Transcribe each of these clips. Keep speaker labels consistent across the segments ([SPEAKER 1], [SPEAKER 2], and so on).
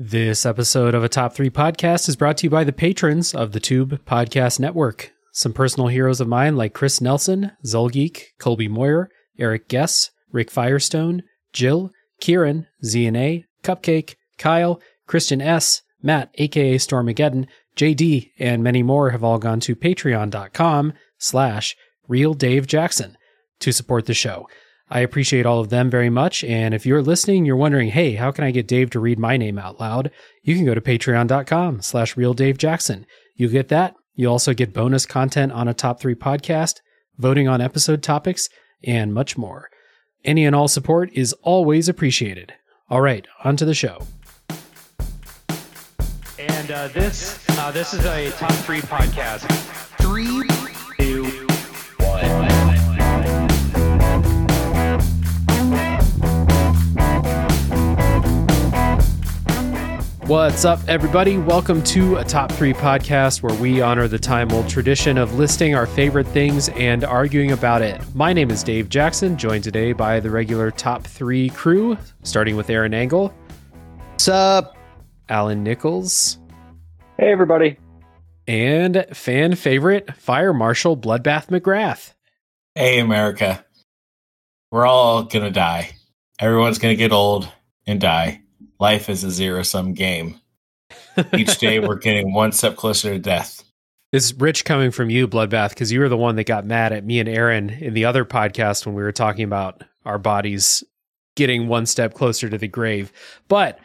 [SPEAKER 1] This episode of a Top 3 podcast is brought to you by the patrons of the Tube Podcast Network. Some personal heroes of mine like Chris Nelson, Zulgeek, Colby Moyer, Eric Guess, Rick Firestone, Jill, Kieran, ZNA, Cupcake, Kyle, Christian S., Matt, aka Stormageddon, JD, and many more have all gone to patreon.com slash real Dave Jackson to support the show. I appreciate all of them very much. And if you're listening, you're wondering, hey, how can I get Dave to read my name out loud? You can go to patreon.com slash real Dave Jackson. You get that. You also get bonus content on a top three podcast, voting on episode topics, and much more. Any and all support is always appreciated. All right, on to the show.
[SPEAKER 2] And uh, this uh, this is a top three podcast.
[SPEAKER 1] What's up, everybody? Welcome to a Top 3 podcast where we honor the time old tradition of listing our favorite things and arguing about it. My name is Dave Jackson, joined today by the regular Top 3 crew, starting with Aaron Angle,
[SPEAKER 3] sup?
[SPEAKER 1] Alan Nichols,
[SPEAKER 4] Hey, everybody.
[SPEAKER 1] and fan favorite Fire Marshal Bloodbath McGrath.
[SPEAKER 5] Hey, America. We're all gonna die. Everyone's gonna get old and die. Life is a zero sum game. Each day we're getting one step closer to death.
[SPEAKER 1] This is rich coming from you, Bloodbath, because you were the one that got mad at me and Aaron in the other podcast when we were talking about our bodies getting one step closer to the grave. But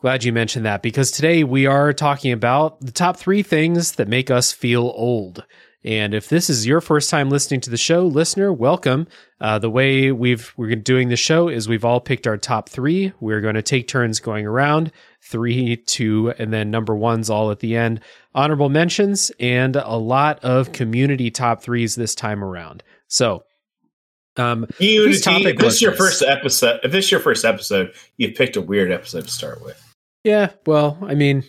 [SPEAKER 1] glad you mentioned that because today we are talking about the top three things that make us feel old. And if this is your first time listening to the show, listener, welcome. Uh, the way we've we're doing the show is we've all picked our top three. We're going to take turns going around three, two, and then number ones all at the end. Honorable mentions and a lot of community top threes this time around. So, um,
[SPEAKER 5] You,
[SPEAKER 1] Whose topic
[SPEAKER 5] if this is your
[SPEAKER 1] this?
[SPEAKER 5] first episode. If this is your first episode, you've picked a weird episode to start with.
[SPEAKER 1] yeah, well, I mean,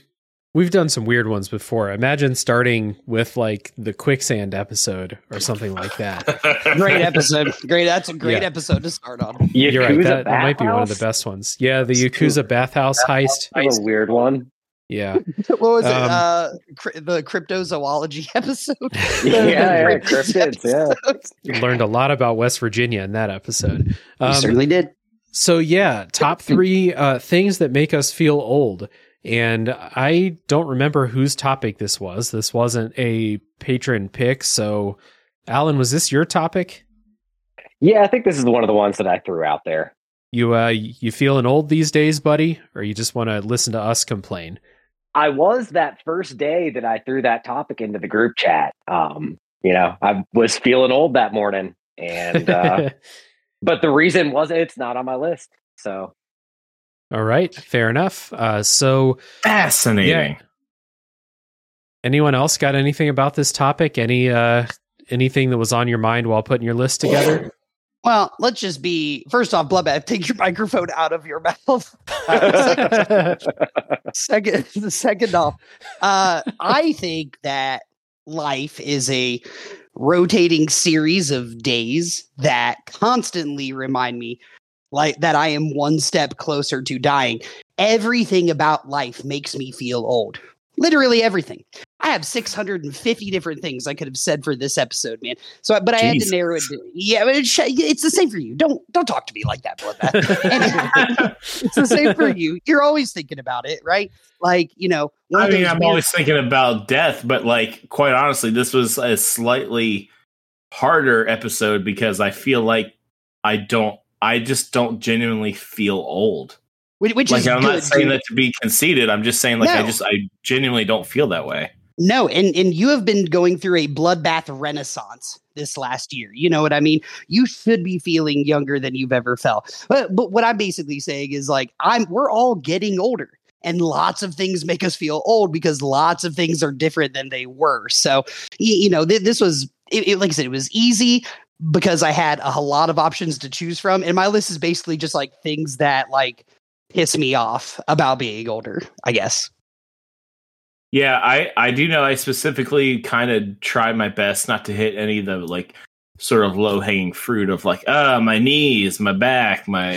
[SPEAKER 1] we've done some weird ones before. Imagine starting with like the quicksand episode or something like that.
[SPEAKER 3] Great episode. Great. That's a great
[SPEAKER 1] Yeah.
[SPEAKER 3] episode to start on.
[SPEAKER 1] You're right.
[SPEAKER 4] Yakuza
[SPEAKER 1] That, that might be one of the best ones. Yeah, the Yakuza bathhouse heist.
[SPEAKER 4] That's a weird one.
[SPEAKER 1] Yeah.
[SPEAKER 3] What was it?
[SPEAKER 1] Um,
[SPEAKER 3] Uh, cri- the cryptozoology episode.
[SPEAKER 4] Yeah, yeah,
[SPEAKER 3] Cryptids
[SPEAKER 4] cryptids, yeah.
[SPEAKER 1] Learned a lot about West Virginia in that episode.
[SPEAKER 3] You
[SPEAKER 1] Um,
[SPEAKER 3] certainly did.
[SPEAKER 1] So yeah, top three uh, things that make us feel old. And I don't remember whose topic this was. This wasn't a patron pick. So, Alan, was this your topic?
[SPEAKER 4] Yeah, I think this is one of the ones that I threw out there.
[SPEAKER 1] You uh, you feeling old these days, buddy, or you just want to listen to us complain?
[SPEAKER 4] I was that first day that I threw that topic into the group chat. Um, you know, I was feeling old that morning, and uh, but the reason was it's not on my list. So
[SPEAKER 1] All right, fair enough. Uh, so,
[SPEAKER 5] Fascinating.
[SPEAKER 1] anyone else got anything about this topic? Any uh, anything that was on your mind while putting your list together?
[SPEAKER 3] Well, let's just be first off, Bloodbath, take your microphone out of your mouth. Uh, second, the second off, uh, I think that life is a rotating series of days that constantly remind me like that I am one step closer to dying. Everything about life makes me feel old. Literally everything. I have 650 different things I could have said for this episode, man. So, but I had to narrow it. down. Yeah, it's, the same for you. Don't don't talk to me like that, Bloodbath. it's the same for you. You're always thinking about it, right? Like, you know,
[SPEAKER 5] I mean, I'm always thinking about death, but like, quite honestly, this was a slightly harder episode because I feel like I don't, I just don't genuinely feel old.
[SPEAKER 3] which, which
[SPEAKER 5] like,
[SPEAKER 3] is
[SPEAKER 5] I'm
[SPEAKER 3] good.
[SPEAKER 5] not saying
[SPEAKER 3] dude.
[SPEAKER 5] that to be conceited. I'm just saying, like, I just, I genuinely don't feel that way.
[SPEAKER 3] No, and and you have been going through a bloodbath renaissance this last year. You know what I mean? You should be feeling younger than you've ever felt. But but what I'm basically saying is like I'm we're all getting older. And lots of things make us feel old because lots of things are different than they were. So, y- you know, th- this was, it, it- like I said, it was easy because I had a lot of options to choose from. And my list is basically just like things that like piss me off about being older, I guess.
[SPEAKER 5] Yeah, I I do know I specifically kind of try my best not to hit any of the like sort of low hanging fruit of like, ah, my knees, my back, my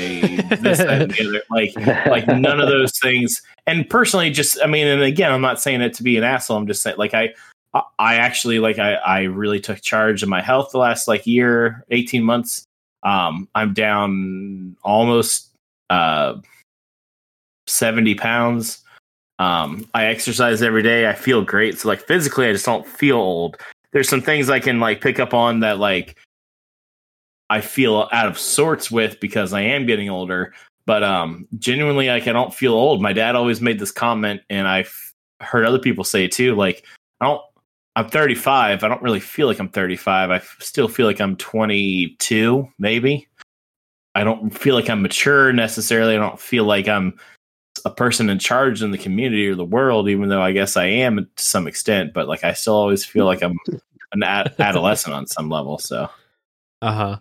[SPEAKER 5] this, that, and the other. Like, like none of those things. And personally, just I mean, and again, I'm not saying it to be an asshole. I'm just saying, like, I, I actually like I, I really took charge of my health the last like year, 18 months. Um, I'm down almost uh 70 pounds. Um, I exercise every day. I feel great. So like physically, I just don't feel old. There's some things I can like pick up on that like I feel out of sorts with because I am getting older. But um, genuinely, like I don't feel old. My dad always made this comment, and I've heard other people say it too. Like I don't. I'm 35. I don't really feel like I'm 35. I still feel like I'm 22, maybe. I don't feel like I'm mature necessarily. I don't feel like I'm a person in charge in the community or the world, even though I guess I am to some extent. But like, I still always feel like I'm an ad- adolescent on some level. So,
[SPEAKER 1] uh huh.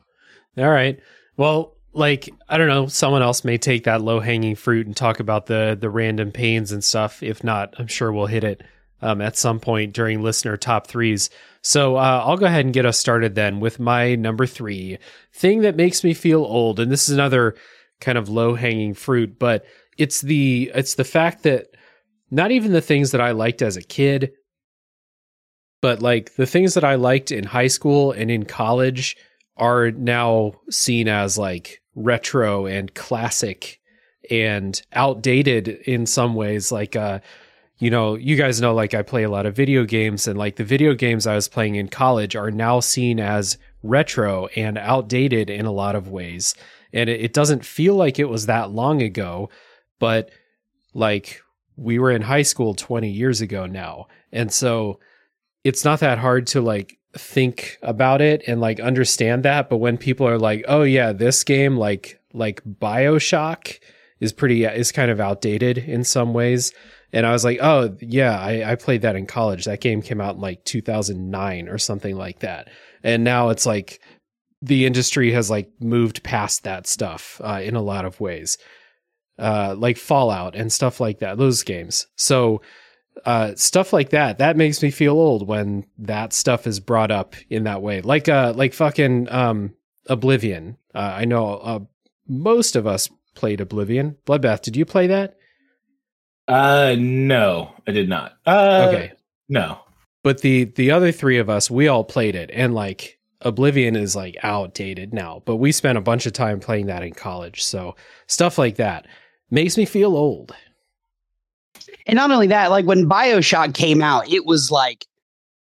[SPEAKER 1] All right. Well, like I don't know, someone else may take that low hanging fruit and talk about the the random pains and stuff. If not, I'm sure we'll hit it um, at some point during listener top threes. So uh, I'll go ahead and get us started then with my number three thing that makes me feel old, and this is another kind of low hanging fruit, but it's the it's the fact that not even the things that I liked as a kid, but like the things that I liked in high school and in college are now seen as like retro and classic and outdated in some ways like uh you know you guys know like I play a lot of video games and like the video games I was playing in college are now seen as retro and outdated in a lot of ways. And it, doesn't feel like it was that long ago but like we were in high school 20 years ago now. And so it's not that hard to like think about it and like understand that but when people are like oh yeah this game like like bioshock is pretty is kind of outdated in some ways and i was like oh yeah I, I played that in college. That game came out in like 2009 or something like that. And now it's like the industry has like moved past that stuff uh, in a lot of ways uh, like fallout and stuff like that those games. So uh, stuff like that that makes me feel old when that stuff is brought up in that way. Like uh like fucking um oblivion. Uh, i know uh, most of us played oblivion. Bloodbath did you play that
[SPEAKER 5] uh no i did not. Uh
[SPEAKER 1] okay.
[SPEAKER 5] no.
[SPEAKER 1] But the the other three of us we all played it and like oblivion is like outdated now but we spent a bunch of time playing that in college so stuff like that makes me feel old.
[SPEAKER 3] And not only that, like when Bioshock came out, it was like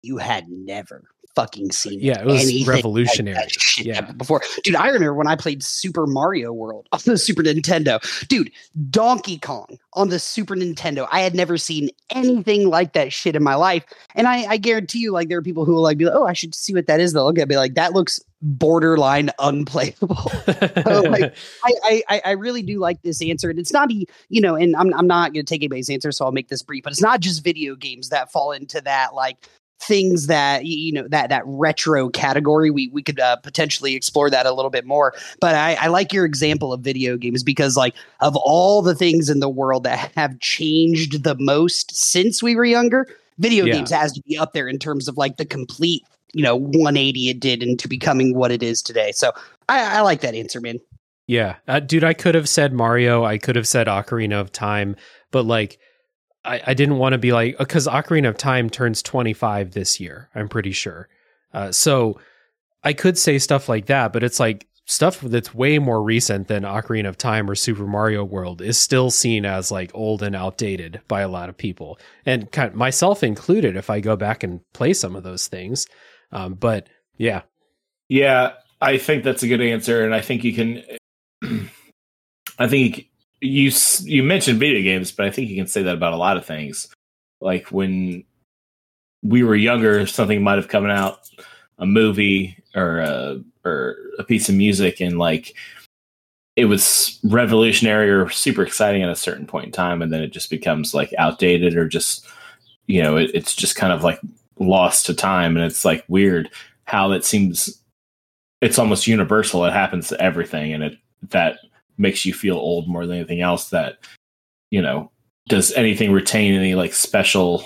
[SPEAKER 3] you had never fucking seen
[SPEAKER 1] Yeah, it was revolutionary.
[SPEAKER 3] Like
[SPEAKER 1] Yeah.
[SPEAKER 3] before. Dude, I remember when I played Super Mario World on the Super Nintendo. Dude, Donkey Kong on the Super Nintendo. I had never seen anything like that shit in my life. And I, I guarantee you, like, there are people who will like be like, oh, I should see what that is. They'll look at me like, that looks borderline unplayable. So, like, I, I I really do like this answer, and it's not e- you know, and I'm I'm not going to take anybody's answer, so I'll make this brief. But it's not just video games that fall into that like things that you know that that retro category. We we could uh, potentially explore that a little bit more. But I, I like your example of video games because like of all the things in the world that have changed the most since we were younger, video
[SPEAKER 1] Yeah.
[SPEAKER 3] games has to be up there in terms of like the complete you know 180 it did into becoming what it is today. So I, I like that answer, man.
[SPEAKER 1] Yeah, uh, dude, I could have said Mario. I could have said Ocarina of Time, but like, I, I didn't want to be like because Ocarina of Time turns twenty five this year. I'm pretty sure. Uh, so I could say stuff like that, but it's like stuff that's way more recent than Ocarina of Time or Super Mario World is still seen as like old and outdated by a lot of people, and kind myself included. If I go back and play some of those things, um, but yeah,
[SPEAKER 5] Yeah, I think that's a good answer, and I think you can. I think you you mentioned video games, but I think you can say that about a lot of things. Like when we were younger, something might have come out, a movie or a or a piece of music, and like it was revolutionary or super exciting at a certain point in time, and then it just becomes like outdated or just you know it, it's just kind of like lost to time, and it's like weird how it seems it's almost universal. It happens to everything, and it that makes you feel old more than anything else. That you know, does anything retain any like special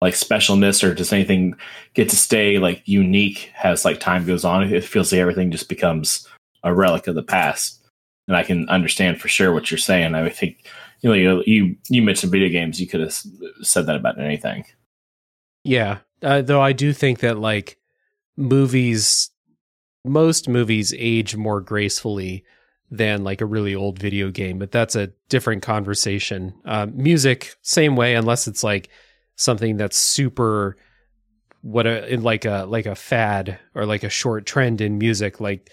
[SPEAKER 5] like specialness or does anything get to stay like unique as like time goes on? It feels like everything just becomes a relic of the past. And I can understand for sure what you're saying. I think you know you you mentioned video games. You could have said that about anything.
[SPEAKER 1] Yeah, uh, though I do think that like movies, most movies age more gracefully than like a really old video game, but that's a different conversation. Uh, music, same way, unless it's like something that's super what a like a like a fad or like a short trend in music, like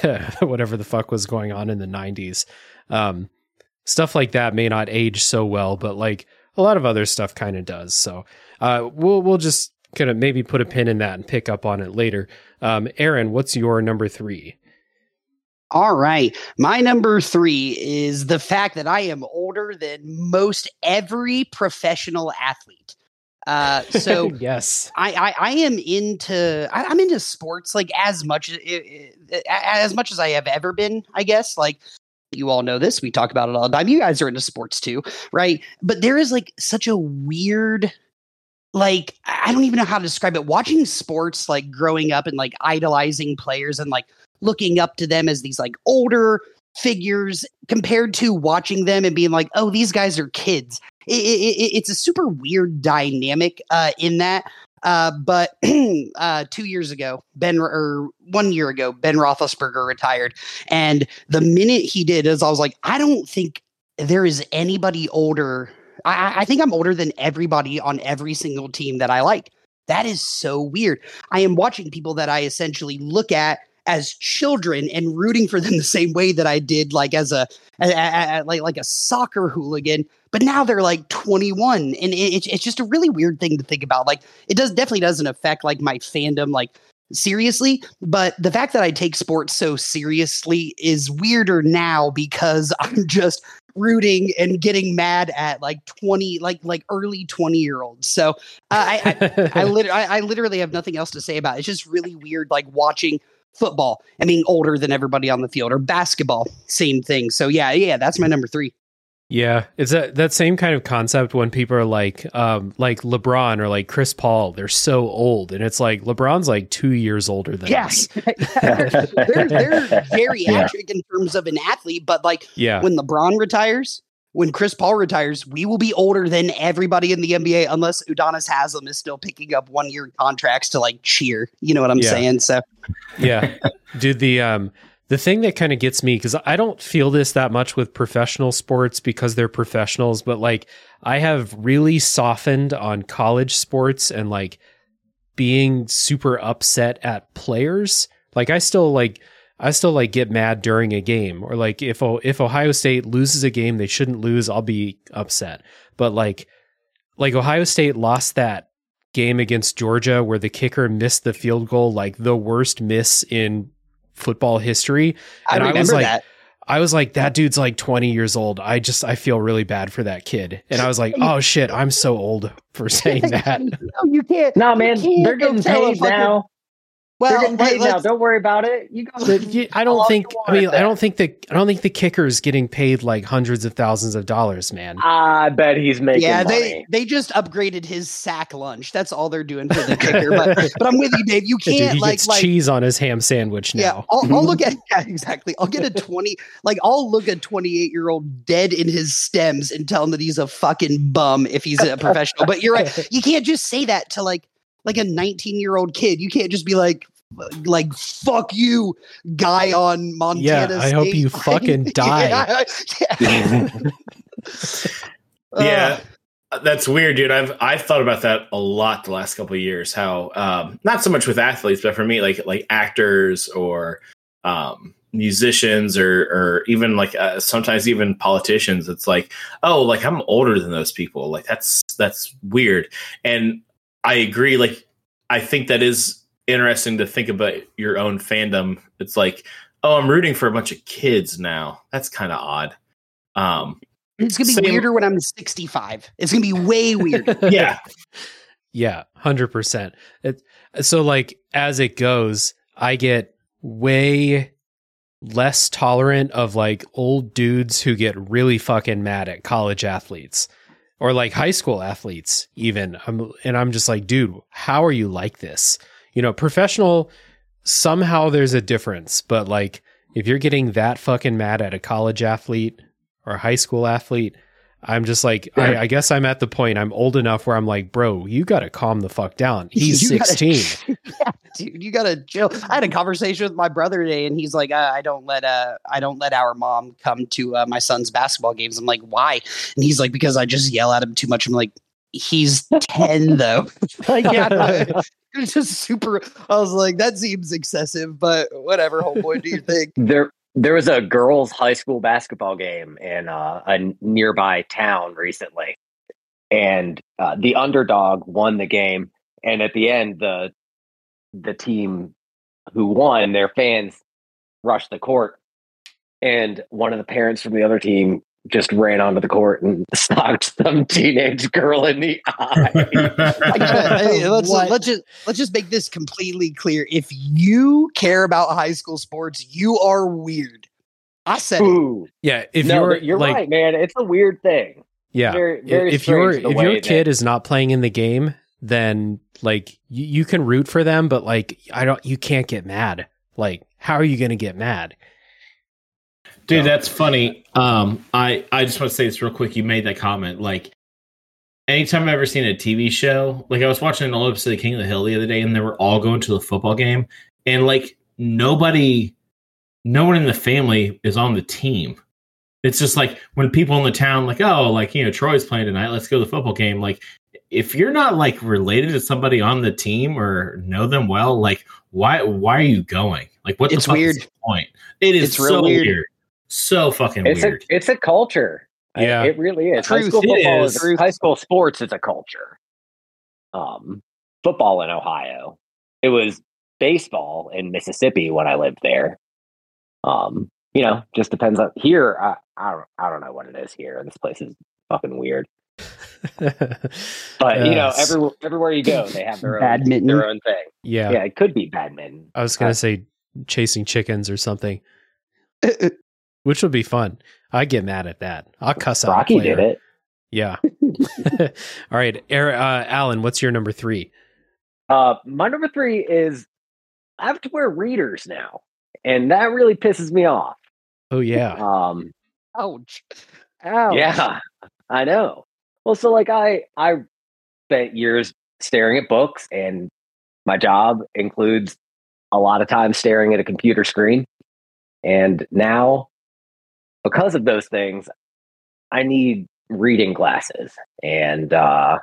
[SPEAKER 1] whatever the fuck was going on in the '90s. Um, stuff like that may not age so well, but like a lot of other stuff kind of does. So uh, we'll we'll just kind of maybe put a pin in that and pick up on it later. Um, Aaron, what's your number three?
[SPEAKER 3] All right. My number three is the fact that I am older than most every professional athlete. Uh, so
[SPEAKER 1] yes,
[SPEAKER 3] I, I, I am into I, am into sports like as much as as much as I have ever been. I guess like you all know this. We talk about it all the time. You guys are into sports too, right? But there is like such a weird like I don't even know how to describe it. Watching sports like growing up and like idolizing players and like looking up to them as these like older figures compared to watching them and being like, oh, these guys are kids. It, it, it's a super weird dynamic uh, in that. Uh, but uh, two years ago, Ben or one year ago, Ben Roethlisberger retired, and the minute he did, as I was like, I don't think there is anybody older. I, I think I'm older than everybody on every single team that I like. That is so weird. I am watching people that I essentially look at as children and rooting for them the same way that I did like as a, a, a, a like like a soccer hooligan. But now they're like 21, and it, it's just a really weird thing to think about. Like it does definitely doesn't affect like my fandom like seriously, but the fact that I take sports so seriously is weirder now because I'm just rooting and getting mad at like 20 like like early 20 year olds so uh, i I, I, lit- I, I literally have nothing else to say about it it's just really weird like watching football. And being older than everybody on the field or basketball same thing. So yeah yeah that's my number three.
[SPEAKER 1] Yeah it's that that same kind of concept when people are like um like lebron or like chris paul they're so old and it's like lebron's like two years older than
[SPEAKER 3] yes. they're, they're, they're geriatric yeah. in terms of an athlete but like
[SPEAKER 1] yeah.
[SPEAKER 3] when lebron retires when Chris Paul retires, we will be older than everybody in the NBA unless Udonis Haslem is still picking up one year contracts to like cheer. You know what I'm
[SPEAKER 1] yeah.
[SPEAKER 3] saying? So,
[SPEAKER 1] yeah, dude. The um the thing that kind of gets me because I don't feel this that much with professional sports because they're professionals, but like I have really softened on college sports and like being super upset at players. Like I still like I still like get mad during a game or like if if Ohio State loses a game they shouldn't lose, I'll be upset. But like like Ohio State lost that game against Georgia where the kicker missed the field goal like the worst miss in football history.
[SPEAKER 3] And I, I was
[SPEAKER 1] like
[SPEAKER 3] that.
[SPEAKER 1] I was like, that dude's like 20 years old. I just, I feel really bad for that kid. And I was like, oh shit, I'm so old for saying that.
[SPEAKER 3] no, you can't.
[SPEAKER 4] No, man,
[SPEAKER 3] can't
[SPEAKER 4] they're getting paid now.
[SPEAKER 3] Well,
[SPEAKER 4] They're getting paid now. Don't worry about it. You go.
[SPEAKER 1] I don't think. I mean, I don't think the I don't think the kicker is getting paid like hundreds of thousands of dollars, man.
[SPEAKER 4] I bet he's making.
[SPEAKER 3] Yeah,
[SPEAKER 4] money.
[SPEAKER 3] they they just upgraded his sack lunch. That's all they're doing for the kicker. But but I'm with you, Dave. You can't
[SPEAKER 1] Dude, he
[SPEAKER 3] like
[SPEAKER 1] gets
[SPEAKER 3] like
[SPEAKER 1] cheese on his ham sandwich now.
[SPEAKER 3] Yeah, I'll, I'll look at yeah, exactly. I'll get a twenty like I'll look at twenty eight year old dead in his stems and tell him that he's a fucking bum if he's a professional. But you're right. You can't just say that to like like a 19 year old kid. You can't just be like, like fuck you, guy on Montana.
[SPEAKER 1] Yeah, I hope
[SPEAKER 3] State.
[SPEAKER 1] you fucking die.
[SPEAKER 3] yeah, yeah.
[SPEAKER 5] yeah. That's weird, dude. I've I've thought about that a lot the last couple of years. How um, not so much with athletes, but for me, like like actors or um, musicians or or even like uh, sometimes even politicians. It's like, oh, like I'm older than those people. Like that's that's weird. And I agree. Like I think that is interesting to think about your own fandom. It's like, oh, I'm rooting for a bunch of kids now. That's kind of odd. Um,
[SPEAKER 3] it's gonna be
[SPEAKER 5] Same-
[SPEAKER 3] weirder when I'm 65. It's gonna be way weirder.
[SPEAKER 5] yeah,
[SPEAKER 1] Yeah, hundred percent. So like as it goes, I get way less tolerant of like old dudes who get really fucking mad at college athletes. Or like high school athletes even. I'm, and i'm just like dude how are you like this? You know professional somehow there's a difference but like if you're getting that fucking mad at a college athlete or high school athlete i'm just like I, I guess i'm at the point i'm old enough where i'm like bro you gotta calm the fuck down he's
[SPEAKER 3] You gotta-
[SPEAKER 1] 16
[SPEAKER 3] yeah, dude, you gotta chill. I had a conversation with my brother today, and he's like, uh, "I don't let uh, I don't let our mom come to uh, my son's basketball games." I'm like, "Why?" And he's like, "Because I just yell at him too much." I'm like, "He's ten, though." like, yeah, it's just super. I was like, "That seems excessive," but whatever, homeboy, do you think?
[SPEAKER 4] There, there was a girls' high school basketball game in uh, a nearby town recently, and uh, the underdog won the game. And at the end, the the team who won, their fans rushed the court, and one of the parents from the other team just ran onto the court and socked some teenage girl in the eye.
[SPEAKER 3] I uh, gotta, hey, let's
[SPEAKER 1] What?
[SPEAKER 3] let's just let's just make this completely clear. If you care about high school sports, you are weird. I said it.
[SPEAKER 4] Ooh,
[SPEAKER 1] yeah if
[SPEAKER 4] no,
[SPEAKER 1] you're
[SPEAKER 4] you're
[SPEAKER 1] like
[SPEAKER 4] right, man. It's a weird thing.
[SPEAKER 1] yeah
[SPEAKER 4] Very, very
[SPEAKER 1] if your
[SPEAKER 4] strange
[SPEAKER 1] if your kid is not playing in the game then like you, you can root for them but like i don't you can't get mad like how are you gonna get mad
[SPEAKER 5] Dude, that's funny. Um, I I just want to say this real quick. You made that comment. Like, anytime I've ever seen a TV show, like I was watching an old episode of King of the Hill the other day, and they were all going to the football game, and like nobody, no one in the family is on the team. It's just like when people in the town, like, oh, like you know, Troy's playing tonight. Let's go to the football game. Like, if you're not like related to somebody on the team or know them well, like, why why are you going? Like, what
[SPEAKER 3] It's
[SPEAKER 5] the
[SPEAKER 3] weird.
[SPEAKER 5] point? It is
[SPEAKER 3] It's
[SPEAKER 5] so
[SPEAKER 3] weird.
[SPEAKER 5] weird. So fucking
[SPEAKER 4] It's
[SPEAKER 5] weird.
[SPEAKER 4] a it's a culture.
[SPEAKER 1] Yeah.
[SPEAKER 4] it really is. high school football
[SPEAKER 5] is.
[SPEAKER 4] is high school sports is a culture. Um, football in Ohio. It was baseball in Mississippi when I lived there. Um, you know, just depends on here. I, I don't I don't know what it is here. This place is fucking weird. But you know, every, everywhere you go, they have their own their own thing.
[SPEAKER 1] yeah,
[SPEAKER 4] Yeah, it could be badminton.
[SPEAKER 1] i was gonna
[SPEAKER 4] Uh,
[SPEAKER 1] say chasing chickens or something which would be fun i get mad at that i'll cuss out
[SPEAKER 4] Rocky did it.
[SPEAKER 1] yeah all right Er- uh, alan what's your number three
[SPEAKER 4] Uh, my number three is I have to wear readers now, and that really pisses me off.
[SPEAKER 1] oh yeah
[SPEAKER 4] Um,
[SPEAKER 3] Ouch. Ouch.
[SPEAKER 4] yeah, I know. Well, so like I I spent years staring at books, and my job includes a lot of time staring at a computer screen. And now, because of those things, I need reading glasses, and uh,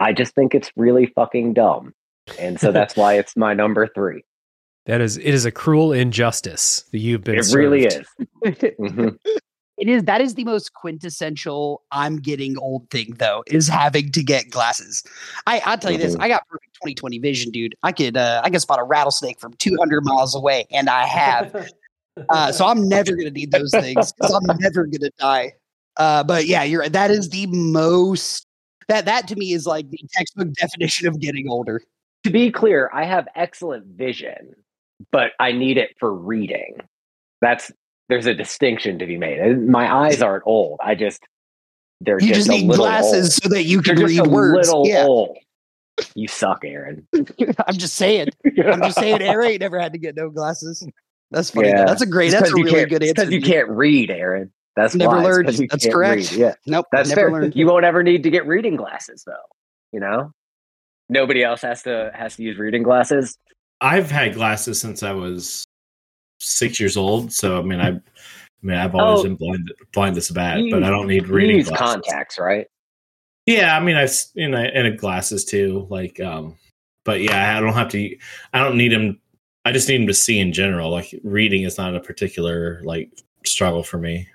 [SPEAKER 4] I just think it's really fucking dumb. And so that's why it's my number three.
[SPEAKER 1] that is it is a cruel injustice that you've been
[SPEAKER 4] It really
[SPEAKER 1] served.
[SPEAKER 4] is. Mhm.
[SPEAKER 3] It is that is the most quintessential I'm getting old thing though, is having to get glasses. I I'll tell you this,
[SPEAKER 4] Mhm.
[SPEAKER 3] I got perfect 2020 vision, dude. I could uh I could spot a rattlesnake from 200 miles away, and I have. Uh, so I'm never gonna need those things because I'm never gonna die. Uh, but yeah, you're that is the most that that to me is like the textbook definition of getting older.
[SPEAKER 4] to be clear, I have excellent vision, but I need it for reading. That's there's a distinction to be made. My eyes aren't old. I just they're
[SPEAKER 3] You
[SPEAKER 4] just,
[SPEAKER 3] just need glasses so that you
[SPEAKER 4] Old. They're
[SPEAKER 3] can
[SPEAKER 4] just
[SPEAKER 3] read
[SPEAKER 4] a
[SPEAKER 3] words.
[SPEAKER 4] little
[SPEAKER 3] Yeah,
[SPEAKER 4] old. You suck, Aaron.
[SPEAKER 3] I'm just saying. I'm just saying. Aaron ain't never had to get no glasses. That's funny. though.
[SPEAKER 4] Yeah.
[SPEAKER 3] That's a great.
[SPEAKER 4] It's
[SPEAKER 3] That's
[SPEAKER 4] 'cause
[SPEAKER 3] a really good
[SPEAKER 4] it's
[SPEAKER 3] answer.
[SPEAKER 4] Because you can't read, Aaron. That's
[SPEAKER 3] Never
[SPEAKER 4] why. It's
[SPEAKER 3] learned.
[SPEAKER 4] 'cause you
[SPEAKER 3] That's correct.
[SPEAKER 4] read. Yeah,
[SPEAKER 3] Nope.
[SPEAKER 4] that's
[SPEAKER 3] never
[SPEAKER 4] fair.
[SPEAKER 3] learned.
[SPEAKER 4] You won't ever need to get reading glasses, though. You know, nobody else has to has to use reading glasses.
[SPEAKER 5] I've had glasses since I was six years old. So I mean, I, I mean, I've always
[SPEAKER 4] Oh.
[SPEAKER 5] been blind, blind as a bat,
[SPEAKER 4] You-
[SPEAKER 5] but I don't need
[SPEAKER 4] You
[SPEAKER 5] reading
[SPEAKER 4] use
[SPEAKER 5] glasses.
[SPEAKER 4] contacts, right?
[SPEAKER 5] Yeah, I mean, I s- in a, in a glasses too. Like, um, but yeah, I don't have to. I don't need them. I just need them to see in general. Like, reading is not a particular like struggle for me.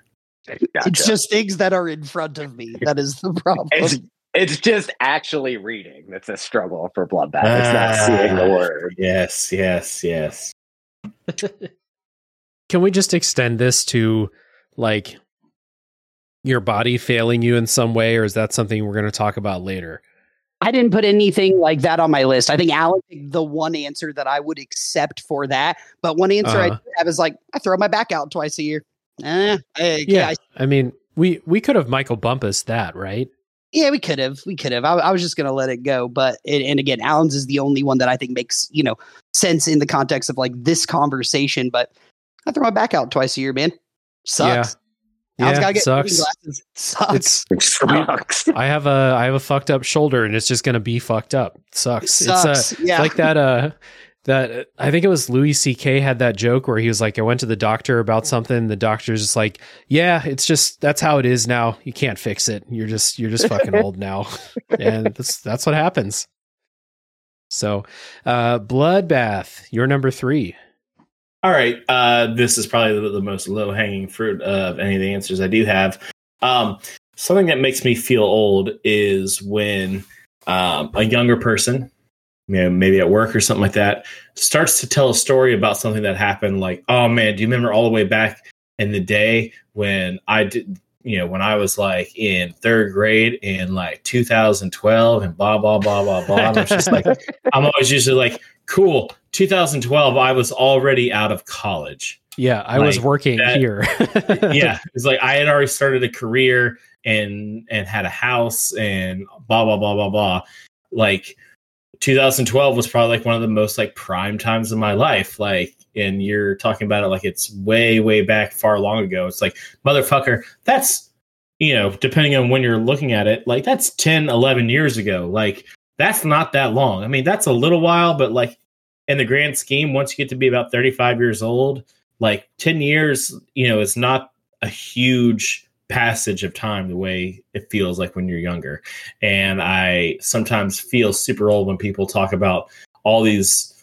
[SPEAKER 3] It's just things that are in front of me. That is the problem.
[SPEAKER 4] It's it's just actually reading that's a struggle for bloodbath. It's not seeing the
[SPEAKER 5] Ah.
[SPEAKER 4] word.
[SPEAKER 5] Yes, yes, yes.
[SPEAKER 1] Can we just extend this to like your body failing you in some way, or is that something we're going to talk about later?
[SPEAKER 3] I didn't put anything like that on my list. I think Alan picked the one answer that I would accept for that. But one answer I
[SPEAKER 1] Uh-huh.
[SPEAKER 3] do have is like I throw my back out twice a year. Eh, I,
[SPEAKER 1] Yeah,
[SPEAKER 3] I,
[SPEAKER 1] I mean, we we could have Michael Bumpus that, right?
[SPEAKER 3] Yeah, we could have. We could have. I, I was just going to let it go. But, and, and again, Alan's is the only one that I think makes, you know, sense in the context of like this conversation. But I throw my back out twice a year, man. Sucks. Alan's
[SPEAKER 1] Yeah,
[SPEAKER 3] gotta get reading
[SPEAKER 1] sucks.
[SPEAKER 3] glasses. Sucks.
[SPEAKER 4] It sucks.
[SPEAKER 1] I have a I have a fucked up shoulder, and it's just gonna be fucked up. sucks. It's uh,
[SPEAKER 3] yeah.
[SPEAKER 1] like that uh that I think it was Louis C.K. had that joke where he was like, I went to the doctor about something. The doctor's just like, Yeah, it's just that's how it is now. You can't fix it. You're just you're just fucking old now. And that's that's what happens. So uh Bloodbath, you're number three.
[SPEAKER 5] All right. Uh, this is probably the, the most low hanging fruit of any of the answers I do have. Um, something that makes me feel old is when um, a younger person, you know, maybe at work or something like that, starts to tell a story about something that happened. Like, oh man, do you remember all the way back in the day when I did, you know, when I was like in third grade in like 2012 and blah blah blah blah blah. And it's just like I'm always usually like, cool. 2012, I was already out of college.
[SPEAKER 1] Yeah, I was working
[SPEAKER 5] that-
[SPEAKER 1] here.
[SPEAKER 5] yeah, it's like I had already started a career and and had a house and blah blah blah blah blah. Like 2012 was probably like one of the most like prime times of my life. Like, and you're talking about it like it's way way back far long ago. It's like motherfucker, that's you know, depending on when you're looking at it, like that's 10, 11 years ago. Like that's not that long. I mean, that's a little while, but like in the grand scheme, once you get to be about 35 years old, like 10 years, you know, is not a huge passage of time the way it feels like when you're younger. And I sometimes feel super old when people talk about all these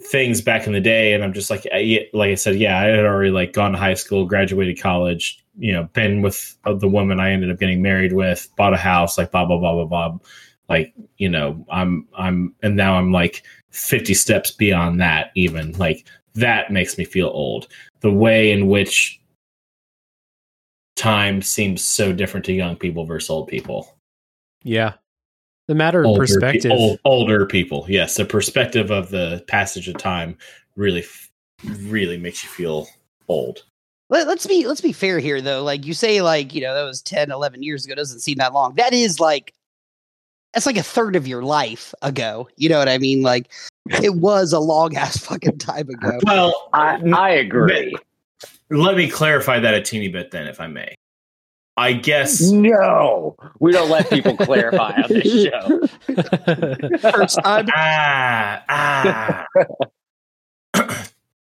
[SPEAKER 5] things back in the day and I'm just like I- like I said yeah I had already like gone to high school graduated college you know been with uh, the woman I ended up getting married with bought a house like blah blah blah blah blah like you know I'm I'm and now I'm like 50 steps beyond that even like that makes me feel old the way in which time seems so different to young people versus old people
[SPEAKER 1] yeah. The matter of
[SPEAKER 5] older, pe-
[SPEAKER 1] perspective.
[SPEAKER 5] old, older people yes the perspective of the passage of time really really makes you feel old
[SPEAKER 3] Let, let's be let's be fair here though. Like you say, like, you know, that was 10, 11 years ago, doesn't seem that long. That is like that's like a third of your life ago. You know what I mean? Like it was a long ass fucking time ago.
[SPEAKER 5] well
[SPEAKER 4] I, I agree.
[SPEAKER 5] let me clarify that a teeny bit then if i may i guess
[SPEAKER 4] No, we don't let people clarify on this show.
[SPEAKER 3] First time.
[SPEAKER 5] ah ah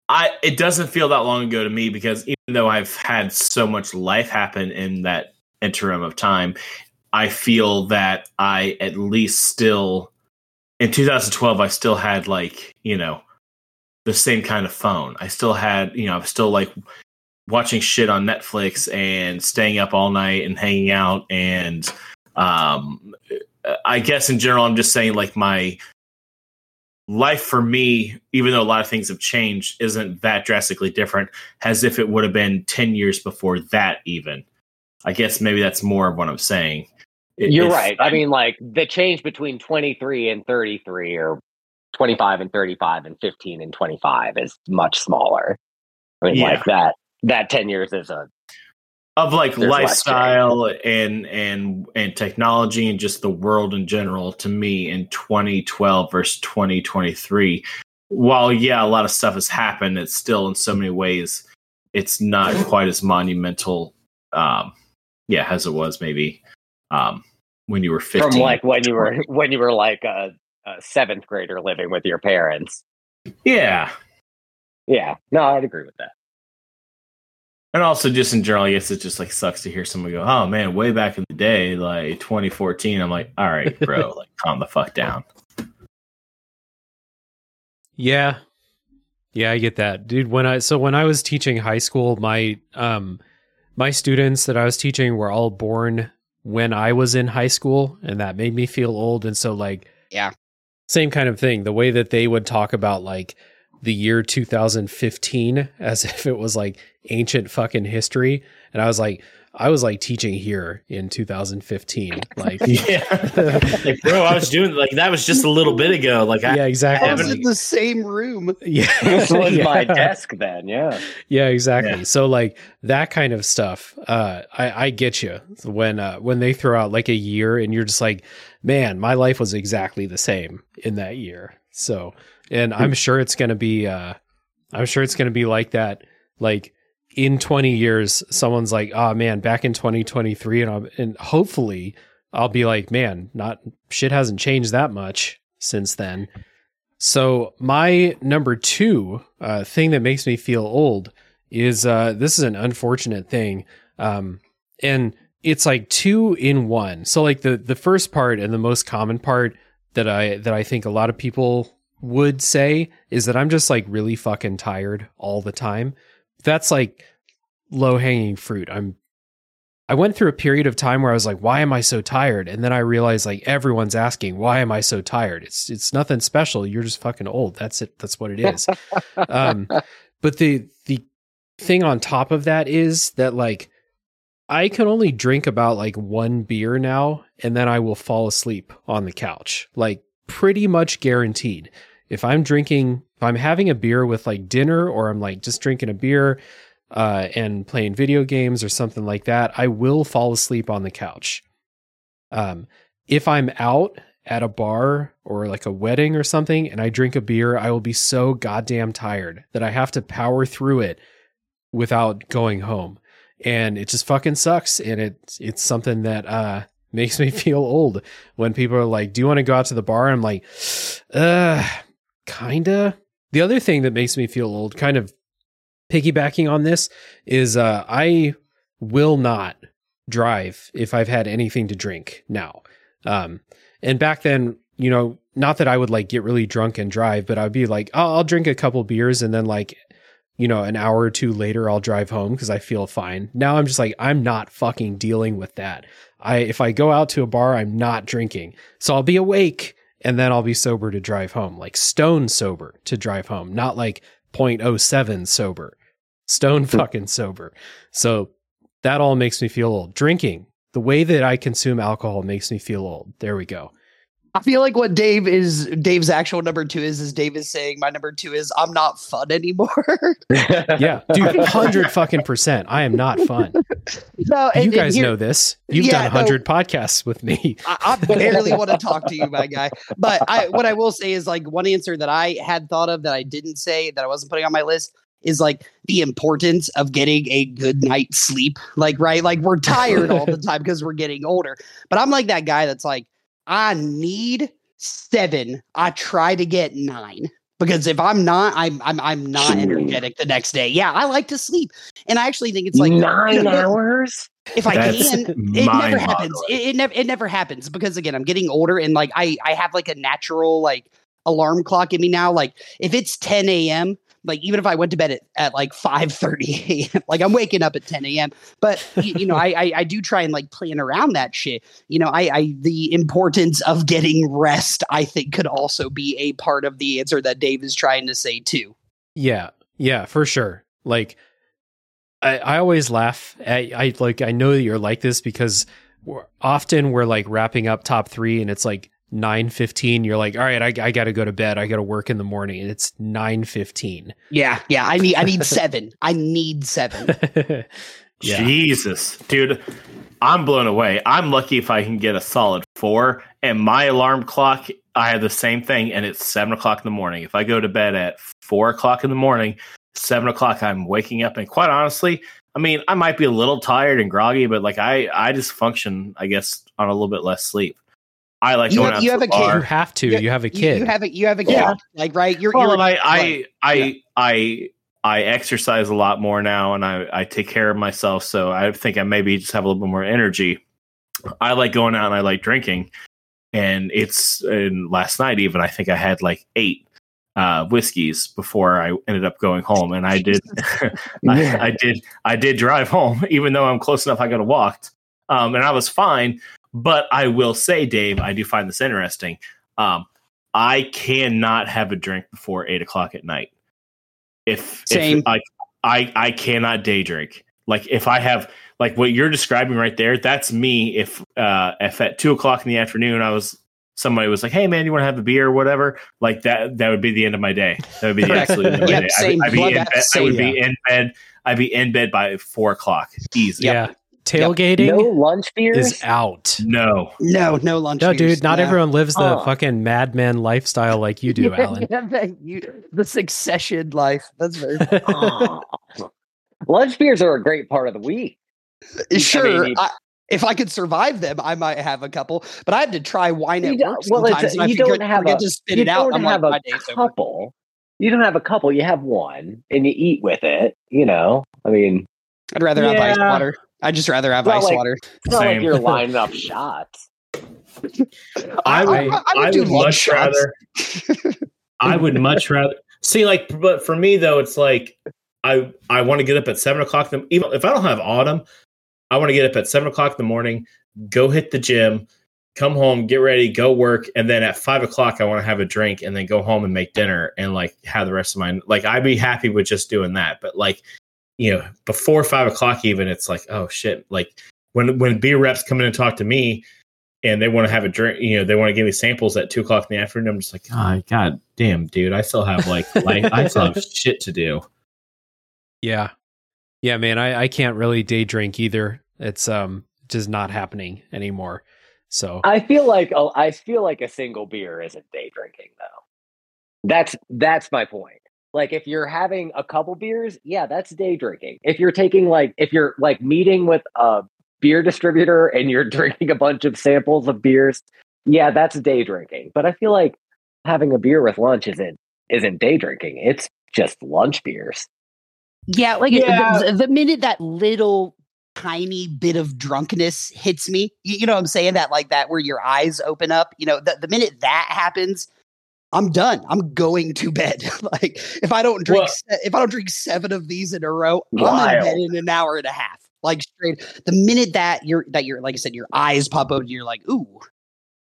[SPEAKER 5] I it doesn't feel that long ago to me because even though I've had so much life happen in that interim of time, I feel that I at least still in 2012 I still had like, you know, the same kind of phone. I still had, you know, I'm still like watching shit on Netflix and staying up all night and hanging out and um I guess in general I'm just saying like my life for me, even though a lot of things have changed, isn't that drastically different as if it would have been 10 years before that, even. I guess maybe that's more of what I'm saying. It-
[SPEAKER 4] You're right. I mean, like the change between 23 and 33 or 25 and 35 and 15 and 25 is much smaller. I mean,
[SPEAKER 5] Yeah.
[SPEAKER 4] like that, that 10 years is a,
[SPEAKER 5] of like lifestyle and and and technology and just the world in general to me in 2012 versus 2023 while yeah a lot of stuff has happened it's still in so many ways it's not quite as monumental um yeah as it was maybe um when you were 15
[SPEAKER 4] from like when you were, when you were like a, a seventh grader living with your parents.
[SPEAKER 5] yeah
[SPEAKER 4] Yeah. No, I'd agree with that.
[SPEAKER 5] and also just in general i guess it just like sucks to hear someone go oh man way back in the day like 2014 i'm like all right bro like calm the fuck down
[SPEAKER 1] Yeah. Yeah, I get that. Dude, when I so when I was teaching high school, my um my students that I was teaching were all born when I was in high school and that made me feel old and so like
[SPEAKER 3] Yeah.
[SPEAKER 1] Same kind of thing. The way that they would talk about like the year 2015 as if it was like ancient fucking history and I was like I was like teaching here in 2015. Like,
[SPEAKER 5] yeah, like bro, I was doing like that was just a little bit ago. Like, I,
[SPEAKER 1] yeah,
[SPEAKER 3] I
[SPEAKER 1] exactly.
[SPEAKER 3] was in the same room.
[SPEAKER 1] yeah,
[SPEAKER 4] this was my desk then. Yeah.
[SPEAKER 1] Yeah, exactly.
[SPEAKER 5] Yeah.
[SPEAKER 1] So like that kind of stuff, uh, I, I get you when uh, when they throw out like a year and you're just like, man, my life was exactly the same in that year. So, and I'm sure it's gonna be, uh, I'm sure it's gonna be like that. Like in 20 years, someone's like, oh man, back in 2023, and I'm, and hopefully I'll be like, man, not shit hasn't changed that much since then. So my number two uh, thing that makes me feel old is uh, this is an unfortunate thing, um, and it's like two in one. So like the the first part and the most common part that I that I think a lot of people would say is that I'm just like really fucking tired all the time. That's like low hanging fruit. I'm I went through a period of time where I was like, why am I so tired? And then I realized like everyone's asking, why am I so tired? It's it's nothing special. You're just fucking old. That's it. That's what it is. um, but the the thing on top of that is that like I can only drink about like one beer now, and then I will fall asleep on the couch. Like pretty much guaranteed. If I'm drinking, if I'm having a beer with like dinner, or I'm like just drinking a beer uh, and playing video games or something like that, I will fall asleep on the couch. Um, if I'm out at a bar or like a wedding or something and I drink a beer, I will be so goddamn tired that I have to power through it without going home. And it just fucking sucks. And it it's something that uh makes me feel old when people are like, Do you want to go out to the bar? I'm like, uh kinda. The other thing that makes me feel old, kind of piggybacking on this, is uh I will not drive if I've had anything to drink now. Um and back then, you know, not that I would like get really drunk and drive, but I'd be like, oh, I'll drink a couple beers and then like, you know, an hour or two later I'll drive home because I feel fine. Now I'm just like, I'm not fucking dealing with that. I if I go out to a bar, I'm not drinking. So I'll be awake and then I'll be sober to drive home. Like stone sober to drive home, not like 0.07 sober. Stone fucking sober. So that all makes me feel old. Drinking, the way that I consume alcohol makes me feel old. There we go.
[SPEAKER 3] I feel like what Dave is Dave's actual number two is is Dave is saying my number two is I'm not fun anymore.
[SPEAKER 1] Yeah, dude, hundred fucking percent. I am not fun.
[SPEAKER 3] no,
[SPEAKER 1] you
[SPEAKER 3] and- and
[SPEAKER 1] guys know this. You've
[SPEAKER 3] Yeah,
[SPEAKER 1] done
[SPEAKER 3] no.
[SPEAKER 1] hundred podcasts with me.
[SPEAKER 3] I, I barely want to talk to you, my guy. But I, what I will say is like one answer that I had thought of that I didn't say that I wasn't putting on my list is like the importance of getting a good night's sleep. Like, right? Like we're tired all the time because we're getting older. But I'm like that guy that's like, I need seven. I try to get nine. Because if I'm not, I'm I'm I'm not energetic the next day. Yeah, I like to sleep, and I actually think it's like
[SPEAKER 4] nine hours.
[SPEAKER 3] if I
[SPEAKER 5] That's
[SPEAKER 3] can, it never happens. It, it never it never happens because again, I'm getting older and like I I have like a natural like alarm clock in me now. Like if it's 10 a.m., like even if I went to bed at, at like 5 30 a.m., like I'm waking up at 10 a.m. But you, you know, I, I I do try and like plan around that shit. You know, I I the importance of getting rest, I think, could also be a part of the answer that Dave is trying to say too.
[SPEAKER 1] Yeah, yeah, for sure. Like, I, I always laugh. I, I like. I know that you're like this because we're, often we're like wrapping up top three, and it's like nine fifteen. You're like, all right, I, I got to go to bed. I got to work in the morning, and it's nine fifteen.
[SPEAKER 3] Yeah, yeah. I need I need seven. I need seven.
[SPEAKER 1] yeah,
[SPEAKER 5] Jesus, dude, I'm blown away. I'm lucky if I can get a solid four. And my alarm clock, I have the same thing, and it's seven o'clock in the morning. If I go to bed at four o'clock in the morning, seven o'clock, I'm waking up. And quite honestly, I mean, I might be a little tired and groggy, but like I, I just function, I guess, on a little bit less sleep. I like
[SPEAKER 3] You
[SPEAKER 5] going
[SPEAKER 3] have-
[SPEAKER 5] out
[SPEAKER 3] you have
[SPEAKER 5] the
[SPEAKER 3] a kid.
[SPEAKER 1] you have to.
[SPEAKER 3] You-
[SPEAKER 1] You, have a kid.
[SPEAKER 3] You, have a you have a kid.
[SPEAKER 5] Yeah.
[SPEAKER 3] Like right, you're.
[SPEAKER 5] Well,
[SPEAKER 3] you're
[SPEAKER 5] and I, I. I,
[SPEAKER 3] Yeah.
[SPEAKER 5] I, I exercise a lot more now, and I, I take care of myself. So I think I maybe just have a little bit more energy. I like going out and I like drinking, and it's and last night even I think I had like eight uh, whiskeys before I ended up going home, and I did, I, I did, I did drive home, even though I'm close enough. I could have walked, um, and I was fine. But I will say, Dave, I do find this interesting. Um, I cannot have a drink before eight o'clock at night. If,
[SPEAKER 3] Same.
[SPEAKER 5] if I, I I cannot day drink. Like if I have like what you're describing right there, that's me. If uh if at two o'clock in the afternoon I was somebody was like, "Hey man, you want to have a beer or whatever?" Like that that would be the end of my day. That would be the absolute end of my
[SPEAKER 3] Yep,
[SPEAKER 5] day.
[SPEAKER 3] same.
[SPEAKER 5] I'd, be, I'd be in
[SPEAKER 3] Bloodbath,
[SPEAKER 5] bed, I would
[SPEAKER 3] same.
[SPEAKER 5] be in bed. I'd be in bed by four o'clock. Easy.
[SPEAKER 1] Yeah. Tailgating
[SPEAKER 4] No lunch beers.
[SPEAKER 1] is out.
[SPEAKER 5] No.
[SPEAKER 3] No, no lunch.
[SPEAKER 1] No,
[SPEAKER 3] beers,
[SPEAKER 1] dude, not
[SPEAKER 3] no.
[SPEAKER 1] everyone lives the
[SPEAKER 4] Uh.
[SPEAKER 1] fucking madman lifestyle like you do, Alan.
[SPEAKER 3] Yeah, thank you. The succession life. That's very
[SPEAKER 4] lunch beers are a great part of the week.
[SPEAKER 3] sure.
[SPEAKER 4] mean,
[SPEAKER 3] I, if I could survive them, I might have a couple. But I had to try wine at work
[SPEAKER 4] well, it's
[SPEAKER 3] sometimes.
[SPEAKER 4] a-
[SPEAKER 3] and I
[SPEAKER 4] you don't have
[SPEAKER 3] forget
[SPEAKER 4] a-
[SPEAKER 3] to spit
[SPEAKER 4] you
[SPEAKER 3] it out.
[SPEAKER 4] don't
[SPEAKER 3] I'm like,
[SPEAKER 4] have
[SPEAKER 3] my
[SPEAKER 4] a couple. You don't have a couple. You have one, and you eat with it. You know, I mean,
[SPEAKER 3] I'd rather have ice
[SPEAKER 5] Yeah.
[SPEAKER 3] water. I'd just rather have
[SPEAKER 4] Well,
[SPEAKER 3] ice
[SPEAKER 4] like-
[SPEAKER 3] water.
[SPEAKER 4] it's not
[SPEAKER 5] Same.
[SPEAKER 4] like you're lining up shots.
[SPEAKER 5] I would,
[SPEAKER 3] I, I would
[SPEAKER 5] I would
[SPEAKER 3] lunch
[SPEAKER 5] much
[SPEAKER 3] shots.
[SPEAKER 5] rather. I would much rather see like, but for me though, it's like I I want to get up at seven o'clock. in the- Even if I don't have autumn, I want to get up at seven o'clock in the morning, go hit the gym, come home, get ready, go work, and then at five o'clock I want to have a drink and then go home and make dinner and like have the rest of my like I'd be happy with just doing that. But like you know, before five o'clock even, it's like oh shit, like when when beer reps come in and talk to me and they want to have a drink, you know, they want to give me samples at two o'clock in the afternoon. I'm just like, oh, god damn, dude, I still have like, like I still have shit to do.
[SPEAKER 1] Yeah. Yeah, man, I, I can't really day drink either. It's um just not happening anymore. So
[SPEAKER 4] I feel like oh, I feel like a single beer isn't day drinking though. That's that's my point. Like if you're having a couple beers, yeah, that's day drinking. If you're taking like if you're like meeting with a beer distributor and you're drinking a bunch of samples of beers, yeah, that's day drinking. But I feel like having a beer with lunch isn't isn't day drinking. It's just lunch beers.
[SPEAKER 3] Yeah, like
[SPEAKER 5] Yeah.
[SPEAKER 3] The, the minute that little tiny bit of drunkenness hits me, you, you know what I'm saying? That like that where your eyes open up, you know, the, the minute that happens, I'm done. I'm going to bed. like if I don't drink
[SPEAKER 5] Well-
[SPEAKER 3] if I don't drink seven of these in a row, I'm in bed in an hour and a half. Like straight the minute that you're that you're like I said, your eyes pop open, you're like, ooh,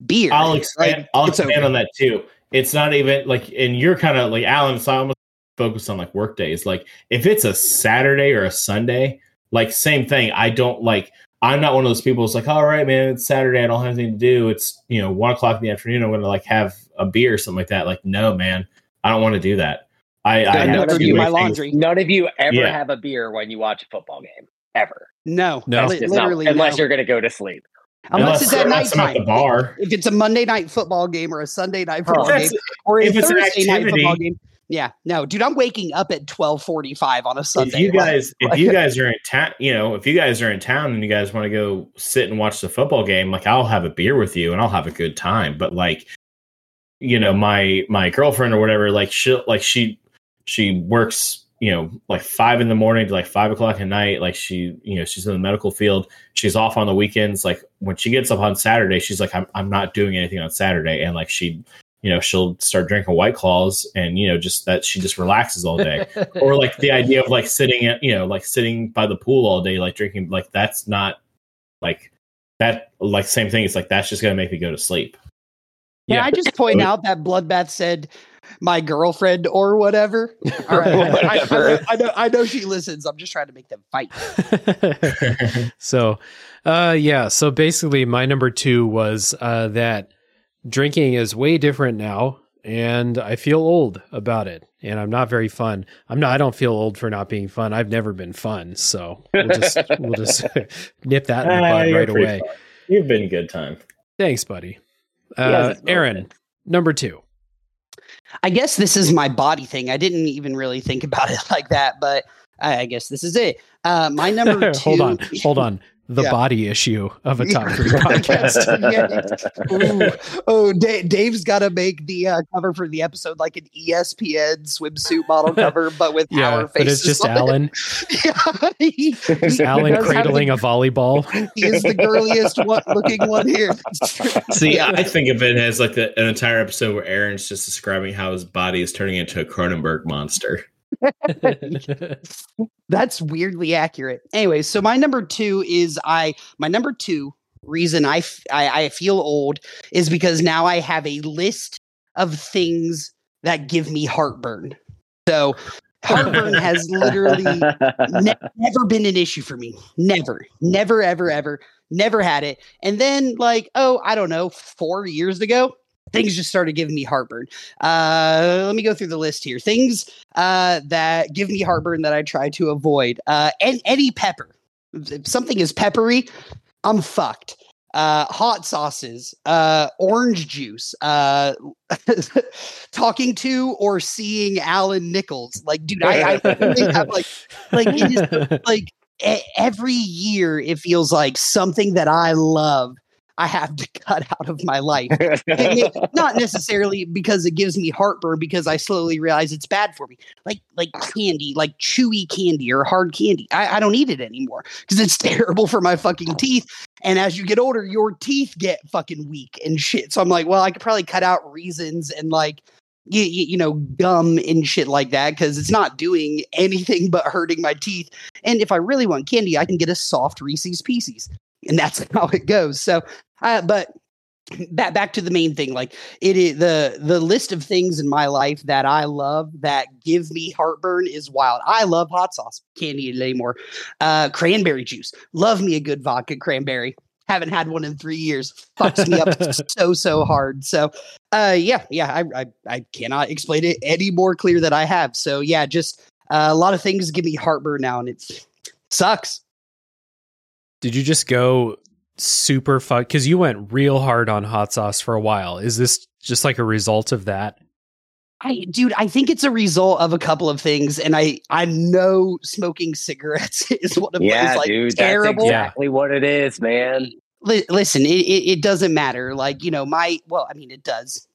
[SPEAKER 3] beer.
[SPEAKER 5] I'll expand.
[SPEAKER 3] Like,
[SPEAKER 5] I'll expand
[SPEAKER 3] over.
[SPEAKER 5] on that too. It's not even like, and you're kind of like Alan. So I'm focused on like work days. Like if it's a Saturday or a Sunday, like same thing. I don't like. I'm not one of those people. who's like, all right, man, it's Saturday. I don't have anything to do. It's you know one o'clock in the afternoon. I'm going to like have a beer or something like that. Like, no, man, I don't want to do that. I, I
[SPEAKER 3] I
[SPEAKER 5] have
[SPEAKER 3] never
[SPEAKER 5] two
[SPEAKER 3] do my
[SPEAKER 5] things-
[SPEAKER 3] laundry.
[SPEAKER 4] None of you ever
[SPEAKER 5] Yeah.
[SPEAKER 4] have a beer when you watch a football game. Ever.
[SPEAKER 3] No,
[SPEAKER 1] No.
[SPEAKER 3] li-
[SPEAKER 4] Just not-
[SPEAKER 3] literally
[SPEAKER 4] unless
[SPEAKER 3] no.
[SPEAKER 4] you're gonna go to sleep.
[SPEAKER 3] unless, it's at
[SPEAKER 5] unless I'm
[SPEAKER 3] nighttime.
[SPEAKER 5] at the bar.
[SPEAKER 3] If it's a Monday night football game or a Sunday night football
[SPEAKER 5] That's-
[SPEAKER 3] game or a
[SPEAKER 5] if it's an
[SPEAKER 3] Thursday night football game, yeah, no, dude, I'm waking up at twelve forty five on a Sunday.
[SPEAKER 5] if you
[SPEAKER 3] Like,
[SPEAKER 5] guys if you guys are in town you know if you guys are in town and you guys want to go sit and watch the football game like i'll have a beer with you and i'll have a good time but like you know my my girlfriend or whatever like she like she she works you know like five in the morning to like five o'clock at night like she you know she's in the medical field she's off on the weekends like when she gets up on saturday she's like i'm, I'm not doing anything on saturday and like she you know she'll start drinking white claws and you know just that she just relaxes all day or like the idea of like sitting at you know like sitting by the pool all day like drinking like that's not like that like same thing it's like that's just gonna make me go to sleep
[SPEAKER 3] Can
[SPEAKER 1] Yeah.
[SPEAKER 3] I just point out that Bloodbath said my girlfriend or whatever? All right, I, I- I know, I know, I know she listens. I'm just trying to make them fight.
[SPEAKER 1] so uh yeah so basically my number two was uh that drinking is way different now and i feel old about it and i'm not very fun i'm not i don't feel old for not being fun i've never been fun so we'll just we'll just nip that in the
[SPEAKER 5] Ah,
[SPEAKER 1] bud
[SPEAKER 5] you're
[SPEAKER 1] right away
[SPEAKER 5] fun. you've been a good time
[SPEAKER 1] thanks buddy
[SPEAKER 4] has
[SPEAKER 1] uh aaron number two
[SPEAKER 3] I guess this is my body thing. I didn't even really think about it like that, but I, I guess this is it. Uh, my number two.
[SPEAKER 1] hold on hold on the
[SPEAKER 3] Yeah.
[SPEAKER 1] body issue of a top
[SPEAKER 3] Yeah.
[SPEAKER 1] three podcast
[SPEAKER 3] Ooh. Oh, Da- Dave's got to make the uh, cover for the episode like an ESPN swimsuit model cover, but with
[SPEAKER 1] yeah
[SPEAKER 3] our
[SPEAKER 1] but it's just
[SPEAKER 3] on it.
[SPEAKER 1] alan
[SPEAKER 3] Yeah, he- he
[SPEAKER 1] alan cradling
[SPEAKER 3] the-
[SPEAKER 1] a volleyball
[SPEAKER 3] He is the girliest one, looking one here.
[SPEAKER 5] see i think of it as like a, an entire episode where aaron's just describing how his body is turning into a cronenberg monster
[SPEAKER 3] That's weirdly accurate. Anyway, so my number two is I. My number two reason I, f- I I feel old is because now I have a list of things that give me heartburn. So Heartburn has literally ne- never been an issue for me. Never, never, ever, ever, never had it. And then, like, oh, I don't know, four years ago, things just started giving me heartburn. Uh, let me go through the list here. Things uh, that give me heartburn that I try to avoid. Uh, and any pepper. If something is peppery, I'm fucked. Uh, hot sauces, uh, orange juice, uh, talking to or seeing Alan Nichols. Like, dude, I, have like, like, is, like every year it feels like something that I love I have to cut out of my life. Not necessarily because it gives me heartburn, because I slowly realize it's bad for me. Like like candy, like chewy candy or hard candy. I, I don't eat it anymore because it's terrible for my fucking teeth. And as you get older, your teeth get fucking weak and shit. So I'm like, well, I could probably cut out reasons and like you, you, you know gum and shit like that because it's not doing anything but hurting my teeth. And if I really want candy, I can get a soft Reese's Pieces, and that's how it goes. So, uh, but back back to the main thing, like it is the the list of things in my life that I love that give me heartburn is wild. I love hot sauce, can't eat it anymore. Uh, cranberry juice, love me a good vodka cranberry. Haven't had one in three years. Fucks me up so so hard. So, uh, yeah, yeah, I, I I cannot explain it any more clear that I have. So yeah, just uh, a lot of things give me heartburn now, and it sucks.
[SPEAKER 1] Did you just go super fuck? Because you went real hard on hot sauce for a while. Is this just like a result of that?
[SPEAKER 3] I, dude, I think it's a result of a couple of things, and I, I know smoking cigarettes is one of
[SPEAKER 4] yeah,
[SPEAKER 3] those like
[SPEAKER 4] dude,
[SPEAKER 3] terrible.
[SPEAKER 4] that's exactly what it is, man.
[SPEAKER 3] Li- listen, it, it, it doesn't matter. Like you know, my well, I mean, it does.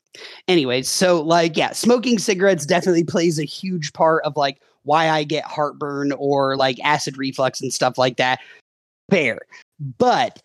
[SPEAKER 3] Anyways, so like, yeah, smoking cigarettes definitely plays a huge part of like why I get heartburn or like acid reflux and stuff like that. Fair, but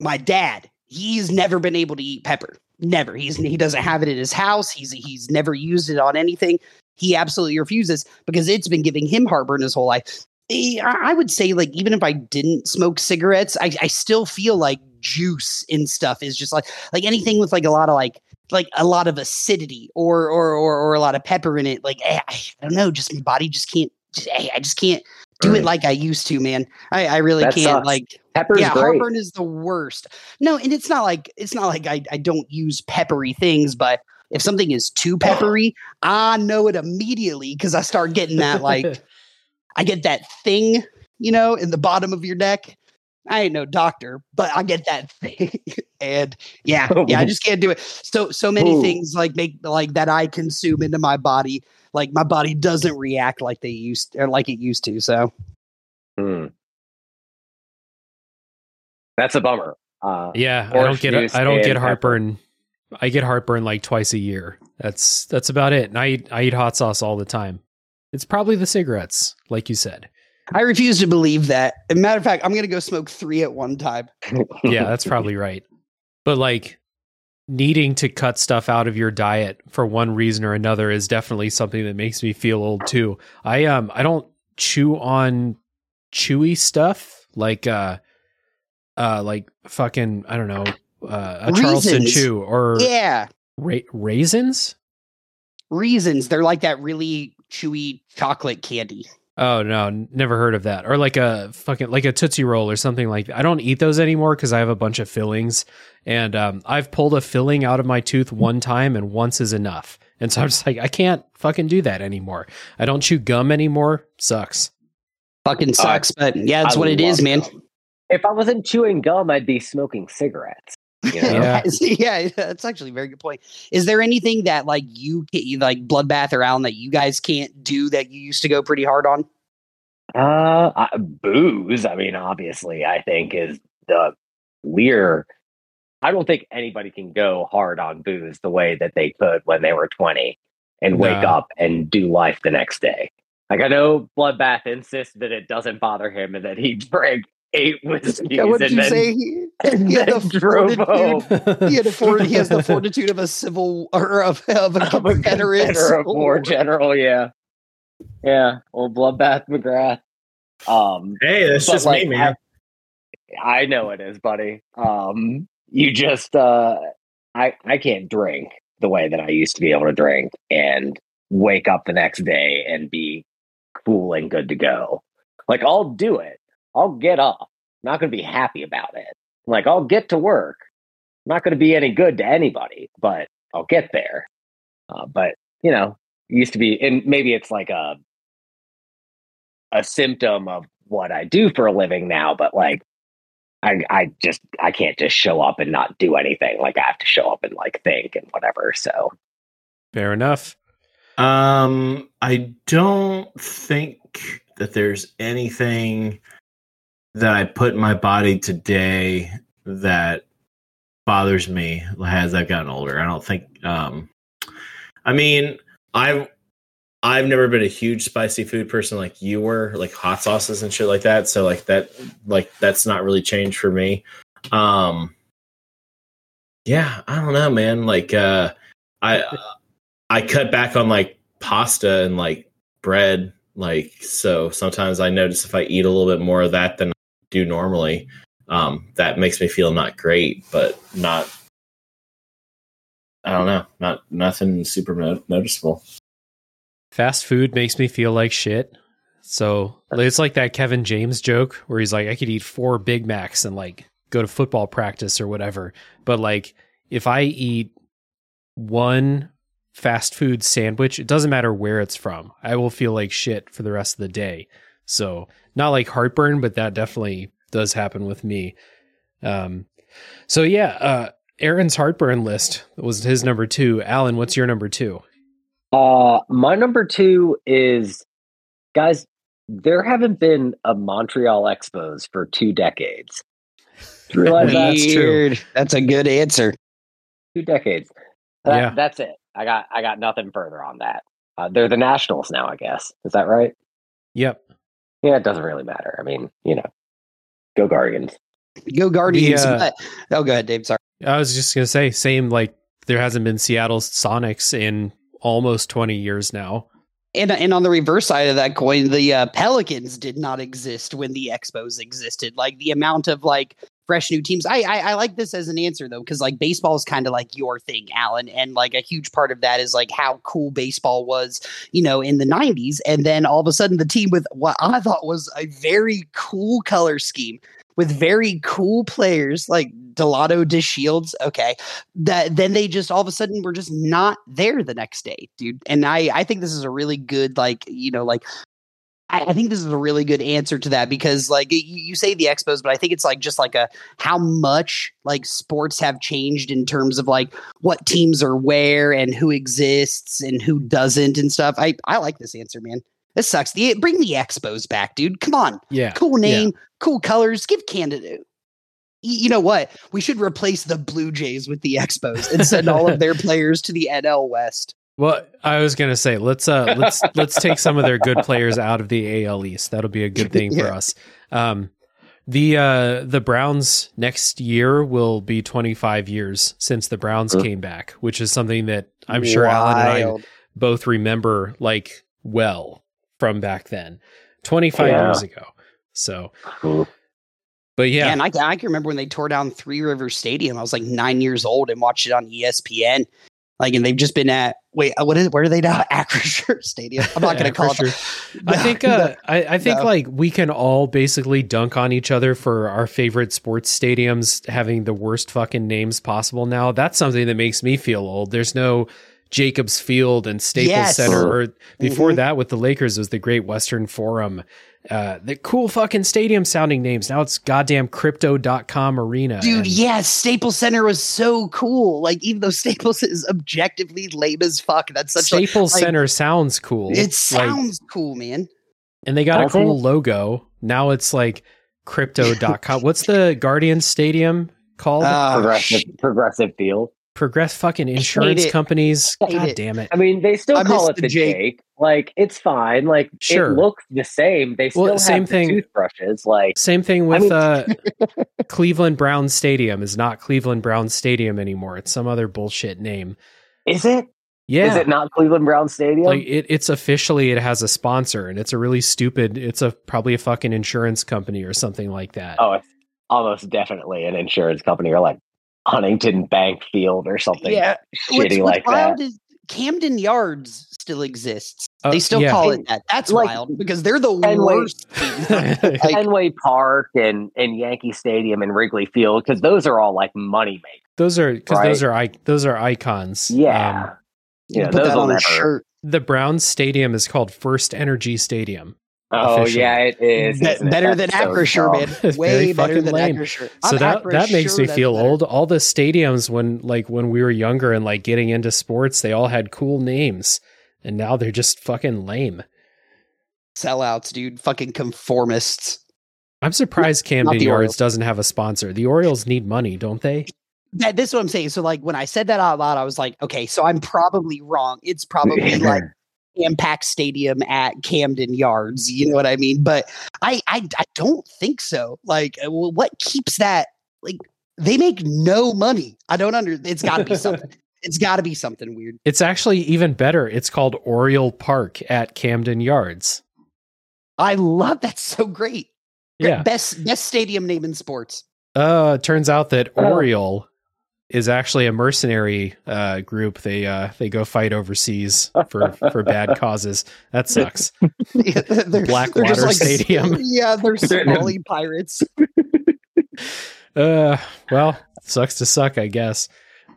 [SPEAKER 3] my dad, he's never been able to eat pepper. Never. He's he doesn't have it in his house. He's he's never used it on anything. He absolutely refuses because it's been giving him heartburn his whole life. Eh, I I would say like even if I didn't smoke cigarettes, I, I still feel like juice and stuff is just like like anything with like a lot of like like a lot of acidity or or or, or a lot of pepper in it. Like eh, I, I don't know, just my body just can't. Just, eh, I just can't do it like I used to, man. I, I really
[SPEAKER 4] That
[SPEAKER 3] can't.
[SPEAKER 4] sucks.
[SPEAKER 3] Like
[SPEAKER 4] Pepper's
[SPEAKER 3] yeah,
[SPEAKER 4] great.
[SPEAKER 3] heartburn is the worst. No, and it's not like it's not like I, I don't use peppery things, but if something is too peppery, I know it immediately because I start getting that like I get that thing, you know, in the bottom of your neck. I ain't no doctor, but I get that thing, and yeah, oh yeah, I just can't do it. So so many
[SPEAKER 4] Ooh.
[SPEAKER 3] things like make like that I consume into my body, like my body doesn't react like they used or like it used to. So
[SPEAKER 4] Hmm. That's a bummer. Uh,
[SPEAKER 1] Yeah, I don't get I don't
[SPEAKER 4] and
[SPEAKER 1] get
[SPEAKER 4] pepper.
[SPEAKER 1] heartburn. I get heartburn like twice a year. That's that's about it. And I eat I eat hot sauce all the time. It's probably the cigarettes, like you said.
[SPEAKER 3] I refuse to believe that. As a matter of fact, I'm gonna go smoke three at one time.
[SPEAKER 1] Yeah, that's probably right. But like needing to cut stuff out of your diet for one reason or another is definitely something that makes me feel old too. I um I don't chew on chewy stuff like uh uh like fucking I don't know uh a Charleston chew or
[SPEAKER 3] Yeah,
[SPEAKER 1] ra- raisins.
[SPEAKER 3] reasons they're like that really chewy chocolate candy.
[SPEAKER 1] Oh no, never heard of that. Or like a fucking like a Tootsie Roll or something like that. I don't eat those anymore because I have a bunch of fillings. And um, I've pulled a filling out of my tooth one time and once is enough. And so I'm just like, I can't fucking do that anymore. I don't chew gum anymore. Sucks.
[SPEAKER 3] Fucking sucks, but yeah, that's
[SPEAKER 4] I
[SPEAKER 3] what it is,
[SPEAKER 4] love
[SPEAKER 3] man.
[SPEAKER 4] If I wasn't chewing gum, I'd be smoking cigarettes. You know?
[SPEAKER 1] Yeah.
[SPEAKER 3] yeah, that's actually a very good point. Is there anything that like you like Bloodbath or Allen that you guys can't do that you used to go pretty hard on?
[SPEAKER 4] Uh, I, booze. I mean, obviously, I think is the we're. I don't think anybody can go hard on booze the way that they could when they were twenty and wake
[SPEAKER 1] No.
[SPEAKER 4] up and do life the next day. Like I know Bloodbath insists that it doesn't bother him and that he drank eight whiskeys
[SPEAKER 3] Yeah, what did
[SPEAKER 4] and
[SPEAKER 3] you
[SPEAKER 4] then,
[SPEAKER 3] say? He, he had the
[SPEAKER 4] drove
[SPEAKER 3] fortitude.
[SPEAKER 4] home.
[SPEAKER 3] He had a for, he has the fortitude of a civil or of, of a
[SPEAKER 4] of a
[SPEAKER 3] Confederate
[SPEAKER 4] Confederate
[SPEAKER 3] civil
[SPEAKER 4] war
[SPEAKER 3] war.
[SPEAKER 4] general. Yeah, yeah, old Bloodbath McGrath. Um,
[SPEAKER 5] Hey, that's just
[SPEAKER 4] like,
[SPEAKER 5] me, man.
[SPEAKER 4] I know it is, buddy. Um, you just uh, I I can't drink the way that I used to be able to drink and wake up the next day and be cool and good to go. Like I'll do it. I'll get up. I'm not going to be happy about it. Like I'll get to work. I'm not going to be any good to anybody, but I'll get there. Uh, but you know, it used to be, and maybe it's like a a symptom of what I do for a living now. But like, I I just I can't just show up and not do anything. Like I have to show up and like think and whatever. So
[SPEAKER 1] Fair enough.
[SPEAKER 5] Um, I don't think that there's anything that I put in my body today that bothers me as I've gotten older. I don't think. Um, I mean, I've I've never been a huge spicy food person like you were, like hot sauces and shit like that. So like that, like that's not really changed for me. Um, yeah, I don't know, man. Like, uh, I I cut back on like pasta and like bread. Like, so sometimes I notice if I eat a little bit more of that than do normally, um, that makes me feel not great, but not. I don't know, not nothing super no- noticeable.
[SPEAKER 1] Fast food makes me feel like shit. So it's like that Kevin James joke where he's like, I could eat four Big Macs and like go to football practice or whatever. But like, if I eat one fast food sandwich, it doesn't matter where it's from, I will feel like shit for the rest of the day. So not like heartburn, but that definitely does happen with me. Um, so yeah, uh, Aaron's heartburn list was his number two. Alan, what's your number two?
[SPEAKER 4] Uh, my number two is, guys, there haven't been a Montreal Expos for two decades. Do you realize that?
[SPEAKER 1] That's true.
[SPEAKER 3] That's a good answer.
[SPEAKER 4] Two decades. That-
[SPEAKER 1] Yeah.
[SPEAKER 4] That's it. I got I got nothing further on that. Uh, they're the Nationals now, I guess. Is that right?
[SPEAKER 1] Yep.
[SPEAKER 4] Yeah, it doesn't really matter. I mean, you know, go Guardians.
[SPEAKER 3] Go Guardians.
[SPEAKER 1] uh,
[SPEAKER 3] but- oh, go ahead, Dave. Sorry.
[SPEAKER 1] I was just gonna say, same like there hasn't been Seattle Sonics in almost twenty years now.
[SPEAKER 3] And and on the reverse side of that coin, the uh, Pelicans did not exist when the Expos existed. Like the amount of like fresh new teams. I I, I like this as an answer though, because like baseball is kind of like your thing, Alan, and like a huge part of that is like how cool baseball was, you know, in the '90s, and then all of a sudden the team with what I thought was a very cool color scheme with very cool players like Delino DeShields. Okay. That then they just all of a sudden were just not there the next day, dude. And I I think this is a really good, like, you know, like I, I think this is a really good answer to that because like you, you say the expos, but I think it's like just like a how much like sports have changed in terms of like what teams are where and who exists and who doesn't and stuff. I I like this answer, man. This sucks. The bring the expos back, dude. Come on
[SPEAKER 1] Yeah.
[SPEAKER 3] cool name, cool colors. Give Canada. You know what? We should replace the Blue Jays with the Expos and send all of their players to the NL West.
[SPEAKER 1] Well, I was gonna say let's uh let's let's take some of their good players out of the AL East. That'll be a good thing for us. Um, the uh the Browns next year will be 25 years since the Browns
[SPEAKER 4] Huh.
[SPEAKER 1] came back, which is something that I'm sure Alan and I both remember like well from back then, 25
[SPEAKER 4] Yeah.
[SPEAKER 1] years ago. So,
[SPEAKER 4] Cool.
[SPEAKER 1] but yeah,
[SPEAKER 3] And I, can- I can remember when they tore down Three Rivers Stadium. I was like nine years old and watched it on ESPN. Like, and they've just been at wait, uh, what is where are they now? Acrisure Stadium. I'm not going to call it.
[SPEAKER 1] I think uh, I, I think
[SPEAKER 3] no.
[SPEAKER 1] like we can all basically dunk on each other for our favorite sports stadiums having the worst fucking names possible now. That's something that makes me feel old. There's no Jacobs Field and Staples
[SPEAKER 3] Yes.
[SPEAKER 1] Center or before
[SPEAKER 3] Mhm.
[SPEAKER 1] that with the Lakers was the Great Western Forum. Uh, the cool fucking stadium sounding names. Now it's goddamn crypto.com arena.
[SPEAKER 3] Dude,
[SPEAKER 1] and-
[SPEAKER 3] yes, Staples Center was so cool. Like, even though Staples is objectively lame as fuck, that's such like,
[SPEAKER 1] Staples
[SPEAKER 3] like,
[SPEAKER 1] Center sounds cool.
[SPEAKER 3] it
[SPEAKER 1] Like,
[SPEAKER 3] sounds cool, man.
[SPEAKER 1] and they got a
[SPEAKER 4] Does it?
[SPEAKER 1] cool logo. Now it's like crypto.com. What's the Guardian Stadium called?
[SPEAKER 3] Uh,
[SPEAKER 4] Progressive progressive field.
[SPEAKER 1] Progress fucking insurance companies. God
[SPEAKER 3] it.
[SPEAKER 1] damn it.
[SPEAKER 4] I mean, they still
[SPEAKER 3] I
[SPEAKER 4] call it
[SPEAKER 3] the
[SPEAKER 4] the
[SPEAKER 3] Jake.
[SPEAKER 4] Jake. Like it's fine. Like
[SPEAKER 1] Sure.
[SPEAKER 4] it looks the same. They still
[SPEAKER 1] Well,
[SPEAKER 4] have
[SPEAKER 1] same
[SPEAKER 4] the
[SPEAKER 1] thing-
[SPEAKER 4] toothbrushes. Like
[SPEAKER 1] Same thing
[SPEAKER 4] I
[SPEAKER 1] with
[SPEAKER 4] mean-
[SPEAKER 1] uh, Cleveland Brown Stadium is not Cleveland Brown Stadium anymore. It's some other bullshit name.
[SPEAKER 4] is it?
[SPEAKER 1] Yeah.
[SPEAKER 4] Is it not Cleveland Brown Stadium?
[SPEAKER 1] like it, it's officially it has a sponsor and it's a really stupid it's a probably a fucking insurance company or something like that.
[SPEAKER 4] oh, it's almost definitely an insurance company or like Huntington Bank Field or something
[SPEAKER 3] Yeah.
[SPEAKER 4] shitty like
[SPEAKER 3] wild is Camden Yards still exists.
[SPEAKER 1] Oh,
[SPEAKER 3] they still
[SPEAKER 1] yeah.
[SPEAKER 3] call it that. That's
[SPEAKER 4] Like,
[SPEAKER 3] wild because they're the
[SPEAKER 4] Fenway-
[SPEAKER 3] worst. Like,
[SPEAKER 4] Fenway Park and and Yankee Stadium and Wrigley Field because those are all like money makers.
[SPEAKER 1] those are because
[SPEAKER 4] Right.
[SPEAKER 1] those are those are icons.
[SPEAKER 4] Yeah,
[SPEAKER 1] Um,
[SPEAKER 4] yeah,
[SPEAKER 3] put
[SPEAKER 4] those
[SPEAKER 3] that on a
[SPEAKER 4] never.
[SPEAKER 3] shirt.
[SPEAKER 1] the Browns Stadium is called First Energy Stadium.
[SPEAKER 4] Oh, oh
[SPEAKER 1] officially.
[SPEAKER 4] yeah, it is.
[SPEAKER 3] Be-
[SPEAKER 4] isn't it?
[SPEAKER 3] better than
[SPEAKER 4] That's so
[SPEAKER 3] Acrisure, man. Way better
[SPEAKER 1] fucking
[SPEAKER 3] than
[SPEAKER 1] lame.
[SPEAKER 3] Acrisure.
[SPEAKER 1] So
[SPEAKER 3] I'm
[SPEAKER 1] that that makes
[SPEAKER 3] Acrisure,
[SPEAKER 1] me feel
[SPEAKER 3] better.
[SPEAKER 1] old. All the stadiums when like when we were younger and like getting into sports, they all had cool names, and now they're just fucking lame.
[SPEAKER 3] Sellouts, dude. Fucking conformists.
[SPEAKER 1] I'm surprised Camden
[SPEAKER 3] the
[SPEAKER 1] Yards
[SPEAKER 3] Orioles.
[SPEAKER 1] doesn't have a sponsor. The Orioles need money, don't they?
[SPEAKER 3] That, this is what I'm saying. So, like, when I said that out loud, I was like, okay, so I'm probably wrong. It's probably like Impact Stadium at Camden Yards. You know what I mean? But I, I, I don't think so. Like, uh, what keeps that? Like, they make no money. I don't under. It's got to be something. It's got to be something weird.
[SPEAKER 1] It's actually even better. It's called Oriole Park at Camden Yards.
[SPEAKER 3] I love that. So great. Great.
[SPEAKER 1] Yeah.
[SPEAKER 3] Best best stadium name in sports.
[SPEAKER 1] Uh, turns out that
[SPEAKER 4] Oh.
[SPEAKER 1] Oriole is actually a mercenary uh, group. They uh, they go fight overseas for for bad causes. That sucks.
[SPEAKER 3] Yeah, they're- they're
[SPEAKER 1] Blackwater
[SPEAKER 3] just like-
[SPEAKER 1] Stadium.
[SPEAKER 3] Yeah, they're Somali pirates.
[SPEAKER 1] Uh, well, sucks to suck, I guess.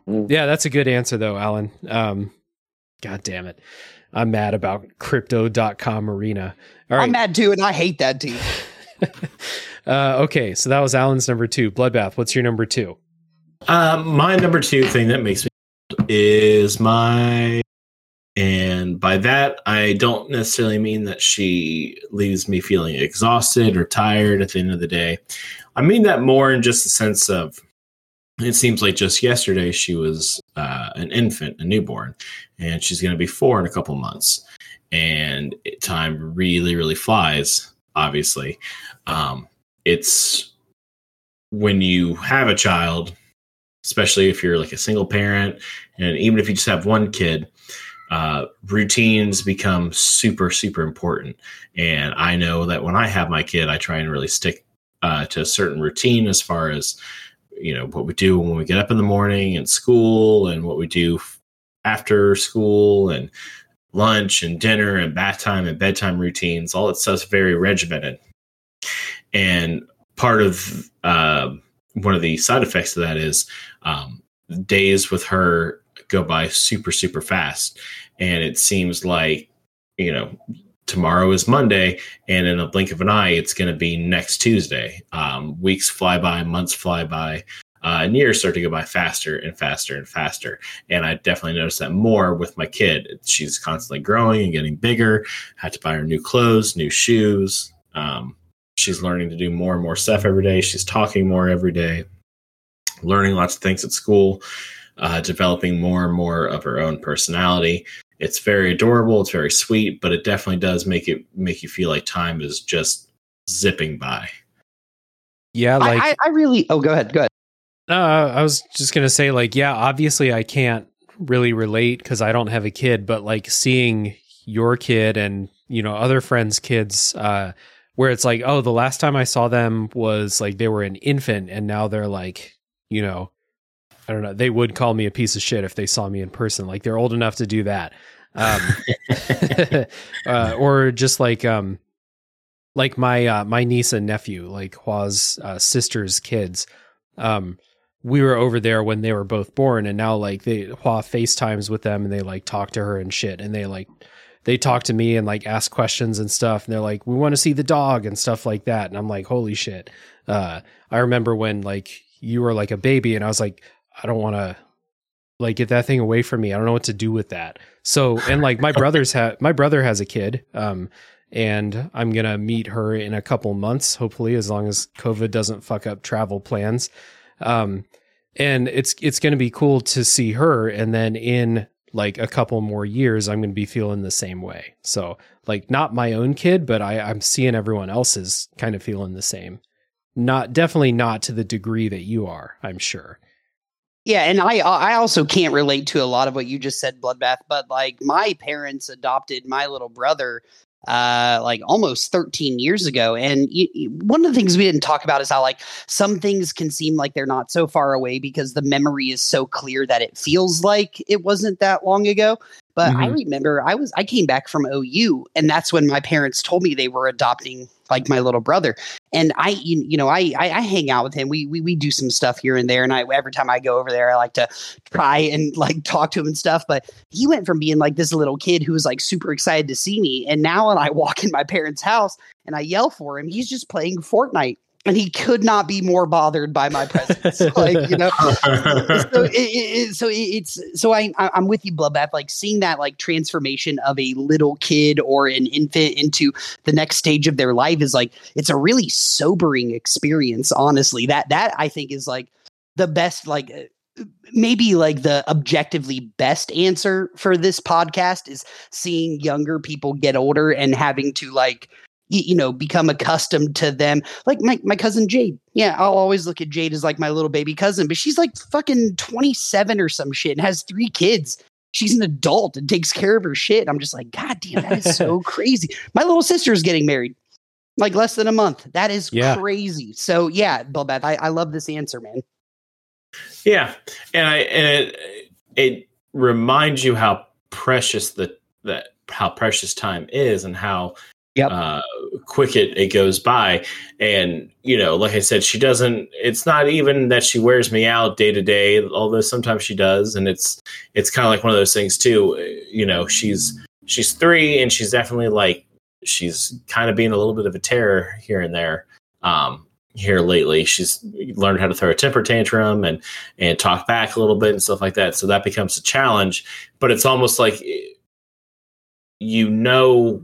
[SPEAKER 4] Mm.
[SPEAKER 1] Yeah, that's a good answer though, Alan. Um, God damn it. I'm mad about crypto.com arena. All right.
[SPEAKER 3] I'm mad too, and I hate that team.
[SPEAKER 1] uh, okay, so that was Alan's number two. Bloodbath, what's your number two?
[SPEAKER 5] Um, my number two thing that makes me is my, and by that I don't necessarily mean that she leaves me feeling exhausted or tired at the end of the day. I mean that more in just the sense of it seems like just yesterday she was uh, an infant, a newborn, and she's going to be four in a couple months, and time really, really flies. Obviously, um, it's when you have a child especially if you're like a single parent. And even if you just have one kid uh, routines become super super important. And i know that when i have my kid i try and really stick uh, to a certain routine as far as you know what we do when we get up in the morning and school and what we do after school and lunch and dinner and bath time and bedtime routines. All that stuff's very regimented. And part of uh, one of the side effects of that is um, days with her go by super super fast. And it seems like you know tomorrow is monday and in a blink of an eye it's going to be next tuesday. Um, weeks fly by months fly by uh, and years start to go by faster and faster and faster. And i definitely noticed that more with my kid. She's constantly growing and getting bigger. Had to buy her new clothes new shoes. Um, she's learning to do more and more stuff every day she's talking more every day learning lots of things at school, uh, developing more and more of her own personality. It's very adorable. It's very sweet, but it definitely does make it make you feel like time is just zipping by.
[SPEAKER 1] Yeah, like
[SPEAKER 3] I, I, I really. Oh, go ahead. Go ahead.
[SPEAKER 1] Uh, I was just gonna say, like, yeah, obviously I can't really relate because I don't have a kid, but like seeing your kid and you know other friends' kids, uh, where it's like, oh, the last time I saw them was like they were an infant, and now they're like, you know, I don't know, they would call me a piece of shit if they saw me in person. Like they're old enough to do that, um, uh, or just like um, like my uh, my niece and nephew, like Hua's uh, sister's kids. Um, we were over there when they were both born and now like they Hua FaceTimes with them and they like talk to her and shit and they like they talk to me and like ask questions and stuff and they're like we want to see the dog and stuff like that and I'm like holy shit. Uh I remember when like you were like a baby and I was like I don't want to like get that thing away from me. I don't know what to do with that. So and like my brother's ha- my brother has a kid. Um and I'm gonna meet her in a couple months, hopefully, as long as COVID doesn't fuck up travel plans. Um, and it's it's going to be cool to see her, and then in like a couple more years, I'm going to be feeling the same way. So, like, not my own kid, but I, I'm seeing everyone else's kind of feeling the same. Not definitely not to the degree that you are, I'm sure.
[SPEAKER 3] Yeah, and I I also can't relate to a lot of what you just said, Bloodbath. But like my parents adopted my little brother uh like almost 13 years ago. And one of the things we didn't talk about is how like some things can seem like they're not so far away because the memory is so clear that it feels like it wasn't that long ago but I
[SPEAKER 1] Mhm.
[SPEAKER 3] remember I was I came back from OU and that's when my parents told me they were adopting like my little brother. And I you, you know I, I I hang out with him. We we we do some stuff here and there and I every time I go over there I like to try and like talk to him and stuff, but he went from being like this little kid who was like super excited to see me and now when I walk in my parents' house and I yell for him, he's just playing Fortnite. And he could not be more bothered by my presence. like, you know, so it, it, so it, it's so I I'm with you, Bloodbath. Like seeing that like transformation of a little kid or an infant into the next stage of their life is like it's a really sobering experience. Honestly, that that I think is like the best like. uh, Maybe like the objectively best answer for this podcast is seeing younger people get older and having to like you know become accustomed to them. Like my, my cousin jade. Yeah i'll always look at jade as like my little baby cousin but she's like fucking 27 or some shit and has three kids. She's an adult and takes care of her shit. I'm just like god damn that is so crazy. My little sister is getting married like less than a month. That is
[SPEAKER 1] Yeah.
[SPEAKER 3] crazy. So yeah Bloodbath, I, I love this answer man.
[SPEAKER 5] Yeah, and I and it it reminds you how precious the that how precious time is and how
[SPEAKER 3] Yep.
[SPEAKER 5] uh, quick it it goes by. And you know, like I said, she doesn't. It's not even that she wears me out day to day, although sometimes she does, and it's it's kind of like one of those things too. You know, she's she's three, and she's definitely like she's kind of being a little bit of a terror here and there. Um, here lately, she's learned how to throw a temper tantrum and and talk back a little bit and stuff like that. So that becomes a challenge. But it's almost like eh, you know,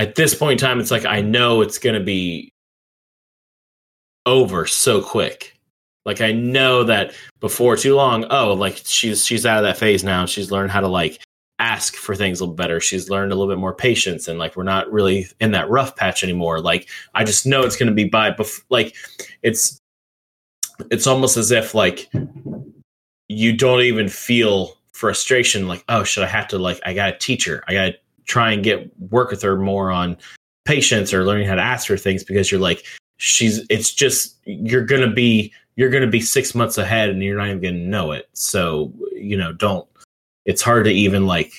[SPEAKER 5] at this point in time, it's like I know it's going to be over so quick. Like I know that before too long, oh, like she's she's out of that phase now. She's learned how to like ask for things a little better. She's learned a little bit more patience, and like we're not really in that rough patch anymore. Like I just know it's going to be by bef- like it's it's almost as if like you don't even feel frustration like oh should i have to like i gotta teach her i gotta try and get work with her more on patience or learning how to ask her things because you're like she's it's just you're gonna be you're gonna be six months ahead and you're not even gonna know it. So you know don't it's hard to even like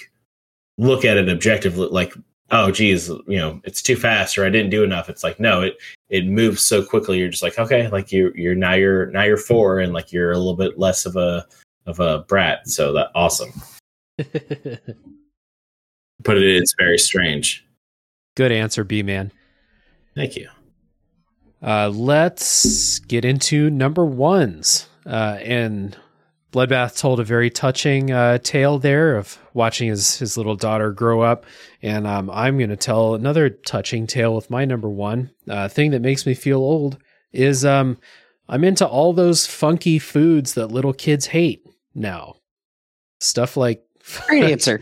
[SPEAKER 5] look at it objectively like oh geez you know it's too fast or i didn't do enough. It's like no it it moves so quickly. You're just like okay like you you're now you're now you're four and like you're a little bit less of a of a brat. So that awesome but it is very strange
[SPEAKER 1] Good answer, B man.
[SPEAKER 5] thank you
[SPEAKER 1] Uh, let's get into number ones. Uh, and Bloodbath told a very touching uh, tale there of watching his, his little daughter grow up. And um, I'm going to tell another touching tale with my number one. Uh, thing that makes me feel old is um, I'm into all those funky foods that little kids hate now. Stuff like
[SPEAKER 3] great answer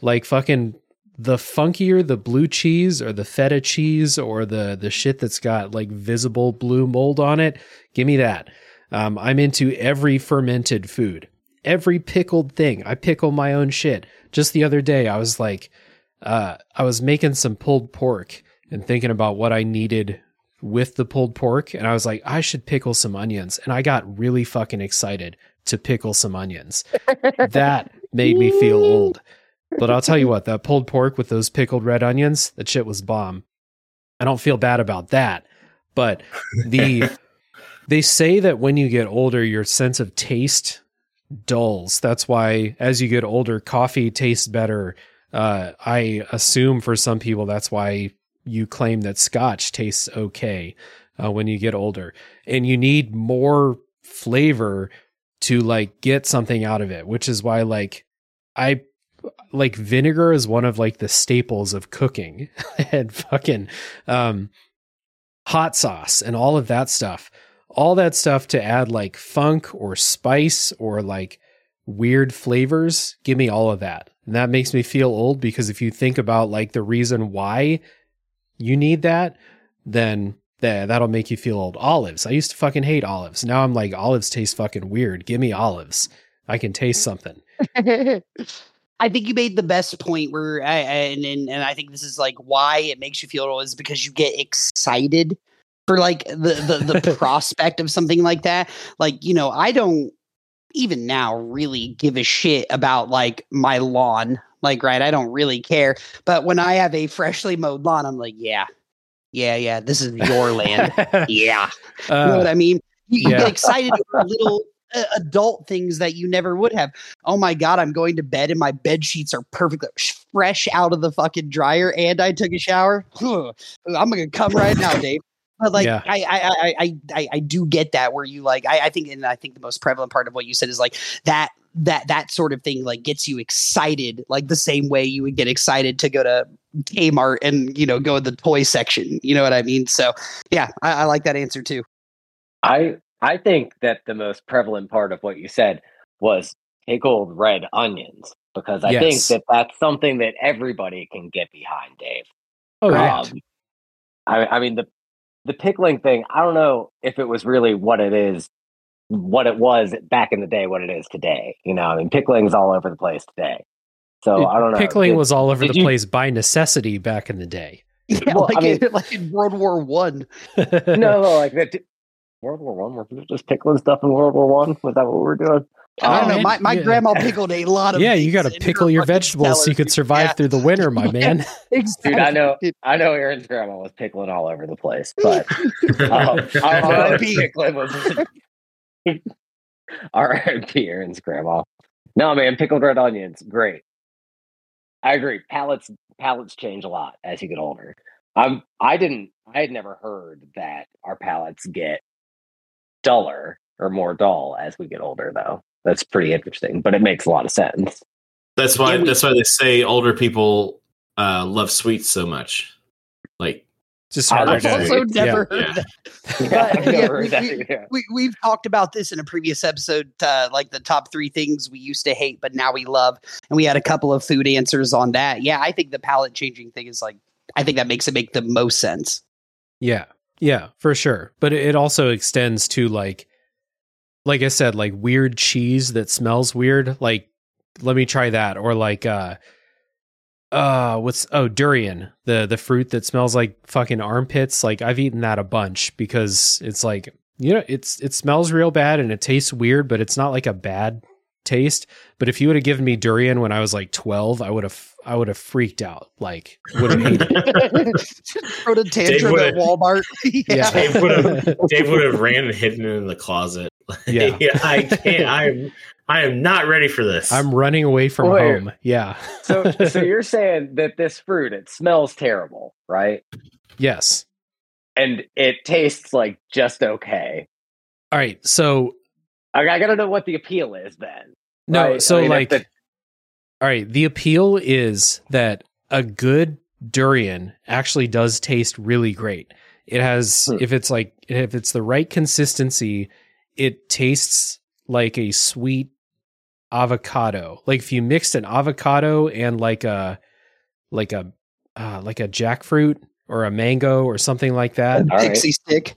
[SPEAKER 1] like fucking the funkier the blue cheese or the feta cheese or the the shit that's got like visible blue mold on it give me that. Um, i'm into every fermented food every pickled thing. I pickle my own shit. Just the other day i was like uh, i was making some pulled pork and thinking about what i needed with the pulled pork and i was like i should pickle some onions and i got really fucking excited to pickle some onions. That made me feel old but I'll tell you what, that pulled pork with those pickled red onions, that shit was bomb. I don't feel bad about that. But the they say that when you get older, your sense of taste dulls. That's why as you get older, coffee tastes better. Uh, I assume for some people that's why you claim that scotch tastes okay uh, when you get older. And you need more flavor to like get something out of it, which is why like I like vinegar is one of like the staples of cooking and fucking um hot sauce and all of that stuff. All that stuff to add like funk or spice or like weird flavors give me all of that. And that makes me feel old because if you think about like the reason why you need that then that that'll make you feel old. Olives. I used to fucking hate olives. Now i'm like olives taste fucking weird. Give me olives. I can taste something
[SPEAKER 3] I think you made the best point where, I, and, and and I think this is like why it makes you feel old is because you get excited for like the the, the prospect of something like that. Like you know, I don't even now really give a shit about like my lawn. Like right, I don't really care. But when I have a freshly mowed lawn, I'm like, yeah, yeah, yeah, this is your land. Yeah, you know what
[SPEAKER 1] Uh,
[SPEAKER 3] I mean. You, you
[SPEAKER 1] yeah.
[SPEAKER 3] get excited for a little uh, adult things that you never would have. Oh my god, I'm going to bed and my bed sheets are perfectly fresh out of the fucking dryer, and I took a shower. I'm gonna come right now, Dave. But like,
[SPEAKER 1] Yeah.
[SPEAKER 3] I, I, I, I, I, I do get that where you like, I, I think, and I think the most prevalent part of what you said is like that, that, that sort of thing like gets you excited, like the same way you would get excited to go to Kmart and you know go in the toy section. You know what I mean? So yeah, I, I like that answer too.
[SPEAKER 4] I I think that the most prevalent part of what you said was pickled red onions because I
[SPEAKER 1] Yes.
[SPEAKER 4] think that that's something that everybody can get behind, Dave.
[SPEAKER 1] oh yeah.
[SPEAKER 4] Um, I, I mean the the pickling thing. I don't know if it was really what it is, what it was back in the day, what it is today. You know, I mean, pickling's all over the place today. So I don't know.
[SPEAKER 1] Pickling
[SPEAKER 4] Did-
[SPEAKER 1] was all over the
[SPEAKER 4] you-
[SPEAKER 1] place by necessity back in the day.
[SPEAKER 3] Yeah,
[SPEAKER 4] Well,
[SPEAKER 3] like,
[SPEAKER 4] I mean-
[SPEAKER 3] in, like in World War One.
[SPEAKER 4] no, like that. World War One. Were we just pickling stuff in World War One? Was that what we were doing?
[SPEAKER 3] I don't know. My, my
[SPEAKER 1] yeah.
[SPEAKER 3] grandma pickled a lot of.
[SPEAKER 1] yeah, you got to pickle your
[SPEAKER 3] fucking
[SPEAKER 1] vegetables so you
[SPEAKER 3] cellar.
[SPEAKER 1] could survive
[SPEAKER 3] Yeah,
[SPEAKER 1] through the winter, my man.
[SPEAKER 3] exactly.
[SPEAKER 4] Dude, I know, I know. Aaron's grandma was pickling all over the place, but um, I don't know. if
[SPEAKER 3] R.I.P.
[SPEAKER 4] pickling was. R.I.P. Aaron's grandma. No, man, pickled red onions, great. I agree. Palates palates change a lot as you get older. Um, I didn't. I had never heard that our palates get duller or more dull as we get older, though. That's pretty interesting, but it makes a lot of sense.
[SPEAKER 5] That's why
[SPEAKER 3] we-
[SPEAKER 5] that's why they say older people uh, love sweets so much. Like
[SPEAKER 1] Just
[SPEAKER 4] I
[SPEAKER 1] harder
[SPEAKER 3] I've also
[SPEAKER 1] yeah.
[SPEAKER 3] never heard
[SPEAKER 5] Yeah.
[SPEAKER 3] that.
[SPEAKER 4] Yeah,
[SPEAKER 3] yeah,
[SPEAKER 4] heard
[SPEAKER 3] we-
[SPEAKER 4] that
[SPEAKER 3] we, have talked about this in a previous episode, uh, like the top three things we used to hate but now we love, and we had a couple of food answers on that. Yeah, I think the palate changing thing is like, I think that makes it make the most sense.
[SPEAKER 1] Yeah. Yeah, for sure. But it also extends to like like I said, like weird cheese that smells weird. Like let me try that. Or like uh uh what's oh durian, the the fruit that smells like fucking armpits. Like I've eaten that a bunch because it's like you know, it's it smells real bad and it tastes weird, but it's not like a bad taste. But if you would have given me durian when I was like twelve, I would have I would have freaked out. Like would have hated it.
[SPEAKER 3] Throw the tantrum at Walmart.
[SPEAKER 1] Yeah.
[SPEAKER 5] Dave would have Dave would have ran and hidden it in the closet.
[SPEAKER 1] Yeah.
[SPEAKER 5] I can't. I'm I am not ready for this.
[SPEAKER 1] I'm running away from
[SPEAKER 4] Wait.
[SPEAKER 1] home. Yeah.
[SPEAKER 4] So, so you're saying that this fruit it smells terrible, right?
[SPEAKER 1] Yes.
[SPEAKER 4] And it tastes like just okay.
[SPEAKER 1] All right. So
[SPEAKER 4] I, I gotta know what the appeal is then.
[SPEAKER 1] no.
[SPEAKER 4] right?
[SPEAKER 1] So
[SPEAKER 4] I mean,
[SPEAKER 1] like,
[SPEAKER 4] the-
[SPEAKER 1] all right. The appeal is that a good durian actually does taste really great. It has
[SPEAKER 4] Hmm.
[SPEAKER 1] if it's like if it's the right consistency, it tastes like a sweet avocado. Like if you mixed an avocado and like a like a uh, like a jackfruit or a mango or something like that.
[SPEAKER 4] All right.
[SPEAKER 3] Pixie stick.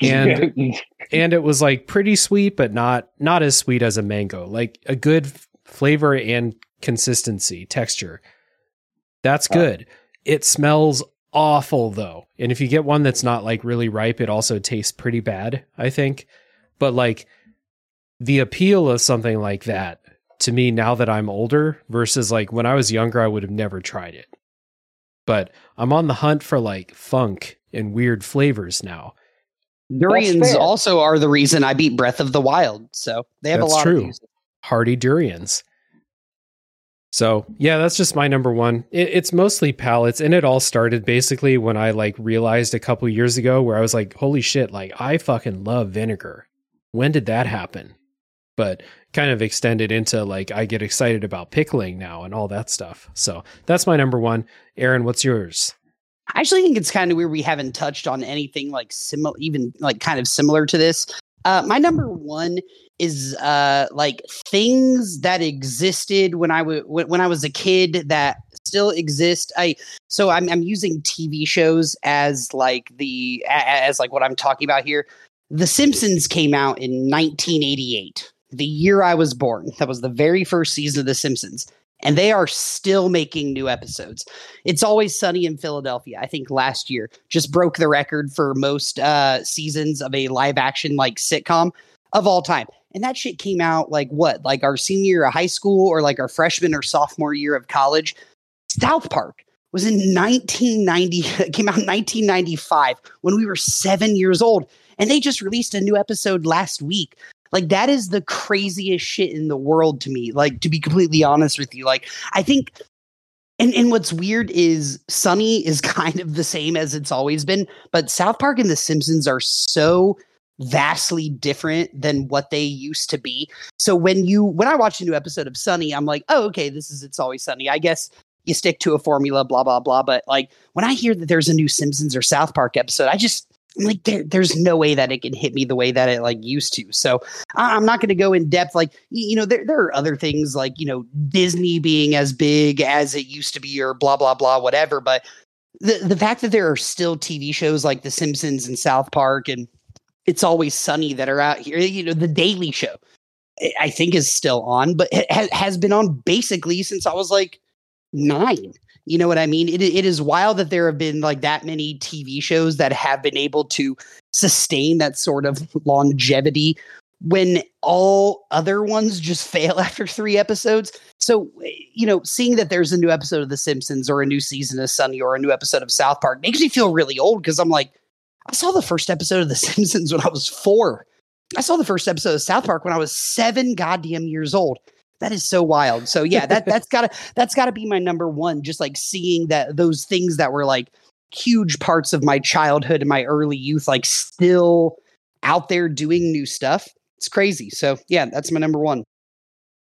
[SPEAKER 1] And and it was like pretty sweet but not not as sweet as a mango. Like a good f- flavor and consistency texture. That's good. It smells awful though. And if you get one that's not like really ripe it also tastes pretty bad i think. But like the appeal of something like that to me now that i'm older versus like when i was younger i would have never tried it. But i'm on the hunt for like funk and weird flavors now
[SPEAKER 3] Durians also are the reason I beat Breath of the Wild. So they have
[SPEAKER 1] That's
[SPEAKER 3] a lot
[SPEAKER 1] true.
[SPEAKER 3] of uses.
[SPEAKER 1] hearty durians. So yeah, that's just my number one. It, it's mostly palates, and it all started basically when I like realized a couple years ago where I was like, "Holy shit! Like I fucking love vinegar." When did that happen? But kind of extended into like I get excited about pickling now and all that stuff. So that's my number one. Aaron, what's yours?
[SPEAKER 3] I actually think it's kind of weird we haven't touched on anything like similar, even like kind of similar to this. Uh, my number one is uh, like things that existed when I was when, I was a kid that still exist. I so I'm I'm using TV shows as like the as like what I'm talking about here. The Simpsons came out in 1988, the year I was born. That was the very first season of The Simpsons. And they are still making new episodes. It's always sunny in Philadelphia. I think last year just broke the record for most uh, seasons of a live action like sitcom of all time. And that shit came out like what, like our senior year of high school or like our freshman or sophomore year of college. South Park was in 1990, came out in 1995 when we were seven years old. And they just released a new episode last week. Like that is the craziest shit in the world to me. Like to be completely honest with you, like I think and and what's weird is Sunny is kind of the same as it's always been, but South Park and The Simpsons are so vastly different than what they used to be. So when you when I watch a new episode of Sunny, I'm like, "Oh, okay, this is It's Always Sunny." I guess you stick to a formula blah blah blah, but like when I hear that there's a new Simpsons or South Park episode, I just like there, there's no way that it can hit me the way that it like used to. So I, am not going to go in depth. Like you know, there there are other things like you know Disney being as big as it used to be, or blah blah blah, whatever. But the the fact that there are still TV shows like The Simpsons and South Park and It's Always Sunny that are out here, you know, The Daily Show, eh, I think is still on, but it has been on basically since I was like nine. You know what I mean? It, it is wild that there have been like that many TV shows that have been able to sustain that sort of longevity when all other ones just fail after three episodes. So, eh, you know, seeing that there's a new episode of The Simpsons or a new season of Sunny or a new episode of South Park makes me feel really old because I'm like, I saw the first episode of The Simpsons when I was four. I saw the first episode of South Park when I was seven goddamn years old that is so wild. So yeah, that that's gotta that's gotta be my number one. Just like seeing that those things that were like huge parts of my childhood and my early youth, like still out there doing new stuff. It's crazy. So yeah, that's my number one.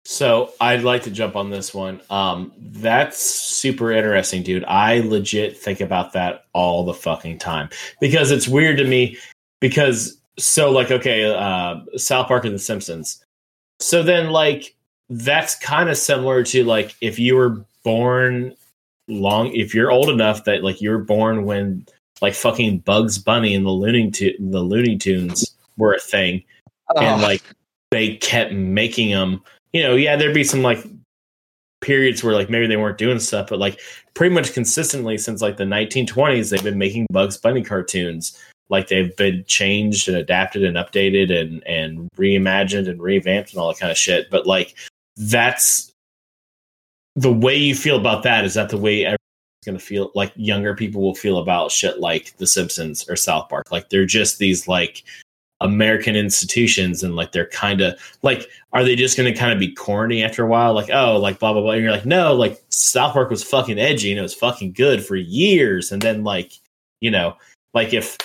[SPEAKER 5] So I'd like to jump on this one. Um, that's super interesting, dude. I legit think about that all the fucking time because it's weird to me. Because so like okay, uh, South Park and The Simpsons. So then like that's kind of similar to like if you were born long if you're old enough that like you were born when like fucking Bugs Bunny and the Looney tu- the Looney Tunes were a thing, oh. and like they kept making them. You know, yeah, there'd be some like periods where like maybe they weren't doing stuff, but like pretty much consistently since like the 1920s, they've been making Bugs Bunny cartoons. Like they've been changed and adapted and updated and and reimagined and revamped and all that kind of shit. But like that's the way you feel about that. Is that the way everyone's going to feel? Like younger people will feel about shit like The Simpsons or South Park. Like they're just these like American institutions, and like they're kind of like, are they just going to kind of be corny after a while? Like, oh, like blah blah blah. And you're like, no, like South Park was fucking edgy and it was fucking good for years, and then like, you know, like if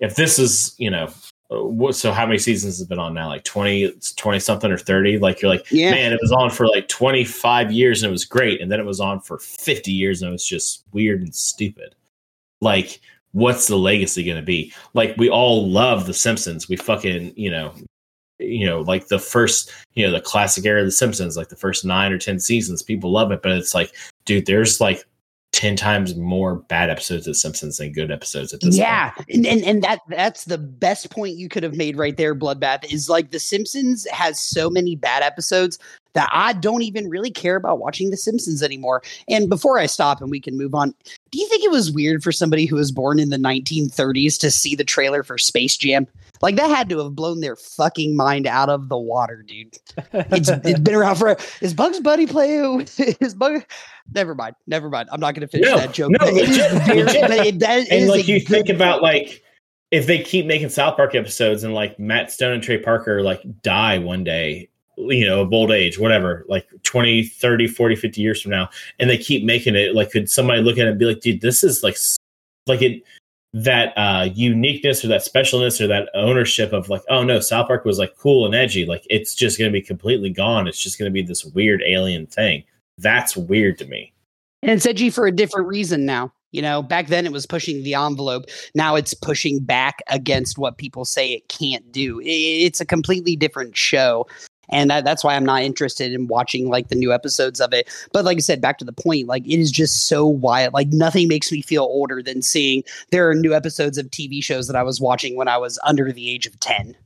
[SPEAKER 5] if this is you know Uh, so how many seasons has it been on now? Like 20 20 something or 30 like you're like yeah. man it was on for like 25 years and it was great. And then it was on for 50 years and it was just weird and stupid. Like what's the legacy going to be? Like we all love the simpsons. We fucking you know you know like the first you know the classic era of the simpsons like the first 9 or 10 seasons people love it. But it's like dude there's like 10 times more bad episodes of Simpsons than good episodes at this
[SPEAKER 3] yeah. And, and and that that's the best point you could have made right there, Bloodbath, is like The Simpsons has so many bad episodes that I don't even really care about watching The Simpsons anymore. And before I stop and we can move on, do you think it was weird for somebody who was born in the 1930s to see the trailer for Space Jam? Like that had to have blown their fucking mind out of the water, dude. It's, it's been around for. Is Bugs Bunny play? Is Bug? Never mind. Never mind. I'm not going to finish no, that joke. No, it is
[SPEAKER 5] very, it, that and like you think about like if they keep making South Park episodes and like Matt Stone and Trey Parker like die one day, you know, of old age, whatever, like 20, 30, 40, 50 years from now, and they keep making it, like, could somebody look at it and be like, dude, this is like, like it, that uh uniqueness or that specialness or that ownership of like, oh no, South Park was like cool and edgy. Like, it's just to be completely gone. It's just to be this weird alien thing. That's weird to me.
[SPEAKER 3] And it's edgy for a different reason now. You know, back then it was pushing the envelope. Now it's pushing back against what people say it can't do. It's a completely different show and that, that's why I'm not interested in watching like the new episodes of it. But like I said, back to the point, like it is just so wild. Like nothing makes me feel older than seeing there are new episodes of TV shows that I was watching when I was under the age of ten.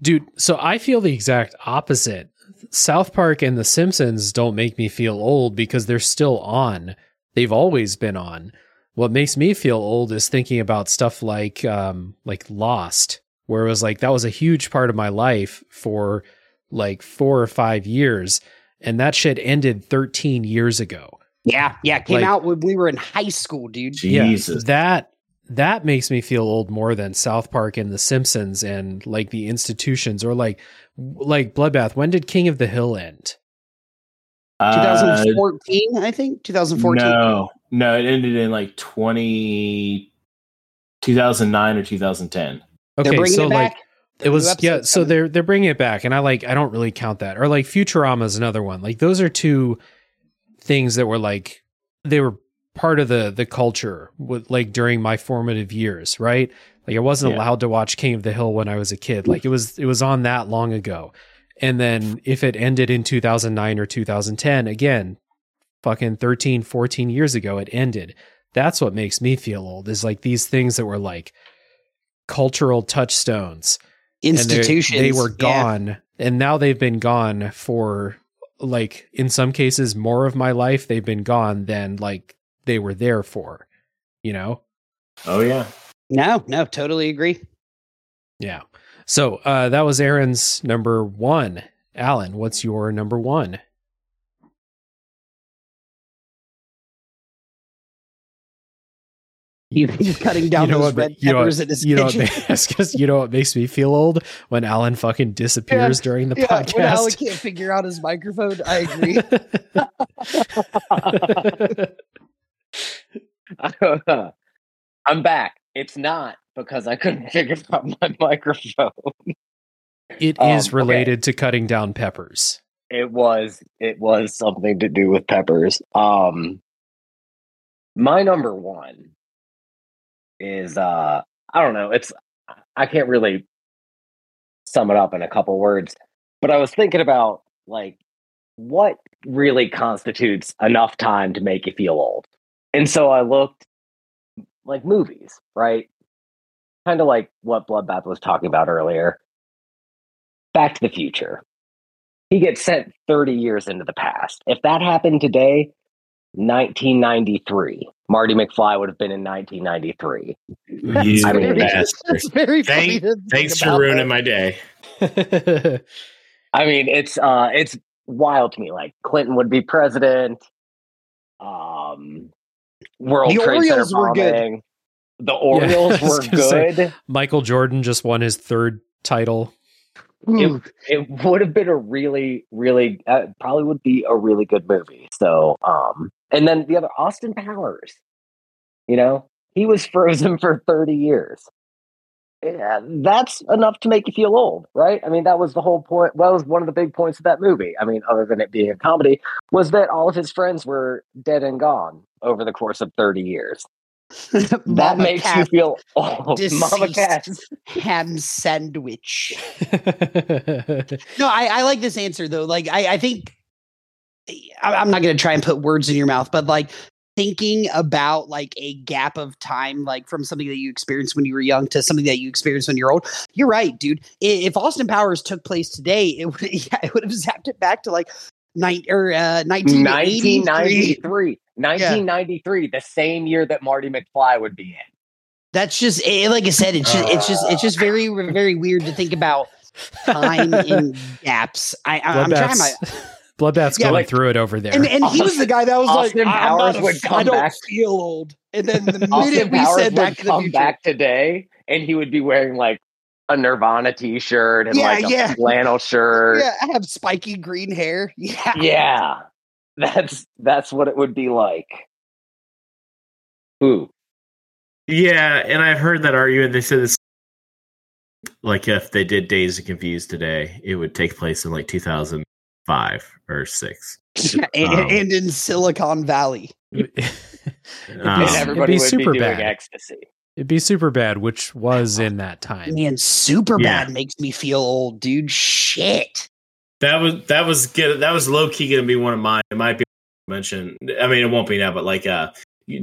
[SPEAKER 1] Dude, so I feel the exact opposite. South Park and The Simpsons don't make me feel old because they're still on. They've always been on. What makes me feel old is thinking about stuff like um like Lost, where it was like that was a huge part of my life for like 4 or 5 years and that shit ended 13 years ago.
[SPEAKER 3] Yeah, yeah, it came
[SPEAKER 1] Like-
[SPEAKER 3] out when we were in high school, dude.
[SPEAKER 5] Jesus.
[SPEAKER 1] Yeah, that that makes me feel old more than South Park and The Simpsons and like the institutions or like like Bloodbath. When did King of the Hill end?
[SPEAKER 5] Uh,
[SPEAKER 3] 2014, I think. 2014.
[SPEAKER 5] no, no, it ended in like 20, 2009 or 2010.
[SPEAKER 1] Okay, so like
[SPEAKER 3] back.
[SPEAKER 1] It was yeah. So
[SPEAKER 3] coming.
[SPEAKER 1] they're they're bringing it back, and I like I don't really count that. Or like Futurama is another one. Like those are two things that were like they were part of the the culture with like during my formative years, right? Like I wasn't
[SPEAKER 5] Yeah.
[SPEAKER 1] allowed to watch King of the Hill when I was a kid. Like it was it was on that long ago. And then if it ended in 2009 or 2010, again, fucking 13, 14 years ago it ended. That's what makes me feel old. Is like these things that were like cultural touchstones
[SPEAKER 3] institutions.
[SPEAKER 1] they were
[SPEAKER 3] yeah.
[SPEAKER 1] gone and now they've been gone for like in some cases more of my life they've been gone than like they were there for you know
[SPEAKER 5] Oh yeah.
[SPEAKER 3] No, no, totally agree.
[SPEAKER 1] yeah so uh that was aaron's number one alan what's your number one
[SPEAKER 3] He- He's cutting down
[SPEAKER 1] You know
[SPEAKER 3] those
[SPEAKER 1] what,
[SPEAKER 3] red
[SPEAKER 1] you know
[SPEAKER 3] peppers
[SPEAKER 1] what-
[SPEAKER 3] in his
[SPEAKER 1] you know what,
[SPEAKER 3] kitchen.
[SPEAKER 1] ma- because you know what makes me feel old when alan fucking disappears during the
[SPEAKER 3] yeah, when Alan can't figure out his microphone, I agree.
[SPEAKER 4] I'm back. It's not because I couldn't figure out my microphone.
[SPEAKER 1] It
[SPEAKER 4] Um,
[SPEAKER 1] is
[SPEAKER 4] okay.
[SPEAKER 1] related to cutting down peppers
[SPEAKER 4] It was it was something to do with peppers. Um my number one is uh I don't know, it's I can't really sum it up in a couple words, but I was thinking about like what really constitutes enough time to make you feel old. And so I looked like movies, right? Kind of like what Bloodbath was talking about earlier. Back to the Future. He gets sent 30 years into the past. If that happened today, 1993, Marty McFly would have been in 1993.
[SPEAKER 5] You
[SPEAKER 4] I mean,
[SPEAKER 5] bastard.
[SPEAKER 3] That's very funny.
[SPEAKER 5] Thank- Thanks for
[SPEAKER 3] about
[SPEAKER 5] ruining
[SPEAKER 3] that.
[SPEAKER 5] my day.
[SPEAKER 4] I mean, it's uh it's wild to me. Like Clinton would be president. Um World
[SPEAKER 3] The
[SPEAKER 4] Trade
[SPEAKER 3] Orioles
[SPEAKER 4] Center
[SPEAKER 3] were good.
[SPEAKER 4] bombing. The Orioles
[SPEAKER 1] I was
[SPEAKER 4] were
[SPEAKER 1] gonna say-
[SPEAKER 4] good.
[SPEAKER 1] michael jordan just won his third title
[SPEAKER 3] Ooh,
[SPEAKER 4] it would have been a really really uh, probably would be a really good movie. So um and then the other austin powers. You know he was frozen for 30 years. Yeah, that's enough to make you feel old right? I mean that was the whole point well, that was one of the big points of that movie. I mean other than it being a comedy was that all of his friends were dead and gone over the course of 30 years that makes you
[SPEAKER 3] Cat
[SPEAKER 4] feel old mama cat
[SPEAKER 3] ham sandwich. No, I, I like this answer though. Like, I, I think I, I'm not going to try and put words in your mouth, but like thinking about like a gap of time, like from something that you experienced when you were young to something that you experienced when you're old. You're right, dude. If Austin Powers took place today, it would yeah, it would have zapped it back to like nine or uh, 1983.
[SPEAKER 4] 1993 1993 the same year that marty mcfly would be in
[SPEAKER 3] That's just eh, like I said. It's just it's just it's just very very weird to think about time in gaps. I, I I'm trying my
[SPEAKER 1] Bloodbath's, Bloodbath's
[SPEAKER 3] Yeah,
[SPEAKER 1] going
[SPEAKER 4] like-
[SPEAKER 1] through it over there.
[SPEAKER 3] And, and he was the guy that was
[SPEAKER 4] Austin
[SPEAKER 3] like, I'm
[SPEAKER 4] Powers
[SPEAKER 3] not a-
[SPEAKER 4] would
[SPEAKER 3] I don't
[SPEAKER 4] back.
[SPEAKER 3] feel old. And then the minute we
[SPEAKER 4] powers
[SPEAKER 3] said Back to the
[SPEAKER 4] come
[SPEAKER 3] Future,
[SPEAKER 4] back today and he would be wearing like a nirvana t-shirt and
[SPEAKER 3] Yeah,
[SPEAKER 4] like a
[SPEAKER 3] yeah.
[SPEAKER 4] flannel shirt
[SPEAKER 3] yeah, I have spiky green hair. Yeah,
[SPEAKER 4] yeah that's that's what it would be like ooh
[SPEAKER 5] Yeah, and I've heard that argument. They said this, like if they did Dazed and Confused today, it would take place in like 2005 or six.
[SPEAKER 3] and,
[SPEAKER 5] Um,
[SPEAKER 3] and in Silicon Valley.
[SPEAKER 1] It'd be-
[SPEAKER 5] Um,
[SPEAKER 4] and everybody
[SPEAKER 1] be
[SPEAKER 4] would
[SPEAKER 1] super
[SPEAKER 4] be doing
[SPEAKER 1] bad.
[SPEAKER 4] ecstasy
[SPEAKER 1] It'd be Superbad, which was in that time.
[SPEAKER 3] Man, super
[SPEAKER 5] Yeah.
[SPEAKER 3] bad makes me feel old, dude. Shit.
[SPEAKER 5] That was that was good. That was low key going to be one of mine. It might be mentioned. I mean, it won't be now, but like uh,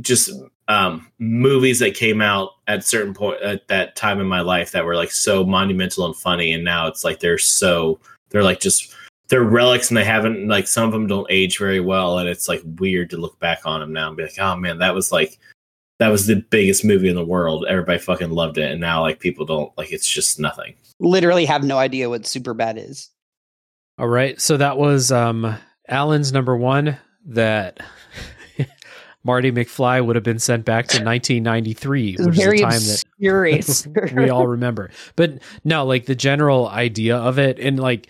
[SPEAKER 5] just um movies that came out at certain point at that time in my life that were like so monumental and funny, and now it's like they're so they're like just they're relics and they haven't like some of them don't age very well and it's like weird to look back on them now and be like oh man that was like that was the biggest movie in the world everybody fucking loved it and now like people don't like it's just nothing
[SPEAKER 3] Literally have no idea what Superbad is.
[SPEAKER 1] All right. So that was um Alan's number one that Marty McFly would have been sent back to 1993, which
[SPEAKER 3] Very
[SPEAKER 1] is a time that we all remember. But no, like the general idea of it and like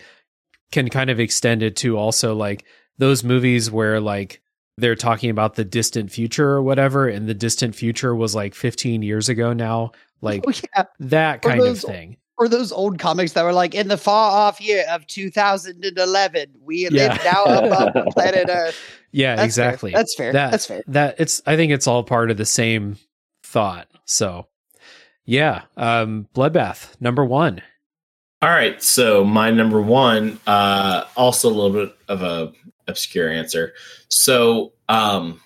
[SPEAKER 1] can kind of extend it to also like those movies where like they're talking about the distant future or whatever and the distant future was like 15 years ago now like
[SPEAKER 3] Oh, yeah.
[SPEAKER 1] that kind of thing
[SPEAKER 3] Or those old comics that were like, in the far off year of 2011, we
[SPEAKER 1] Yeah.
[SPEAKER 3] live now above the planet Earth.
[SPEAKER 1] yeah
[SPEAKER 3] That's
[SPEAKER 1] exactly
[SPEAKER 3] Fair. That's fair.
[SPEAKER 1] That-
[SPEAKER 3] That's fair.
[SPEAKER 1] that it's i think it's all part of the same thought so yeah um bloodbath number one
[SPEAKER 5] All right, so my number one, uh, also a little bit of a obscure answer. So, um,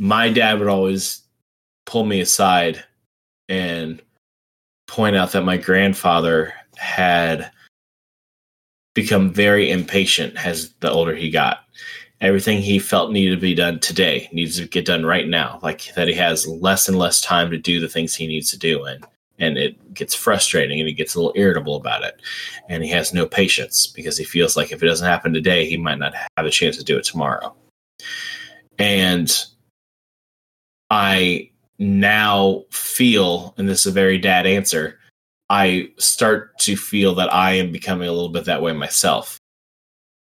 [SPEAKER 5] my dad would always pull me aside and point out that my grandfather had become very impatient as the older he got. Everything he felt needed to be done today needs to get done right now. Like that, he has less and less time to do the things he needs to do, and and it gets frustrating and he gets a little irritable about it and he has no patience because he feels like if it doesn't happen today he might not have a chance to do it tomorrow and i now feel and this is a very dad answer i start to feel that i am becoming a little bit that way myself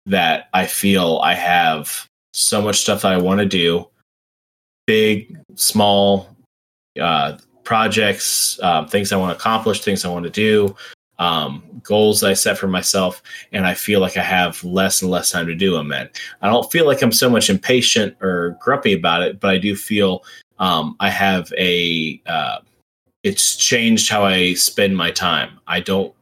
[SPEAKER 5] that i feel i have so much stuff that i want to do big small uh, projects, um, things I want to accomplish, things I want to do, um, goals that I set for myself, and I feel like I have less and less time to do them. And I don't feel like I'm so much impatient or grumpy about it, but I do feel um, I have a. Uh, it's changed how I spend my time. I don't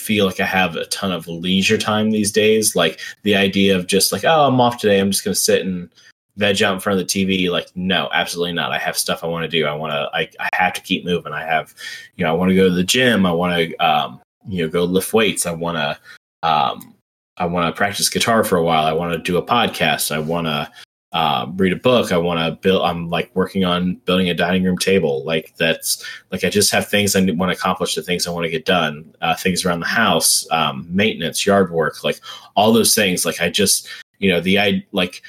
[SPEAKER 5] feel like I have a ton of leisure time these days. Like the idea of just like, oh, I'm off today. I'm just going to sit and veg out in front of the TV. Like, no, absolutely not. I have stuff I want to do. I want to, I, I have to keep moving. I have, you know, I want to go to the gym. I want to, um, you know, go lift weights. I want to, um, I want to practice guitar for a while. I want to do a podcast. I want to uh, read a book. I want to build. I'm like working on building a dining room table. Like that's like I just have things I want to accomplish. The things I want to get done. Uh, things around the house, um, maintenance, yard work, like all those things. Like I just, you know, the I like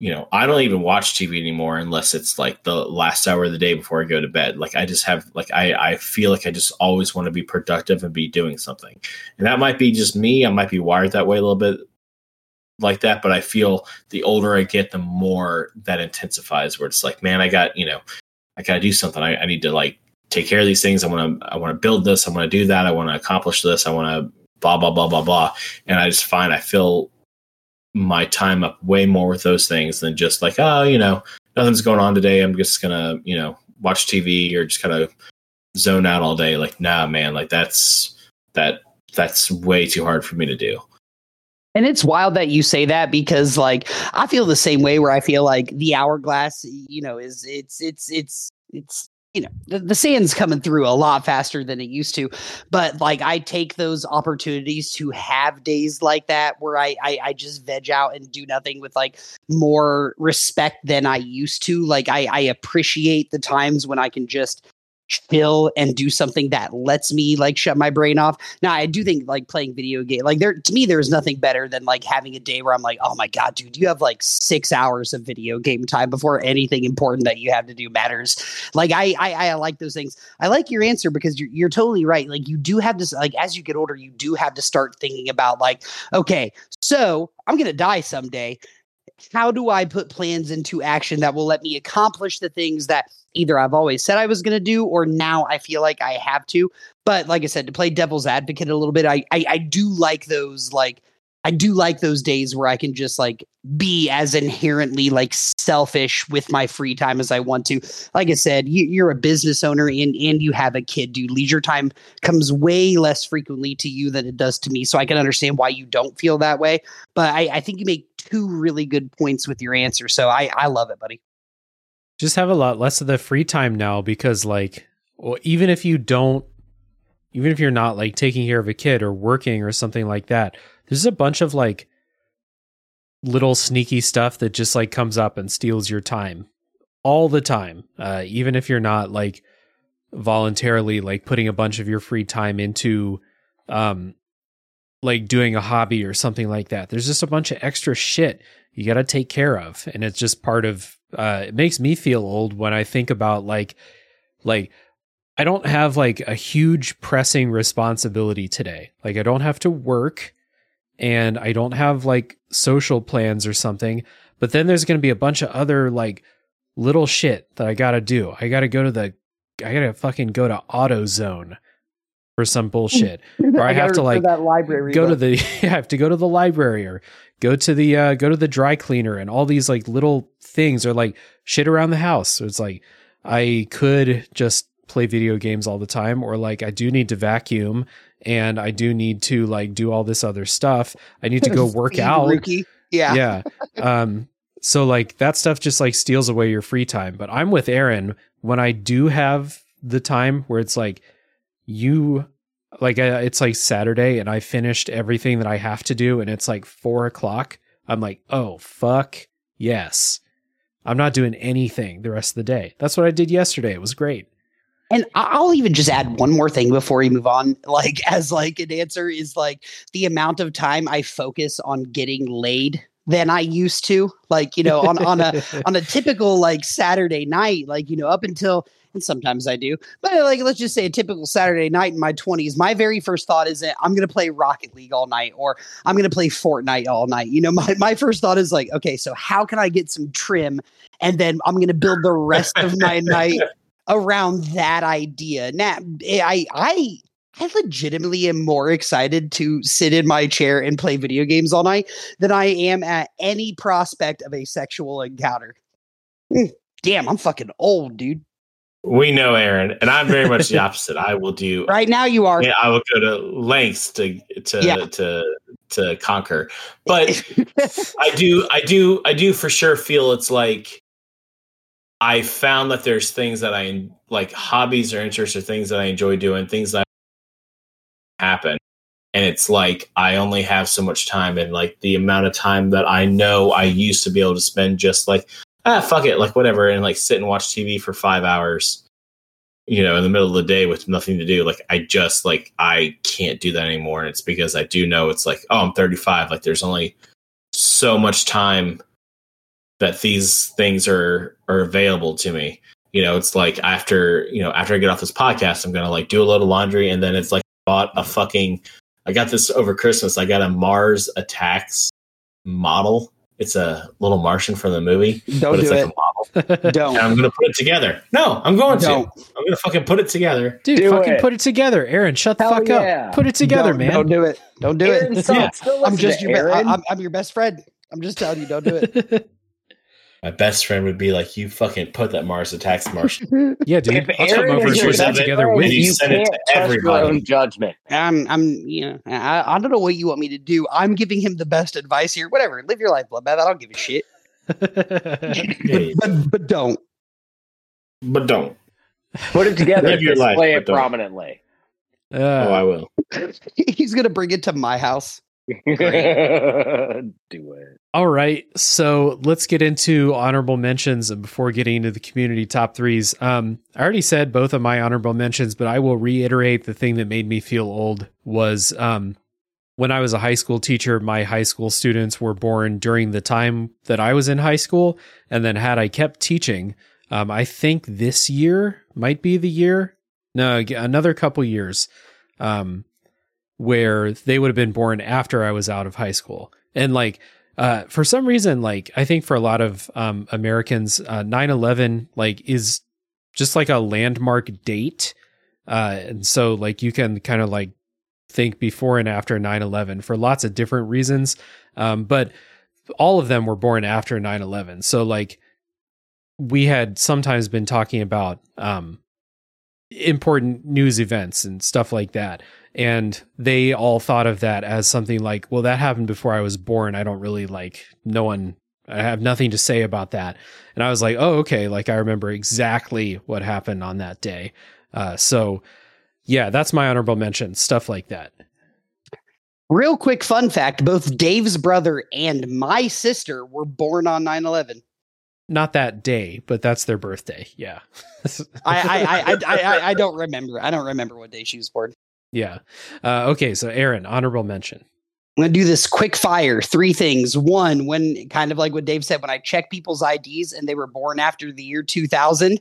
[SPEAKER 5] you know, I don't even watch TV anymore unless it's like the last hour of the day before I go to bed. Like I just have like I I feel like I just always want to be productive and be doing something. And that might be just me. I might be wired that way a little bit like that, but I feel the older I get, the more that intensifies where it's like, man, I got, you know, I gotta do something. I, I need to like take care of these things. I want to I want to build this. I want to do that. I want to accomplish this. I want to blah blah blah blah blah. And I just find I fill my time up way more with those things than just like, oh, you know, nothing's going on today. I'm just gonna, you know, watch TV or just kind of zone out all day. Like, nah, man, like that's that that's way too hard for me to do.
[SPEAKER 3] And it's wild that you say that because like I feel the same way where I feel like the hourglass, you know, is it's it's it's it's you know the, the sand's coming through a lot faster than it used to. But like i take those opportunities to have days like that where I, I i just veg out and do nothing with like more respect than i used to. Like i i appreciate the times when i can just chill and do something that lets me like shut my brain off now I do think like playing video game like there to me there's nothing better than like having a day where I'm like, oh my god, dude, you have like six hours of video game time before anything important that you have to do matters. Like I I, I like those things. I like your answer because you're you're totally right. Like you do have this like as you get older, you do have to start thinking about like, okay, so I'm gonna die someday. How do I put plans into action that will let me accomplish the things that either I've always said I was going to do or now I feel like I have to? But like I said, to play devil's advocate a little bit, I, I I do like those like I do like those days where I can just like be as inherently like selfish with my free time as I want to. Like I said, you, you're a business owner and and you have a kid, dude. Leisure time comes way less frequently to you than it does to me, so I can understand why you don't feel that way. But I, I think you make two really good points with your answer, so I I love it, buddy.
[SPEAKER 1] Just have a lot less of the free time now because like well, even if you don't even if you're not like taking care of a kid or working or something like that there's a bunch of like little sneaky stuff that just like comes up and steals your time all the time. Uh, even if you're not like voluntarily like putting a bunch of your free time into um like doing a hobby or something like that. There's just a bunch of extra shit you got to take care of and it's just part of uh it makes me feel old when I think about like like I don't have like a huge pressing responsibility today. Like I don't have to work and I don't have like social plans or something. But then there's going to be a bunch of other like little shit that I got to do. I got to go to the I got to fucking go to AutoZone some bullshit. Or I, have to like
[SPEAKER 3] that library.
[SPEAKER 1] go to the I have to go to the library or go to the uh go to the dry cleaner and all these like little things or like shit around the house. So it's like I could just play video games all the time or like I do need to vacuum and I do need to like do all this other stuff. I need to go work out.
[SPEAKER 3] rookie. Yeah.
[SPEAKER 1] Yeah. Um so like that stuff just like steals away your free time. But I'm with Aaron when I do have the time where it's like you like uh, it's like Saturday and I finished everything that I have to do and it's like four o'clock. I'm like, oh fuck yes. I'm not doing anything the rest of the day. That's what I did yesterday. It was great.
[SPEAKER 3] And I'll even just add one more thing before we move on. Like, as like an answer is like the amount of time I focus on getting laid than I used to. Like, you know, on on a on a typical like Saturday night, like you know, up until and sometimes I do, but like let's just say a typical Saturday night in my twenties, my very first thought is that I'm gonna play Rocket League all night or I'm gonna play Fortnite all night. You know, my my first thought is like, okay, so how can I get some trim, and then I'm gonna build the rest of my night around that idea. Now, eh, I I I legitimately am more excited to sit in my chair and play video games all night than I am at any prospect of a sexual encounter. Mm, Damn, I'm fucking old, dude.
[SPEAKER 5] We know Aaron, and I'm very much the opposite. I will do.
[SPEAKER 3] Right now, you are.
[SPEAKER 5] Yeah, I will go to lengths to to
[SPEAKER 3] Yeah.
[SPEAKER 5] to to conquer. But I do, I do, I do for sure feel it's like I found that there's things that I like, hobbies or interests or things that I enjoy doing, things that happen. And it's like I only have so much time, and like the amount of time that I know I used to be able to spend just like ah fuck it, like whatever, and like sit and watch TV for five hours, you know, in the middle of the day with nothing to do. Like I just like I can't do that anymore, and it's because I do know it's like oh I'm 35, like there's only so much time that these things are are available to me. You know, it's like after you know after I get off this podcast, I'm gonna like do a load of laundry, and then it's like bought a fucking. I got this over Christmas. I got a Mars Attacks model. It's a little Martian from the movie,
[SPEAKER 3] Don't
[SPEAKER 5] but it's
[SPEAKER 3] do
[SPEAKER 5] like
[SPEAKER 3] it.
[SPEAKER 5] a model,
[SPEAKER 3] Don't.
[SPEAKER 5] and I'm gonna put it together. No, I'm going
[SPEAKER 3] Don't.
[SPEAKER 5] to. I'm gonna fucking put it together.
[SPEAKER 1] Dude,
[SPEAKER 4] Do
[SPEAKER 1] fucking
[SPEAKER 4] it.
[SPEAKER 1] put it together. Aaron, shut the
[SPEAKER 4] Hell
[SPEAKER 1] fuck
[SPEAKER 4] yeah.
[SPEAKER 1] up. Put it together,
[SPEAKER 3] don't,
[SPEAKER 1] man.
[SPEAKER 3] Don't do it. Don't do
[SPEAKER 4] Aaron
[SPEAKER 3] it.
[SPEAKER 5] Yeah.
[SPEAKER 3] I'm just your. Be- I,
[SPEAKER 4] Aaron.
[SPEAKER 3] I'm, I'm your best friend. I'm just telling you, don't do it.
[SPEAKER 5] My best friend would be like, "You fucking put that Mars Attacks Martian."
[SPEAKER 1] yeah, dude.
[SPEAKER 4] If
[SPEAKER 1] I'll come
[SPEAKER 4] Aaron
[SPEAKER 1] over and put that together
[SPEAKER 4] friend,
[SPEAKER 1] with
[SPEAKER 5] and
[SPEAKER 1] you.
[SPEAKER 5] you
[SPEAKER 4] you
[SPEAKER 5] send it
[SPEAKER 4] can't
[SPEAKER 5] to
[SPEAKER 4] trust your own judgment.
[SPEAKER 3] I'm. I'm. You know. I, I don't know what you want me to do. I'm giving him the best advice here. Whatever. Live your life, bloodbath. I don't give a shit. But but, but don't.
[SPEAKER 5] but don't.
[SPEAKER 4] Put it together.
[SPEAKER 5] Live your life,
[SPEAKER 4] display
[SPEAKER 5] but
[SPEAKER 4] it
[SPEAKER 5] don't.
[SPEAKER 4] prominently.
[SPEAKER 1] Uh,
[SPEAKER 5] oh, I will.
[SPEAKER 3] He's gonna bring it to my house.
[SPEAKER 4] Do it.
[SPEAKER 1] All right, so let's get into honorable mentions and before getting into the community top threes. Um, I already said both of my honorable mentions, but I will reiterate the thing that made me feel old was um, when I was a high school teacher. My high school students were born during the time that I was in high school, and then had I kept teaching, um, I think this year might be the year. No, another couple years, um, where they would have been born after I was out of high school, and like uh, for some reason, like I think for a lot of um, Americans, uh, 9/11 like is just like a landmark date, uh, and so like you can kind of like think before and after 9/11 for lots of different reasons, um, but all of them were born after 9/11. So like we had sometimes been talking about um, important news events and stuff like that and they all thought of that as something like well that happened before i was born i don't really like no one i have nothing to say about that and i was like oh okay like i remember exactly what happened on that day uh, so yeah that's my honorable mention stuff like that
[SPEAKER 3] Real quick fun fact both Dave's brother and my sister were born on 9 11.
[SPEAKER 1] Not that day, but that's their birthday. Yeah.
[SPEAKER 3] I, I, I, I, I don't remember. I don't remember what day she was born.
[SPEAKER 1] Yeah. Uh, okay. So, Aaron, honorable mention.
[SPEAKER 3] I'm gonna do this quick fire. Three things. One, when kind of like what Dave said, when I check people's IDs and they were born after the year 2000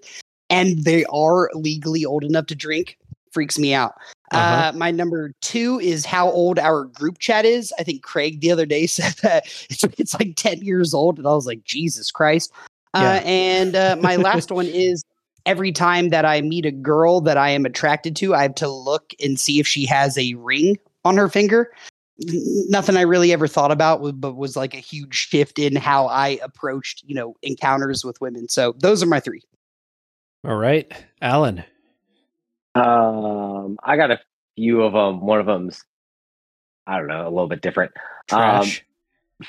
[SPEAKER 3] and they are legally old enough to drink, freaks me out.
[SPEAKER 1] Uh-huh.
[SPEAKER 3] Uh, my number two is how old our group chat is. I think Craig the other day said that it's, it's like 10 years old, and I was like, Jesus Christ. Uh, and uh, my last one is every time that I meet a girl that I am attracted to, I have to look and see if she has a ring on her finger. Nothing I really ever thought about, but was like a huge shift in how I approached, you know, encounters with women. So those are my three.
[SPEAKER 1] All right. Alan.
[SPEAKER 4] Um, I got a few of them. One of them's, I don't know, a little bit different.
[SPEAKER 1] Trash.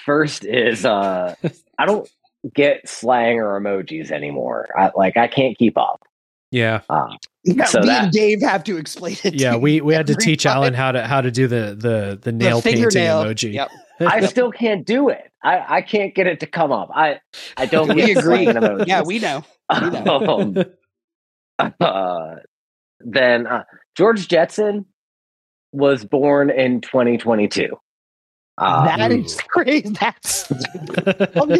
[SPEAKER 4] First is uh, I don't get slang or emojis anymore. I, like I can't keep up.
[SPEAKER 1] yeah.
[SPEAKER 4] Uh,
[SPEAKER 3] Yeah,
[SPEAKER 4] So
[SPEAKER 3] me
[SPEAKER 4] that-
[SPEAKER 3] and Dave have to explain it.
[SPEAKER 1] Yeah.
[SPEAKER 3] to
[SPEAKER 1] We, we had to teach
[SPEAKER 3] time.
[SPEAKER 1] Alan how to, how to do the, the, the
[SPEAKER 3] The
[SPEAKER 1] nail painting
[SPEAKER 3] fingernail.
[SPEAKER 1] emoji.
[SPEAKER 3] Yep.
[SPEAKER 4] I still can't do it. I, I can't get it to come up. I I don't
[SPEAKER 3] We
[SPEAKER 4] get
[SPEAKER 3] agree.
[SPEAKER 4] slang emojis.
[SPEAKER 3] Yeah, we know. we know.
[SPEAKER 4] um, uh, then uh, George Jetson was born in 2022. Uh,
[SPEAKER 3] that is crazy. That's I'm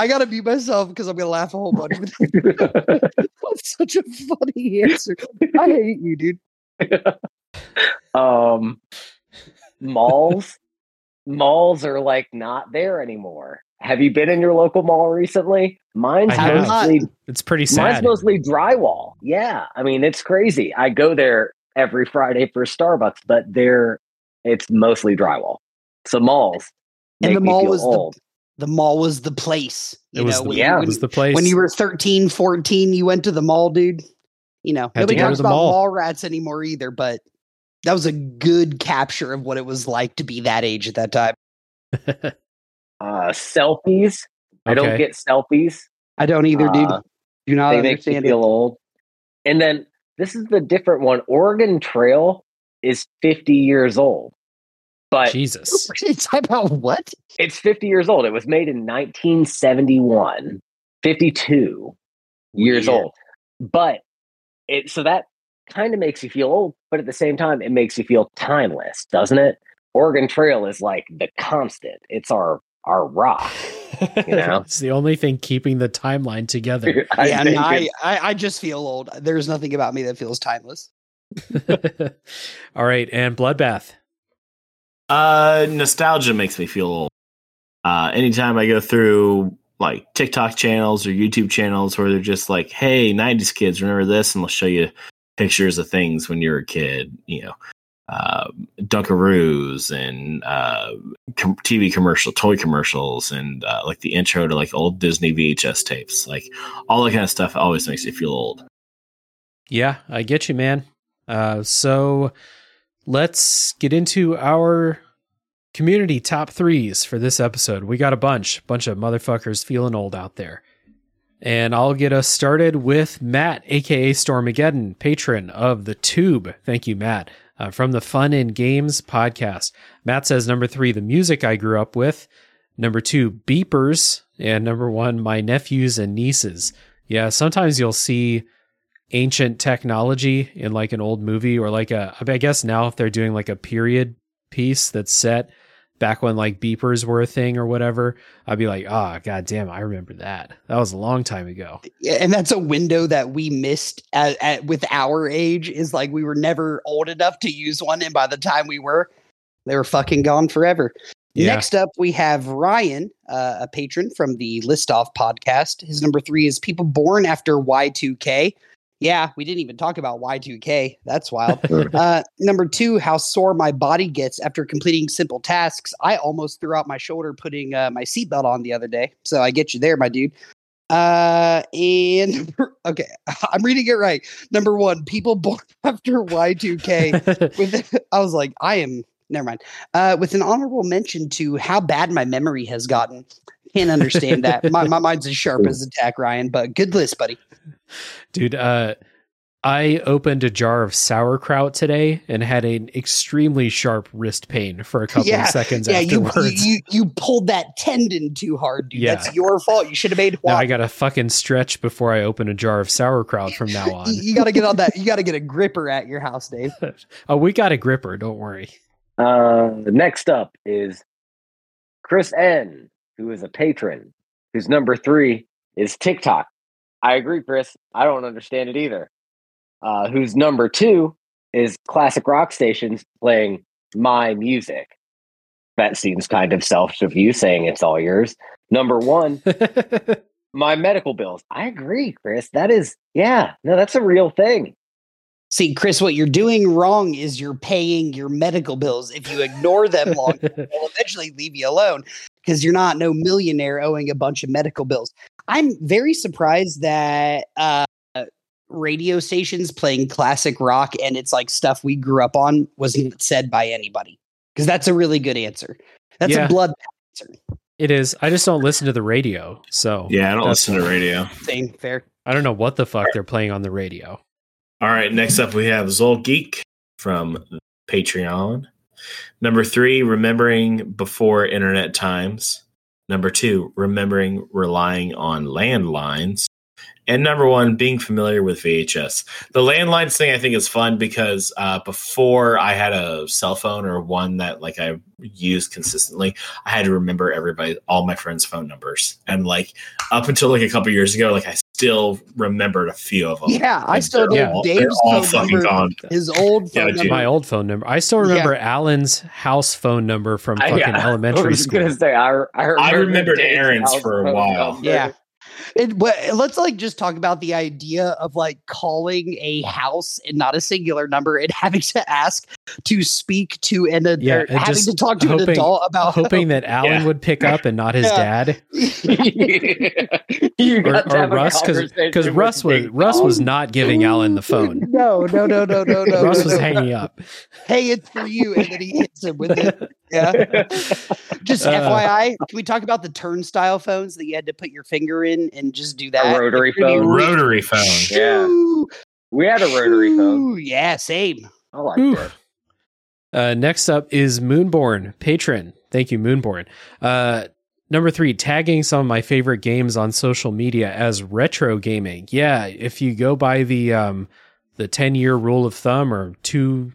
[SPEAKER 3] I gotta mute myself because I'm gonna laugh a whole bunch. That's such a funny answer. I hate you, dude.
[SPEAKER 4] um, malls, malls are like not there anymore. Have you been in your local mall recently? Mine's
[SPEAKER 1] I
[SPEAKER 4] mostly
[SPEAKER 1] it's pretty
[SPEAKER 4] mine's mostly drywall. Yeah, I mean it's crazy. I go there every Friday for Starbucks, but there it's mostly drywall. So malls
[SPEAKER 3] And the mall was the-
[SPEAKER 4] old.
[SPEAKER 3] The mall was the place. You
[SPEAKER 1] it was
[SPEAKER 3] know,
[SPEAKER 1] the,
[SPEAKER 3] when,
[SPEAKER 4] yeah,
[SPEAKER 3] you,
[SPEAKER 1] it was the place.
[SPEAKER 3] when you were 13, 14, you went to the mall, dude. You know,
[SPEAKER 1] to
[SPEAKER 3] nobody talks about
[SPEAKER 1] mall.
[SPEAKER 3] Mallrats anymore either, but that was a good capture of what it was like to be that age at that time.
[SPEAKER 4] Uh, selfies. I don't get selfies.
[SPEAKER 3] I don't either, dude.
[SPEAKER 4] Uh,
[SPEAKER 3] Do not
[SPEAKER 4] they make me
[SPEAKER 3] understand it.
[SPEAKER 4] feel old. And then this is the different one. Oregon Trail is 50 years old, but
[SPEAKER 1] Jesus.
[SPEAKER 3] It's about what?
[SPEAKER 4] it's 50 years old. It was made in 1971, 52 years
[SPEAKER 3] Weird.
[SPEAKER 4] old. But it so that kind of makes you feel old, but at the same time, it makes you feel timeless, doesn't it? Oregon Trail is like the constant. It's our our rock. You know?
[SPEAKER 1] it's the only thing keeping the timeline together.
[SPEAKER 4] I
[SPEAKER 3] yeah,
[SPEAKER 4] think
[SPEAKER 3] no, I, I, I just feel old. There's nothing about me that feels timeless.
[SPEAKER 1] All right. And Bloodbath.
[SPEAKER 5] Uh, nostalgia makes me feel old. Uh, anytime I go through like TikTok channels or YouTube channels where they're just like, "Hey, '90s kids, remember this?" and they'll show you pictures of things when you were a kid. You know, uh, Dunkaroos and uh, com- TV commercial, toy commercials, and uh, like the intro to like old Disney VHS tapes. Like all that kind of stuff always makes you feel old.
[SPEAKER 1] Yeah, I get you, man. Uh, so let's get into our community top threes for this episode. We got a bunch, bunch of motherfuckers feeling old out there. And I'll get us started with Matt, aka Stormageddon, patron of the Tube. Thank you, Matt, uh, from the Fun and Games podcast. Matt says number three, the music I grew up with. Number two, beepers. And number one, my nephews and nieces. Yeah, sometimes you'll see ancient technology in like an old movie or like a I guess now if they're doing like a period piece that's set back when like beepers were a thing or whatever, I'd be like, ah, god damn, I remember that. That was a long time ago.
[SPEAKER 3] Yeah, and that's a window that we missed at, at, with our age. Is like we were never old enough to use one, and by the time we were, they were fucking gone forever.
[SPEAKER 1] Yeah.
[SPEAKER 3] Next up, we have Ryan, uh, a patron from the List Off podcast. His number three is people born after Y2K. Yeah, we didn't even talk about Y2K. That's wild. uh, number two, how sore my body gets after completing simple tasks. I almost threw out my shoulder putting uh, my seatbelt on the other day. So I get you there, my dude. Uh, and okay, I'm reading it right. Number one, people born after Y2K. With I was like, I am never mind. Uh, with an honorable mention to how bad my memory has gotten. Can't understand that. My my mind's as sharp as attack, Ryan. But good list, buddy.
[SPEAKER 1] Dude, uh I opened a jar of sauerkraut today and had an extremely sharp wrist pain for a couple
[SPEAKER 3] Yeah,
[SPEAKER 1] of seconds
[SPEAKER 3] Yeah, you,
[SPEAKER 1] afterwards.
[SPEAKER 3] you you pulled that tendon too hard, dude.
[SPEAKER 1] Yeah.
[SPEAKER 3] That's your fault. You should have made
[SPEAKER 1] now. I got to fucking stretch before I open a jar of sauerkraut from now on.
[SPEAKER 3] you got to get on that. You got to get a gripper at your house, Dave.
[SPEAKER 1] oh, we got a gripper. Don't worry.
[SPEAKER 4] Uh, next up is Chris N, who is a patron, whose number three is TikTok. I agree, Chris. I don't understand it either. Uh, whose number two is classic rock stations playing my music. That seems kind of selfish of you saying it's all yours. Number one, my medical bills. I agree, Chris. That is, yeah, no, that's a real thing.
[SPEAKER 3] See, Chris, what you're doing wrong is you're paying your medical bills. If you ignore them long, they'll eventually leave you alone because you're not no millionaire owing a bunch of medical bills. I'm very surprised that uh, radio stations playing classic rock and it's like stuff we grew up on wasn't said by anybody because that's a really good answer. That's
[SPEAKER 1] Yeah.
[SPEAKER 3] a blood answer.
[SPEAKER 1] it is. I just don't listen to the radio. So
[SPEAKER 5] Yeah, I don't listen to radio.
[SPEAKER 3] Thing fair.
[SPEAKER 1] I don't know what the fuck they're playing on the radio.
[SPEAKER 5] All right, next up we have Zol Geek from Patreon. Number three, remembering before internet times. Number two, remembering relying on landlines. And number one, being familiar with VHS. The landlines thing I think is fun because uh, before I had a cell phone or one that like I used consistently, I had to remember everybody, all my friends' phone numbers. And like up until like a couple years ago, like I still remembered a few of them.
[SPEAKER 3] Yeah, I still
[SPEAKER 5] they're all-
[SPEAKER 3] Dave's
[SPEAKER 5] all
[SPEAKER 3] phone
[SPEAKER 5] fucking
[SPEAKER 3] number,
[SPEAKER 5] gone.
[SPEAKER 3] his old phone
[SPEAKER 5] dude.
[SPEAKER 3] number.
[SPEAKER 1] My old phone number. I still remember Alan's house phone number from
[SPEAKER 4] I-
[SPEAKER 1] fucking
[SPEAKER 4] yeah, I
[SPEAKER 1] elementary
[SPEAKER 4] was
[SPEAKER 1] school.
[SPEAKER 4] gonna say, I, I,
[SPEAKER 5] I remembered
[SPEAKER 4] Dave's
[SPEAKER 5] Aaron's for a while.
[SPEAKER 4] number.
[SPEAKER 3] Yeah. It, but let's like just talk about the idea of like calling a house and not a singular number and having to ask to speak to an adult,
[SPEAKER 1] Yeah,
[SPEAKER 3] having
[SPEAKER 1] just
[SPEAKER 3] to talk to an adult about
[SPEAKER 1] Hoping that Alan
[SPEAKER 5] Yeah.
[SPEAKER 1] would pick up and not his
[SPEAKER 3] Yeah.
[SPEAKER 1] dad.
[SPEAKER 4] you
[SPEAKER 1] Or,
[SPEAKER 4] got to
[SPEAKER 1] or Russ, because Russ was Russ
[SPEAKER 4] Dong.
[SPEAKER 1] was not giving Alan the phone.
[SPEAKER 3] no, no, no, no, no, no.
[SPEAKER 1] Russ was hanging up.
[SPEAKER 3] Hey, it's for you, and then he hits him with it. Yeah. Just
[SPEAKER 1] Uh,
[SPEAKER 3] FYI, can we talk about the turnstile phones that you had to put your finger in and just do that?
[SPEAKER 4] rotary phone.
[SPEAKER 3] re-
[SPEAKER 5] Rotary phone.
[SPEAKER 4] Yeah. We had a rotary phone.
[SPEAKER 3] Yeah, same.
[SPEAKER 4] I like
[SPEAKER 1] Whew.
[SPEAKER 4] it.
[SPEAKER 1] Uh, next up is Moonborn, patron. Thank you, Moonborn. Uh, number three, tagging some of my favorite games on social media as retro gaming. Yeah, if you go by the um, the ten year rule of thumb or two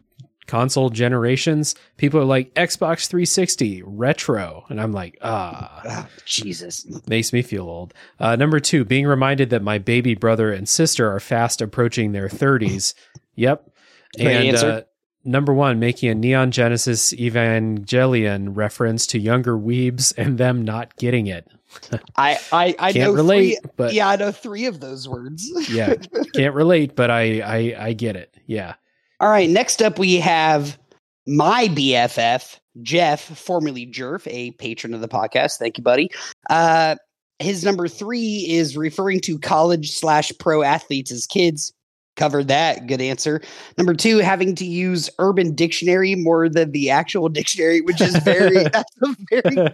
[SPEAKER 1] console generations, people are like Xbox 360 retro, and I'm like, ah,
[SPEAKER 3] Ah, Jesus.
[SPEAKER 1] makes me feel old. Uh, number two, being reminded that my baby brother and sister are fast approaching their 30s. yep.
[SPEAKER 3] Great
[SPEAKER 1] and uh, number one, making a Neon Genesis Evangelion reference to younger weebs and them not getting it.
[SPEAKER 3] I I I
[SPEAKER 1] Can't
[SPEAKER 3] know
[SPEAKER 1] relate,
[SPEAKER 3] Three,
[SPEAKER 1] but
[SPEAKER 3] yeah, I know three of those words.
[SPEAKER 1] yeah, can't relate, but I, I I get it. Yeah.
[SPEAKER 3] All right. Next up, we have my BFF, Jeff, formerly Jerf, a patron of the podcast. Thank you, buddy. Uh, his number three is referring to college slash pro athletes as kids. Covered that. Good answer. Number two, having to use Urban Dictionary more than the actual dictionary, which is very that's a very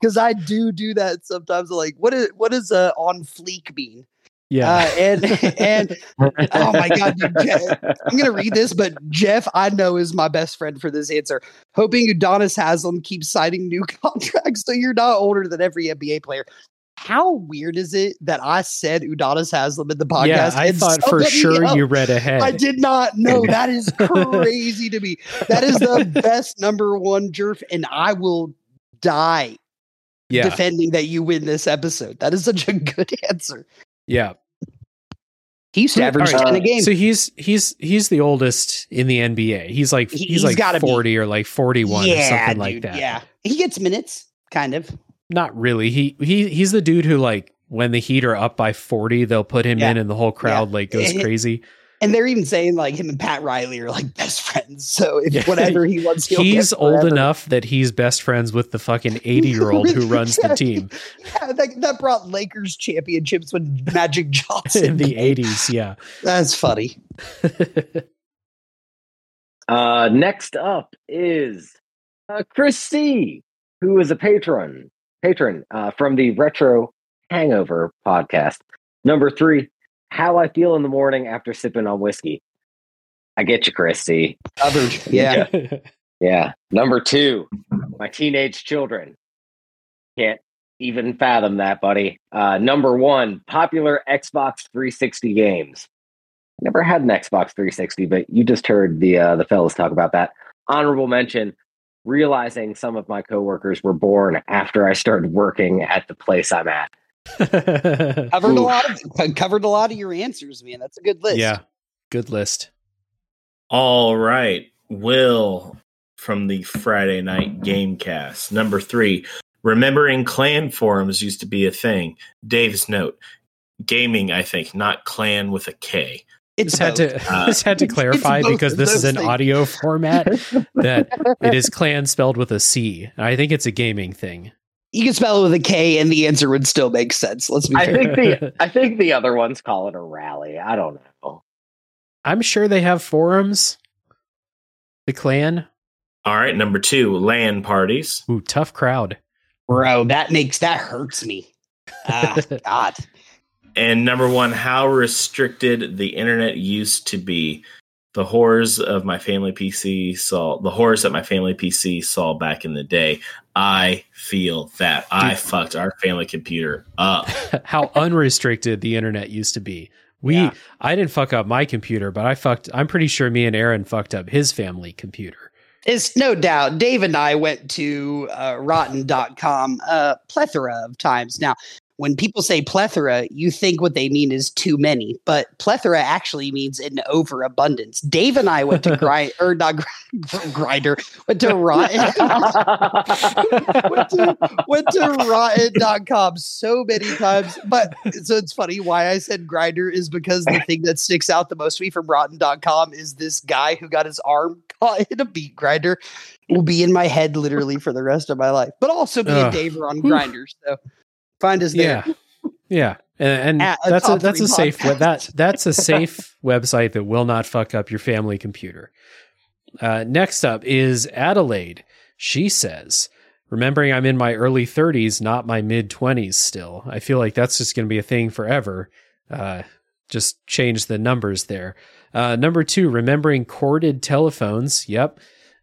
[SPEAKER 3] because I do do that sometimes. Like, what is what does uh, on fleek mean?
[SPEAKER 1] Yeah.
[SPEAKER 3] Uh, and and oh my god, dude, Jeff, I'm gonna read this, but Jeff, I know is my best friend for this answer. Hoping Udonis Haslem keeps signing new contracts so you're not older than every NBA player. How weird is it that I said Udonis Haslem in the podcast?
[SPEAKER 1] yeah, I thought for sure
[SPEAKER 3] else-
[SPEAKER 1] you read ahead.
[SPEAKER 3] I did not know. That is crazy to me. That is the best number one jerf, and I will die
[SPEAKER 1] yeah.
[SPEAKER 3] defending that you win this episode. That is such a good answer.
[SPEAKER 1] Yeah.
[SPEAKER 3] He used to average
[SPEAKER 1] right,
[SPEAKER 3] 10 a game.
[SPEAKER 1] So he's he's he's the oldest in the NBA. He's like
[SPEAKER 3] He-
[SPEAKER 1] he's,
[SPEAKER 3] he's
[SPEAKER 1] like
[SPEAKER 3] gotta be.
[SPEAKER 1] 40 or like 41 or something like that.
[SPEAKER 3] Yeah, he gets minutes, kind of.
[SPEAKER 1] Not really. He he he's the dude who like when the Heat are up by 40, they'll put him
[SPEAKER 3] Yeah.
[SPEAKER 1] in and the whole crowd like goes crazy.
[SPEAKER 3] And they're even saying like him and Pat Riley are like best friends. So if
[SPEAKER 1] Yeah.
[SPEAKER 3] whatever he wants, he'll
[SPEAKER 1] He's
[SPEAKER 3] get
[SPEAKER 1] old enough that he's best friends with the fucking 80 year old who runs the team
[SPEAKER 3] Yeah, that, that brought Lakers championships when Magic Johnson
[SPEAKER 1] in the 80s. Yeah.
[SPEAKER 3] That's funny.
[SPEAKER 4] Uh, next up is uh, Chris C, who is a patron patron uh, from the Retro Hangover podcast. Number three, how I feel in the morning after sipping on whiskey. I get you, Chris C.
[SPEAKER 3] Covered. Yeah.
[SPEAKER 4] Yeah. Number two, my teenage children. Can't even fathom that, buddy. Uh, number one, popular Xbox 360 games. Never had an Xbox 360, but you just heard the uh, the fellas talk about that. Honorable mention: realizing some of my coworkers were born after I started working at the place I'm at.
[SPEAKER 3] covered a lot of covered a lot of your answers, man. That's a good list.
[SPEAKER 1] yeah. Good list.
[SPEAKER 5] All right. Will from the Friday night game cast. Number three, remembering clan forums used to be a thing. Dave's note. Gaming, I think, not clan with a K.
[SPEAKER 3] It's
[SPEAKER 1] Just had to
[SPEAKER 5] Uh,
[SPEAKER 1] just had to clarify
[SPEAKER 3] both
[SPEAKER 1] because this is an
[SPEAKER 3] things.
[SPEAKER 1] audio format that it is clan spelled with a C. I think it's a gaming thing.
[SPEAKER 3] You can spell it with a K, and the answer would still make sense. Let's be
[SPEAKER 4] I
[SPEAKER 3] fair.
[SPEAKER 4] think the I think the other ones call it a rally. I don't know.
[SPEAKER 1] I'm sure they have forums. The clan.
[SPEAKER 5] All right. Number two, LAN parties.
[SPEAKER 1] Ooh, tough crowd.
[SPEAKER 3] Bro, that makes that hurts me. Ah, God.
[SPEAKER 5] And number one, how restricted the internet used to be. The horrors of my family PC saw the horrors that my family PC saw back in the day. I feel that I fucked our family computer up.
[SPEAKER 1] How unrestricted the internet used to be. We
[SPEAKER 3] Yeah.
[SPEAKER 1] I didn't fuck up my computer, but I fucked I'm pretty sure me and Aaron fucked up his family computer.
[SPEAKER 3] It's no doubt. Dave and I went to uh, rotten.com a plethora of times. Now, when people say plethora, you think what they mean is too many, but plethora actually means an overabundance. Dave and I went to grind or not Gri- grinder, went to rotten. went to, went to rotten.com so many times. But so it's funny why I said grinder is because the thing that sticks out the most to me from rotten.com is this guy who got his arm caught in a beat grinder will be in my head literally for the rest of my life. But also be
[SPEAKER 1] Ugh.
[SPEAKER 3] and Dave on grinders. So find us there.
[SPEAKER 1] Yeah. Yeah. And, and
[SPEAKER 3] At a
[SPEAKER 1] that's a
[SPEAKER 3] top
[SPEAKER 1] that's a safe
[SPEAKER 3] podcast.
[SPEAKER 1] that that's a safe website that will not fuck up your family computer. Uh, next up is Adelaide. She says, remembering I'm in my early 30s, not my mid 20s still. I feel like that's just going to be a thing forever. Uh, just change the numbers there. Uh, number two, remembering corded telephones. Yep.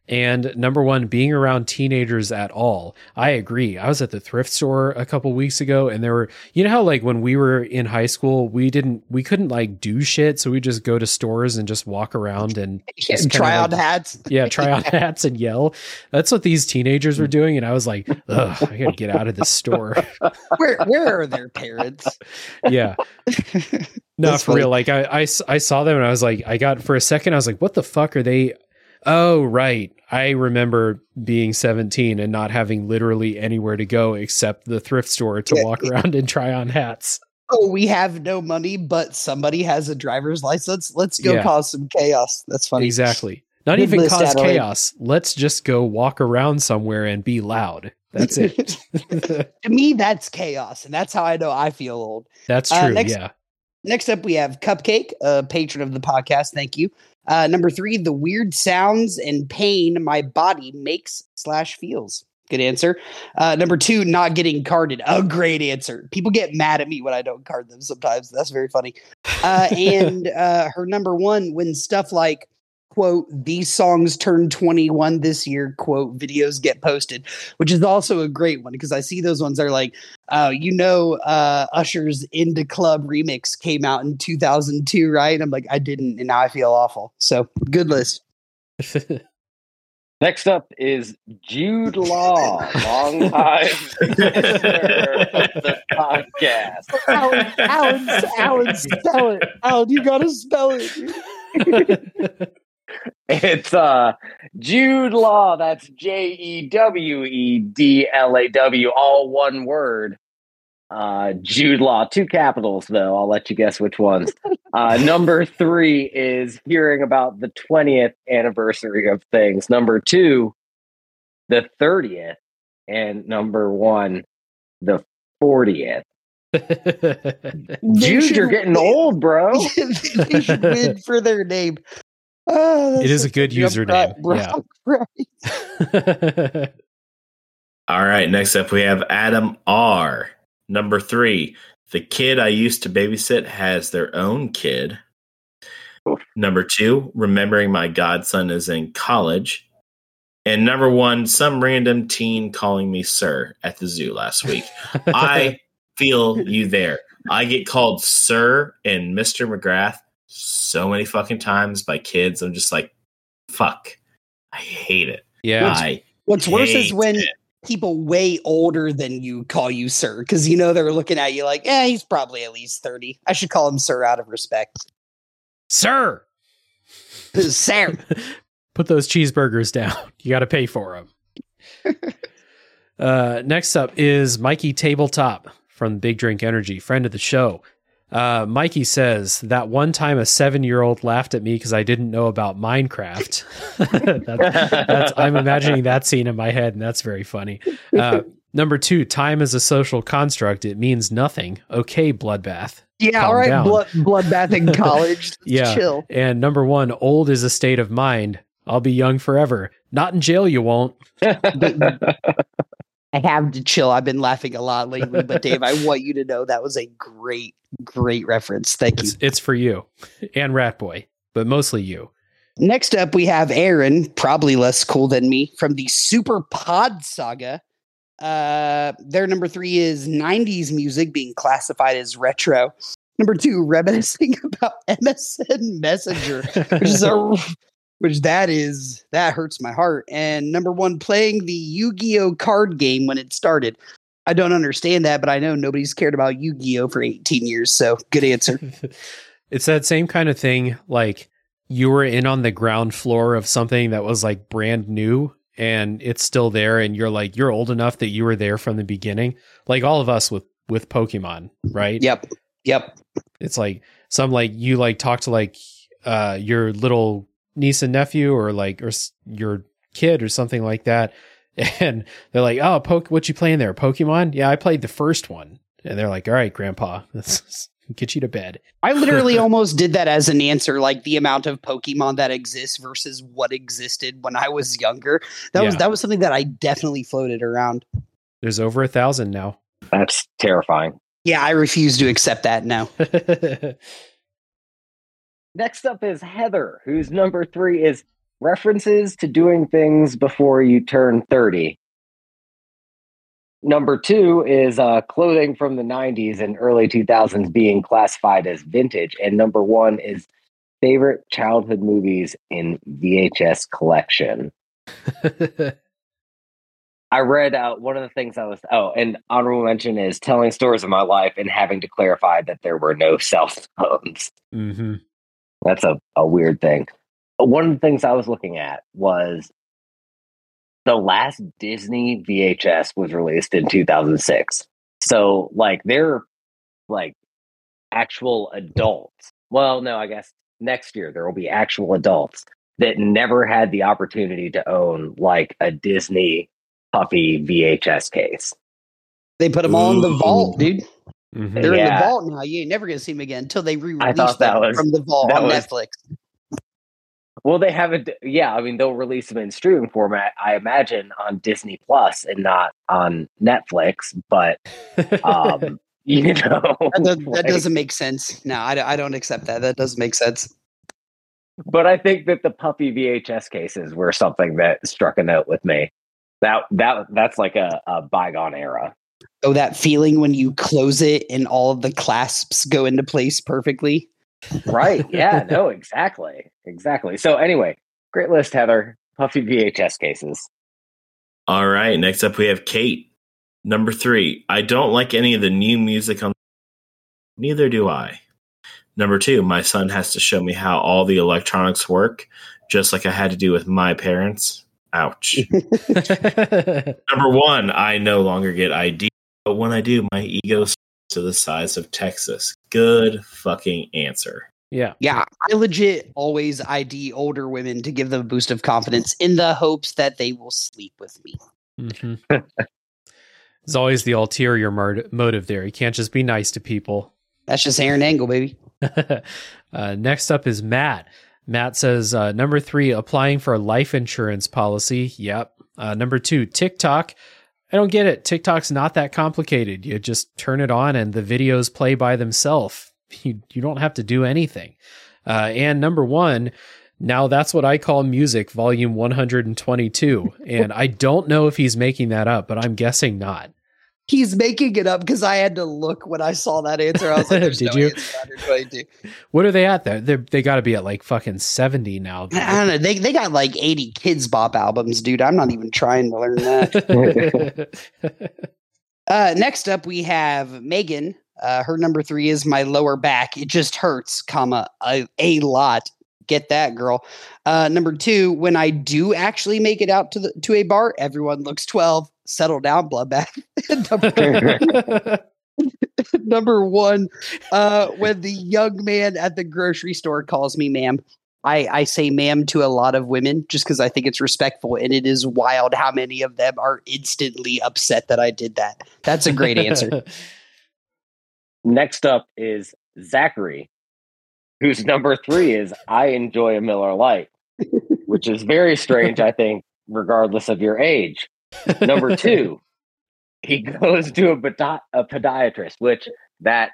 [SPEAKER 1] And number one, being around teenagers at all. I agree. I was at the thrift store a couple weeks ago and there were, you know how like when we were in high school, we didn't, we couldn't like do shit. So we just go to stores and just walk around and
[SPEAKER 3] Yeah, try
[SPEAKER 1] like-
[SPEAKER 3] on hats.
[SPEAKER 1] yeah, try on hats and yell. That's what these teenagers were doing. And I was like, ugh, I gotta get out of this store.
[SPEAKER 3] Where where are their parents?
[SPEAKER 1] yeah. No,
[SPEAKER 3] That's
[SPEAKER 1] for real. Like I, I, I saw them and I was like, I got for a second, I was like, what the fuck are they? Oh, right. I remember being 17 and not having literally anywhere to go except the thrift store to walk around and try on hats.
[SPEAKER 3] Oh, we have no money, but somebody has a driver's license. Let's go
[SPEAKER 1] Yeah.
[SPEAKER 3] cause some chaos. That's funny.
[SPEAKER 1] Exactly. Not
[SPEAKER 3] Good
[SPEAKER 1] even cause
[SPEAKER 3] Adelaide.
[SPEAKER 1] chaos. Let's just go walk around somewhere and be loud. That's it.
[SPEAKER 3] to me, that's chaos, and that's how I know I feel old.
[SPEAKER 1] That's
[SPEAKER 3] Uh,
[SPEAKER 1] true.
[SPEAKER 3] next-
[SPEAKER 1] yeah.
[SPEAKER 3] Next up, we have Cupcake, a patron of the podcast. Thank you. Uh, number three, the weird sounds and pain my body makes slash feels. Good answer. Uh, number two, not getting carded. A great answer. People get mad at me when I don't card them sometimes. That's very funny. Uh, and uh, her number one, when stuff like, quote, these songs turn 21 this year, quote, videos get posted, which is also a great one because I see those ones are like, uh, you know, uh, Usher's Into Club remix came out in 2002, right? And I'm like, I didn't, and now I feel awful. So good list.
[SPEAKER 4] Next up is Jude Law, long time listener of the podcast.
[SPEAKER 3] Alan, Alan, Alan, spell it. Alan, you gotta spell it.
[SPEAKER 4] It's uh Jude Law. That's J E W E D L A W, all one word. Uh, Jude Law, two capitals though. I'll let you guess which ones. Uh, number three is hearing about the 20th anniversary of things. Number two, the 30th, and number one, the 40th. Jude, you're getting old, bro.
[SPEAKER 3] they should win for their name. Oh,
[SPEAKER 1] It is a good
[SPEAKER 3] funny. I'm
[SPEAKER 1] username,
[SPEAKER 3] right,
[SPEAKER 1] yeah.
[SPEAKER 3] right, right.
[SPEAKER 5] All right. Next up, we have Adam R. Number three, The kid I used to babysit has their own kid. Number two, remembering my godson is in college. And number one, some random teen calling me sir at the zoo last week. I feel you there. I get called sir and Mr. McGrath so many fucking times by kids. I'm just like, fuck. I hate it.
[SPEAKER 1] Yeah.
[SPEAKER 5] I
[SPEAKER 3] What's worse is when
[SPEAKER 5] it.
[SPEAKER 3] people way older than you call you sir because you know they're looking at you like, yeah, he's probably at least 30. I should call him sir out of respect.
[SPEAKER 1] Sir,
[SPEAKER 3] sir.
[SPEAKER 1] put those cheeseburgers down. You got to pay for them. uh, next up is Mikey Tabletop from Big Drink Energy, friend of the show. Uh, Mikey says that one time a seven year old laughed at me because I didn't know about Minecraft. that's, that's, I'm imagining that scene in my head, and that's very funny. Uh, number two, time is a social construct. It means nothing. Okay, bloodbath.
[SPEAKER 3] Yeah,
[SPEAKER 1] Calm
[SPEAKER 3] all right.
[SPEAKER 1] down.
[SPEAKER 3] Blood, bloodbath in college.
[SPEAKER 1] Yeah.
[SPEAKER 3] Chill.
[SPEAKER 1] And number one, old is a state of mind. I'll be young forever. Not in jail, you won't.
[SPEAKER 3] I have to chill. I've been laughing a lot lately, but Dave, I want you to know that was a great, great reference. Thank you.
[SPEAKER 1] It's, it's for you and Rat Boy, but mostly you.
[SPEAKER 3] Next up, we have Aaron, probably less cool than me, from the Super Pod Saga. Uh, their number three is 90s music being classified as retro. Number two, reminiscing about MSN Messenger, which is a which that is that hurts my heart. And number one, playing the Yu-Gi-Oh card game when it started. I don't understand that, but I know nobody's cared about Yu-Gi-Oh for 18 years. So good answer.
[SPEAKER 1] it's that same kind of thing. Like you were in on the ground floor of something that was like brand new and it's still there. And you're like, you're old enough that you were there from the beginning. Like all of us with, with Pokemon, right?
[SPEAKER 3] yep. Yep.
[SPEAKER 1] It's like some like you like talk to like uh your little niece and nephew or like or your kid or something like that and they're like oh poke what you playing there pokemon yeah i played the first one and they're like all right grandpa let's get you to bed
[SPEAKER 3] I literally almost did that as an answer, like the amount of Pokemon that exists versus what existed when I was younger. That was that was something that I definitely floated around.
[SPEAKER 1] there's over a thousand now
[SPEAKER 4] That's terrifying.
[SPEAKER 3] Yeah, I refuse to accept that now.
[SPEAKER 4] Next up is Heather, whose number three is references to doing things before you turn 30. Number two is uh, clothing from the 90s and early 2000s being classified as vintage. And number one is favorite childhood movies in VHS collection. I read uh, one of the things I was, oh, and honorable mention is telling stories of my life and having to clarify that there were no cell phones.
[SPEAKER 1] hmm
[SPEAKER 4] That's a, a weird thing. One of the things I was looking at was the last Disney VHS was released in 2006. So, like, they're like actual adults. Well, no, I guess next year there will be actual adults that never had the opportunity to own like a Disney puppy VHS case.
[SPEAKER 3] They put them all in the vault, dude.
[SPEAKER 1] Hmm
[SPEAKER 3] They're in the vault now. You ain't never gonna see them again until they re-release them
[SPEAKER 4] was-
[SPEAKER 3] from the vault
[SPEAKER 4] that
[SPEAKER 3] on
[SPEAKER 4] was-
[SPEAKER 3] Netflix.
[SPEAKER 4] Well, they haven't. Yeah, I mean, they'll release them in streaming format, I imagine, on Disney Plus and not on Netflix. But um, you know,
[SPEAKER 3] That, does, that
[SPEAKER 4] like-
[SPEAKER 3] doesn't make sense. No, I, don't- I don't accept that. That doesn't make sense.
[SPEAKER 4] But I think that the puppy VHS cases were something that struck a note with me. That that that's like a, a bygone era.
[SPEAKER 3] Oh, that feeling when you close it and all of the clasps go into place perfectly.
[SPEAKER 4] Right? Yeah. no. Exactly. Exactly. So anyway, great list, Heather. Puffy VHS cases.
[SPEAKER 5] All right. Next up, we have Kate. Number three. I don't like any of the new music on. Neither do I. Number two. My son has to show me how all the electronics work, just like I had to do with my parents. Ouch. Number one. I no longer get ID, but when I do, my ego s- to the size of Texas. Good fucking answer.
[SPEAKER 1] yeah
[SPEAKER 3] Yeah, I legit always ID older women to give them a boost of confidence in the hopes that they will sleep with me.
[SPEAKER 1] hmm there's always the ulterior mode- motive there you can't just be nice to people
[SPEAKER 3] That's just Aaron Angle, baby.
[SPEAKER 1] uh, next up is Matt. Matt says uh, number three, applying for a life insurance policy. Yep. Uh, number two, TikTok. I don't get it. TikTok's not that complicated. You just turn it on and the videos play by themselves. You you don't have to do anything. Uh, and number one, now that's what I call music, volume 122. and I don't know if he's making that up, but I'm guessing not.
[SPEAKER 3] He's making it up because I had to look when I saw that answer. I was like,
[SPEAKER 1] Did
[SPEAKER 3] no
[SPEAKER 1] you?
[SPEAKER 3] answer under 22."
[SPEAKER 1] What are they at there? They're, they got to be at like fucking 70 now.
[SPEAKER 3] I don't know. They they got like 80 Kidz Bop albums, dude. I'm not even trying to learn that. Uh, next up, we have Megan. Uh, her number three is my lower back. It just hurts, comma a, a lot. Get that, girl. Uh, number two, when I do actually make it out to the to a bar, everyone looks twelve. Settle down, bloodbath. number, number one, uh, when the young man at the grocery store calls me ma'am. I, I say ma'am to a lot of women just because I think it's respectful, and it is wild how many of them are instantly upset that I did that. That's a great answer.
[SPEAKER 4] Next up is Zachary, whose number three is I enjoy a Miller Lite, which is very strange, I think, regardless of your age. Number two, he goes to a, podi- a podiatrist, which that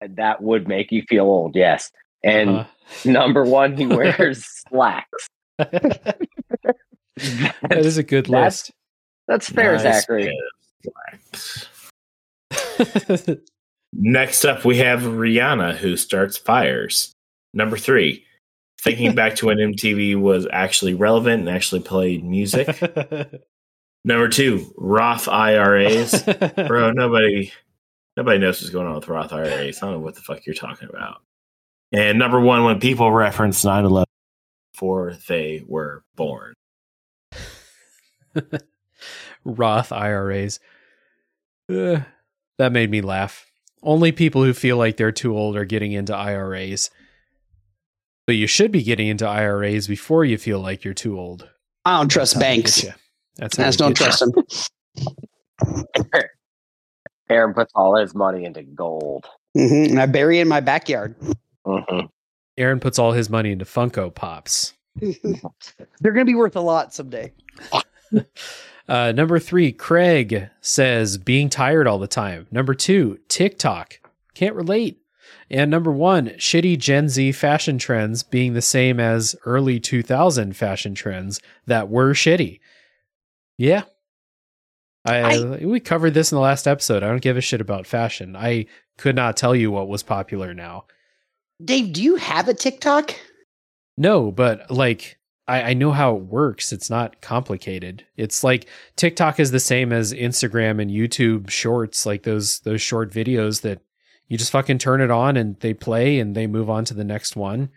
[SPEAKER 4] that would make you feel old, yes. And
[SPEAKER 1] Uh,
[SPEAKER 4] number one, he wears slacks.
[SPEAKER 1] that is a good
[SPEAKER 4] That's-
[SPEAKER 1] list.
[SPEAKER 4] That's fair,
[SPEAKER 5] Nice
[SPEAKER 4] Zachary.
[SPEAKER 5] pick. Next up, we have Rihanna, who starts fires. Number three, thinking back to when MTV was actually relevant and actually played music. Number two, Roth IRAs. Bro, nobody nobody knows what's going on with Roth IRAs. I don't know what the fuck you're talking about. And number one, when people reference 9 11 before they were born.
[SPEAKER 1] Roth IRAs. Ugh, that made me laugh. Only people who feel like they're too old are getting into IRAs. But you should be getting into IRAs before you feel like you're too old.
[SPEAKER 3] I don't trust
[SPEAKER 1] That's how
[SPEAKER 3] banks.
[SPEAKER 1] Get ya. That's
[SPEAKER 3] I
[SPEAKER 1] how
[SPEAKER 3] just don't trust them.
[SPEAKER 4] Aaron puts all his money into gold.
[SPEAKER 3] hmm And I bury it in my backyard.
[SPEAKER 4] Mhm.
[SPEAKER 1] Aaron puts all his money into Funko Pops.
[SPEAKER 3] They're going to be worth a lot someday.
[SPEAKER 1] Uh, number three, Craig says being tired all the time. Number two, TikTok. Can't relate. And number one, shitty Gen Z fashion trends being the same as early 2000 fashion trends that were shitty. Yeah. I, we covered this in the last episode. I don't give a shit about fashion. I could not tell you what was popular now.
[SPEAKER 3] Dave, do you have a TikTok?
[SPEAKER 1] No, but like I, I know how it works. It's not complicated. It's like TikTok is the same as Instagram and YouTube shorts, like those those short videos that you just fucking turn it on and they play and they move on to the next one.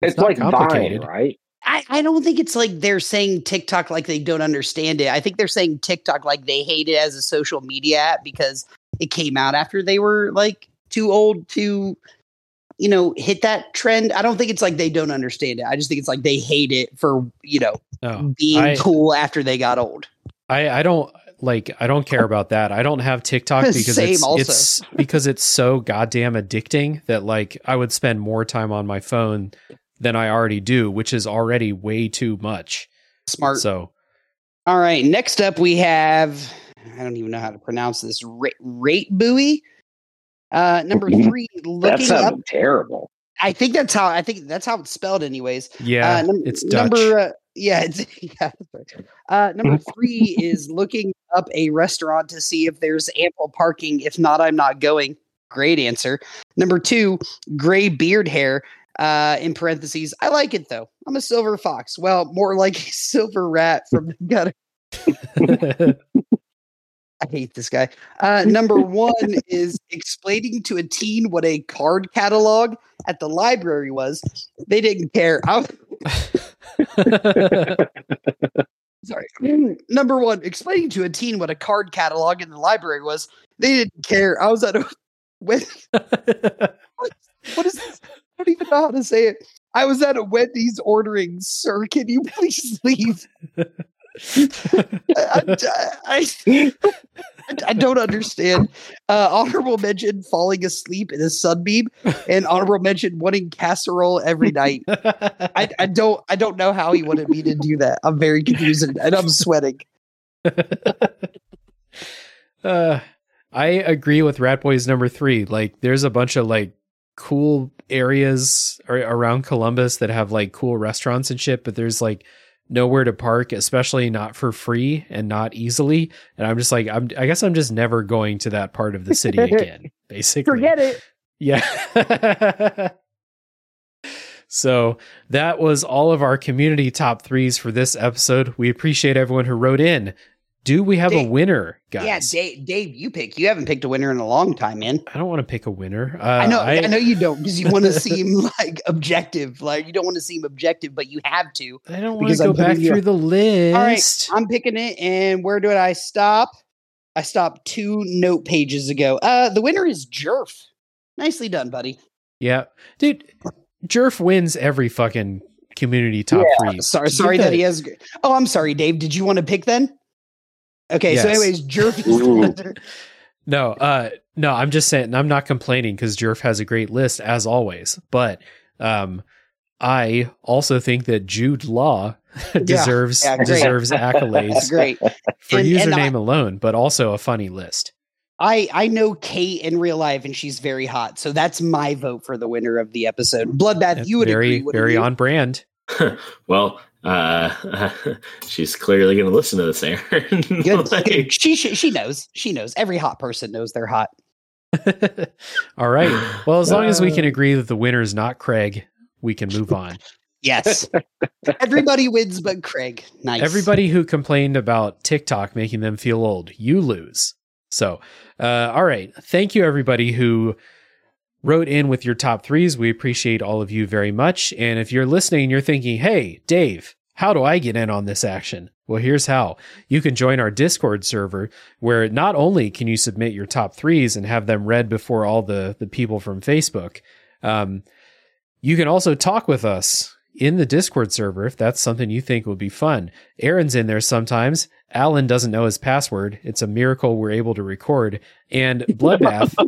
[SPEAKER 4] It's,
[SPEAKER 1] not
[SPEAKER 4] like Vine, right?
[SPEAKER 3] I, I don't think it's like they're saying TikTok like they don't understand it. I think they're saying TikTok like they hate it as a social media app because it came out after they were like too old to, you know, hit that trend. I don't think it's like they don't understand it. I just think it's like they hate it for, you know,
[SPEAKER 1] No,
[SPEAKER 3] being
[SPEAKER 1] I-
[SPEAKER 3] cool after they got old.
[SPEAKER 1] I, I don't like I don't care about that. I don't have TikTok because it's, it's because it's so goddamn addicting that like I would spend more time on my phone than I already do, which is already way too much.
[SPEAKER 3] Smart.
[SPEAKER 1] So
[SPEAKER 3] All right. Next up, we have I don't even know how to pronounce this. Rate, rate buoy. Uh, number three,
[SPEAKER 4] That
[SPEAKER 3] looking
[SPEAKER 4] sounds
[SPEAKER 3] up.
[SPEAKER 4] terrible.
[SPEAKER 3] I think that's how I think that's how it's spelled, anyways.
[SPEAKER 1] yeah,
[SPEAKER 3] Uh, num-
[SPEAKER 1] it's Dutch.
[SPEAKER 3] Number, uh, yeah, it's, yeah. Uh, number three is looking up a restaurant to see if there's ample parking. If not, I'm not going. Great answer. Number two, gray beard hair. Uh, in parentheses, I like it though. I'm a silver fox. Well, more like a silver rat from the gutter. I hate this guy. Uh, number one is explaining to a teen what a card catalog at the library was. They didn't care. I was, sorry. Number one, explaining to a teen what a card catalog in the library was. They didn't care. I was at a when, what is this? Don't even know how to say it. I was at a Wendy's ordering, sir. Can you please leave? I, I, I, I don't understand. Uh, honorable mention falling asleep in a sunbeam, and honorable mention wanting casserole every night. I, I don't I don't know how he wanted me to do that. I'm very confused and, and I'm sweating.
[SPEAKER 1] uh, I agree with Rat Boys number three. Like, there's a bunch of like cool areas around Columbus that have like cool restaurants and shit, but there's like nowhere to park, especially not for free and not easily. And I'm just like, I'm, I guess I'm just never going to that part of the city again. Basically,
[SPEAKER 3] Forget it.
[SPEAKER 1] Yeah. so that was all of our community top threes for this episode. We appreciate everyone who wrote in. Do we have a winner, guys?
[SPEAKER 3] Yeah, Dave, Dave, you pick. You haven't picked a winner in a long time, man.
[SPEAKER 1] I don't want to pick a winner. Uh,
[SPEAKER 3] I know, I, know you don't because you want to seem like objective. Like you don't want to seem objective, but you have to.
[SPEAKER 1] I don't want to go back through the list.
[SPEAKER 3] All right, I'm picking it, and where did I stop? I stopped two note pages ago. Uh, the winner is Jerf. Nicely done, buddy.
[SPEAKER 1] Yeah, dude, Jerf wins every fucking community top three.
[SPEAKER 3] Sorry, sorry
[SPEAKER 1] the-
[SPEAKER 3] that he has. Oh, I'm sorry, Dave. Did you want to pick then? Okay, so anyways, Jerf is the
[SPEAKER 4] Ooh.
[SPEAKER 3] winner.
[SPEAKER 1] No, uh, no, I'm just saying. I'm not complaining because Jerf has a great list as always. But um, I also think that Jude Law deserves
[SPEAKER 3] yeah, great.
[SPEAKER 1] deserves accolades
[SPEAKER 3] great.
[SPEAKER 1] for
[SPEAKER 3] And- and
[SPEAKER 1] username
[SPEAKER 3] I-
[SPEAKER 1] alone, but also a funny list.
[SPEAKER 3] I I know Kate in real life, and she's very hot. So that's my vote for the winner of the episode. Bloodbath, you would
[SPEAKER 1] very
[SPEAKER 3] agree? wouldn't
[SPEAKER 1] very
[SPEAKER 3] you?
[SPEAKER 1] on brand.
[SPEAKER 6] well, uh, she's clearly going to listen to this, Aaron.
[SPEAKER 3] Good.
[SPEAKER 6] Like,
[SPEAKER 3] good. She she she knows. She knows. Every hot person knows they're hot.
[SPEAKER 1] All right. Well, as long as we can agree that the winner is not Craig, we can move on.
[SPEAKER 3] Yes. Everybody wins, but Craig. Nice.
[SPEAKER 1] Everybody who complained about TikTok making them feel old, you lose. So, uh, all right. Thank you, everybody who wrote in with your top threes. We appreciate all of you very much. And if you're listening you're thinking, hey, Dave, how do I get in on this action? Well, here's how. You can join our Discord server where not only can you submit your top threes and have them read before all the, the people from Facebook, um, you can also talk with us in the Discord server if that's something you think would be fun. Aaron's in there sometimes. Alan doesn't know his password. It's a miracle we're able to record. And Bloodbath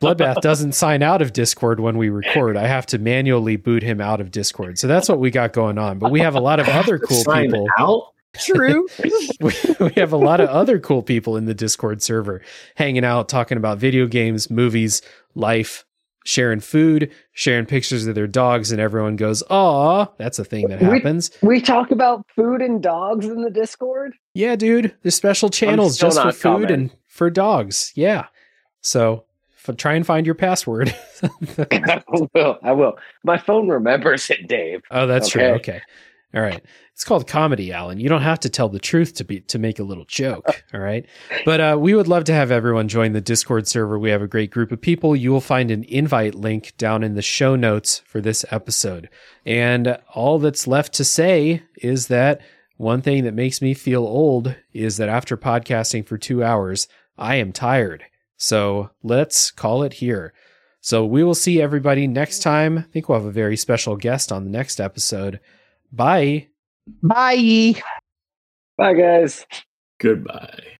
[SPEAKER 1] Bloodbath doesn't sign out of Discord when we record. I have to manually boot him out of Discord. So that's what we got going on. But we have a lot of other cool
[SPEAKER 6] sign
[SPEAKER 1] people.
[SPEAKER 6] out.
[SPEAKER 3] True.
[SPEAKER 1] We, we have a lot of other cool people in the Discord server hanging out, talking about video games, movies, life, sharing food, sharing pictures of their dogs, and everyone goes, "Aw, that's a thing that happens."
[SPEAKER 4] We talk about food and dogs in the Discord.
[SPEAKER 1] Yeah, dude. There's special channels just for food
[SPEAKER 4] comment.
[SPEAKER 1] and for dogs. Yeah. So f- try and find your password.
[SPEAKER 4] I will. I will. My phone remembers it, Dave.
[SPEAKER 1] oh, that's true.
[SPEAKER 4] Okay.
[SPEAKER 1] Okay. All right. It's called comedy, Alan. You don't have to tell the truth to be to make a little joke. All right. But uh, we would love to have everyone join the Discord server. We have a great group of people. You will find an invite link down in the show notes for this episode. And all that's left to say is that one thing that makes me feel old is that after podcasting for two hours, I am tired. So let's call it here. So we will see everybody next time. I think we'll have a very special guest on the next episode. Bye.
[SPEAKER 3] Bye.
[SPEAKER 4] Bye, guys.
[SPEAKER 6] Goodbye.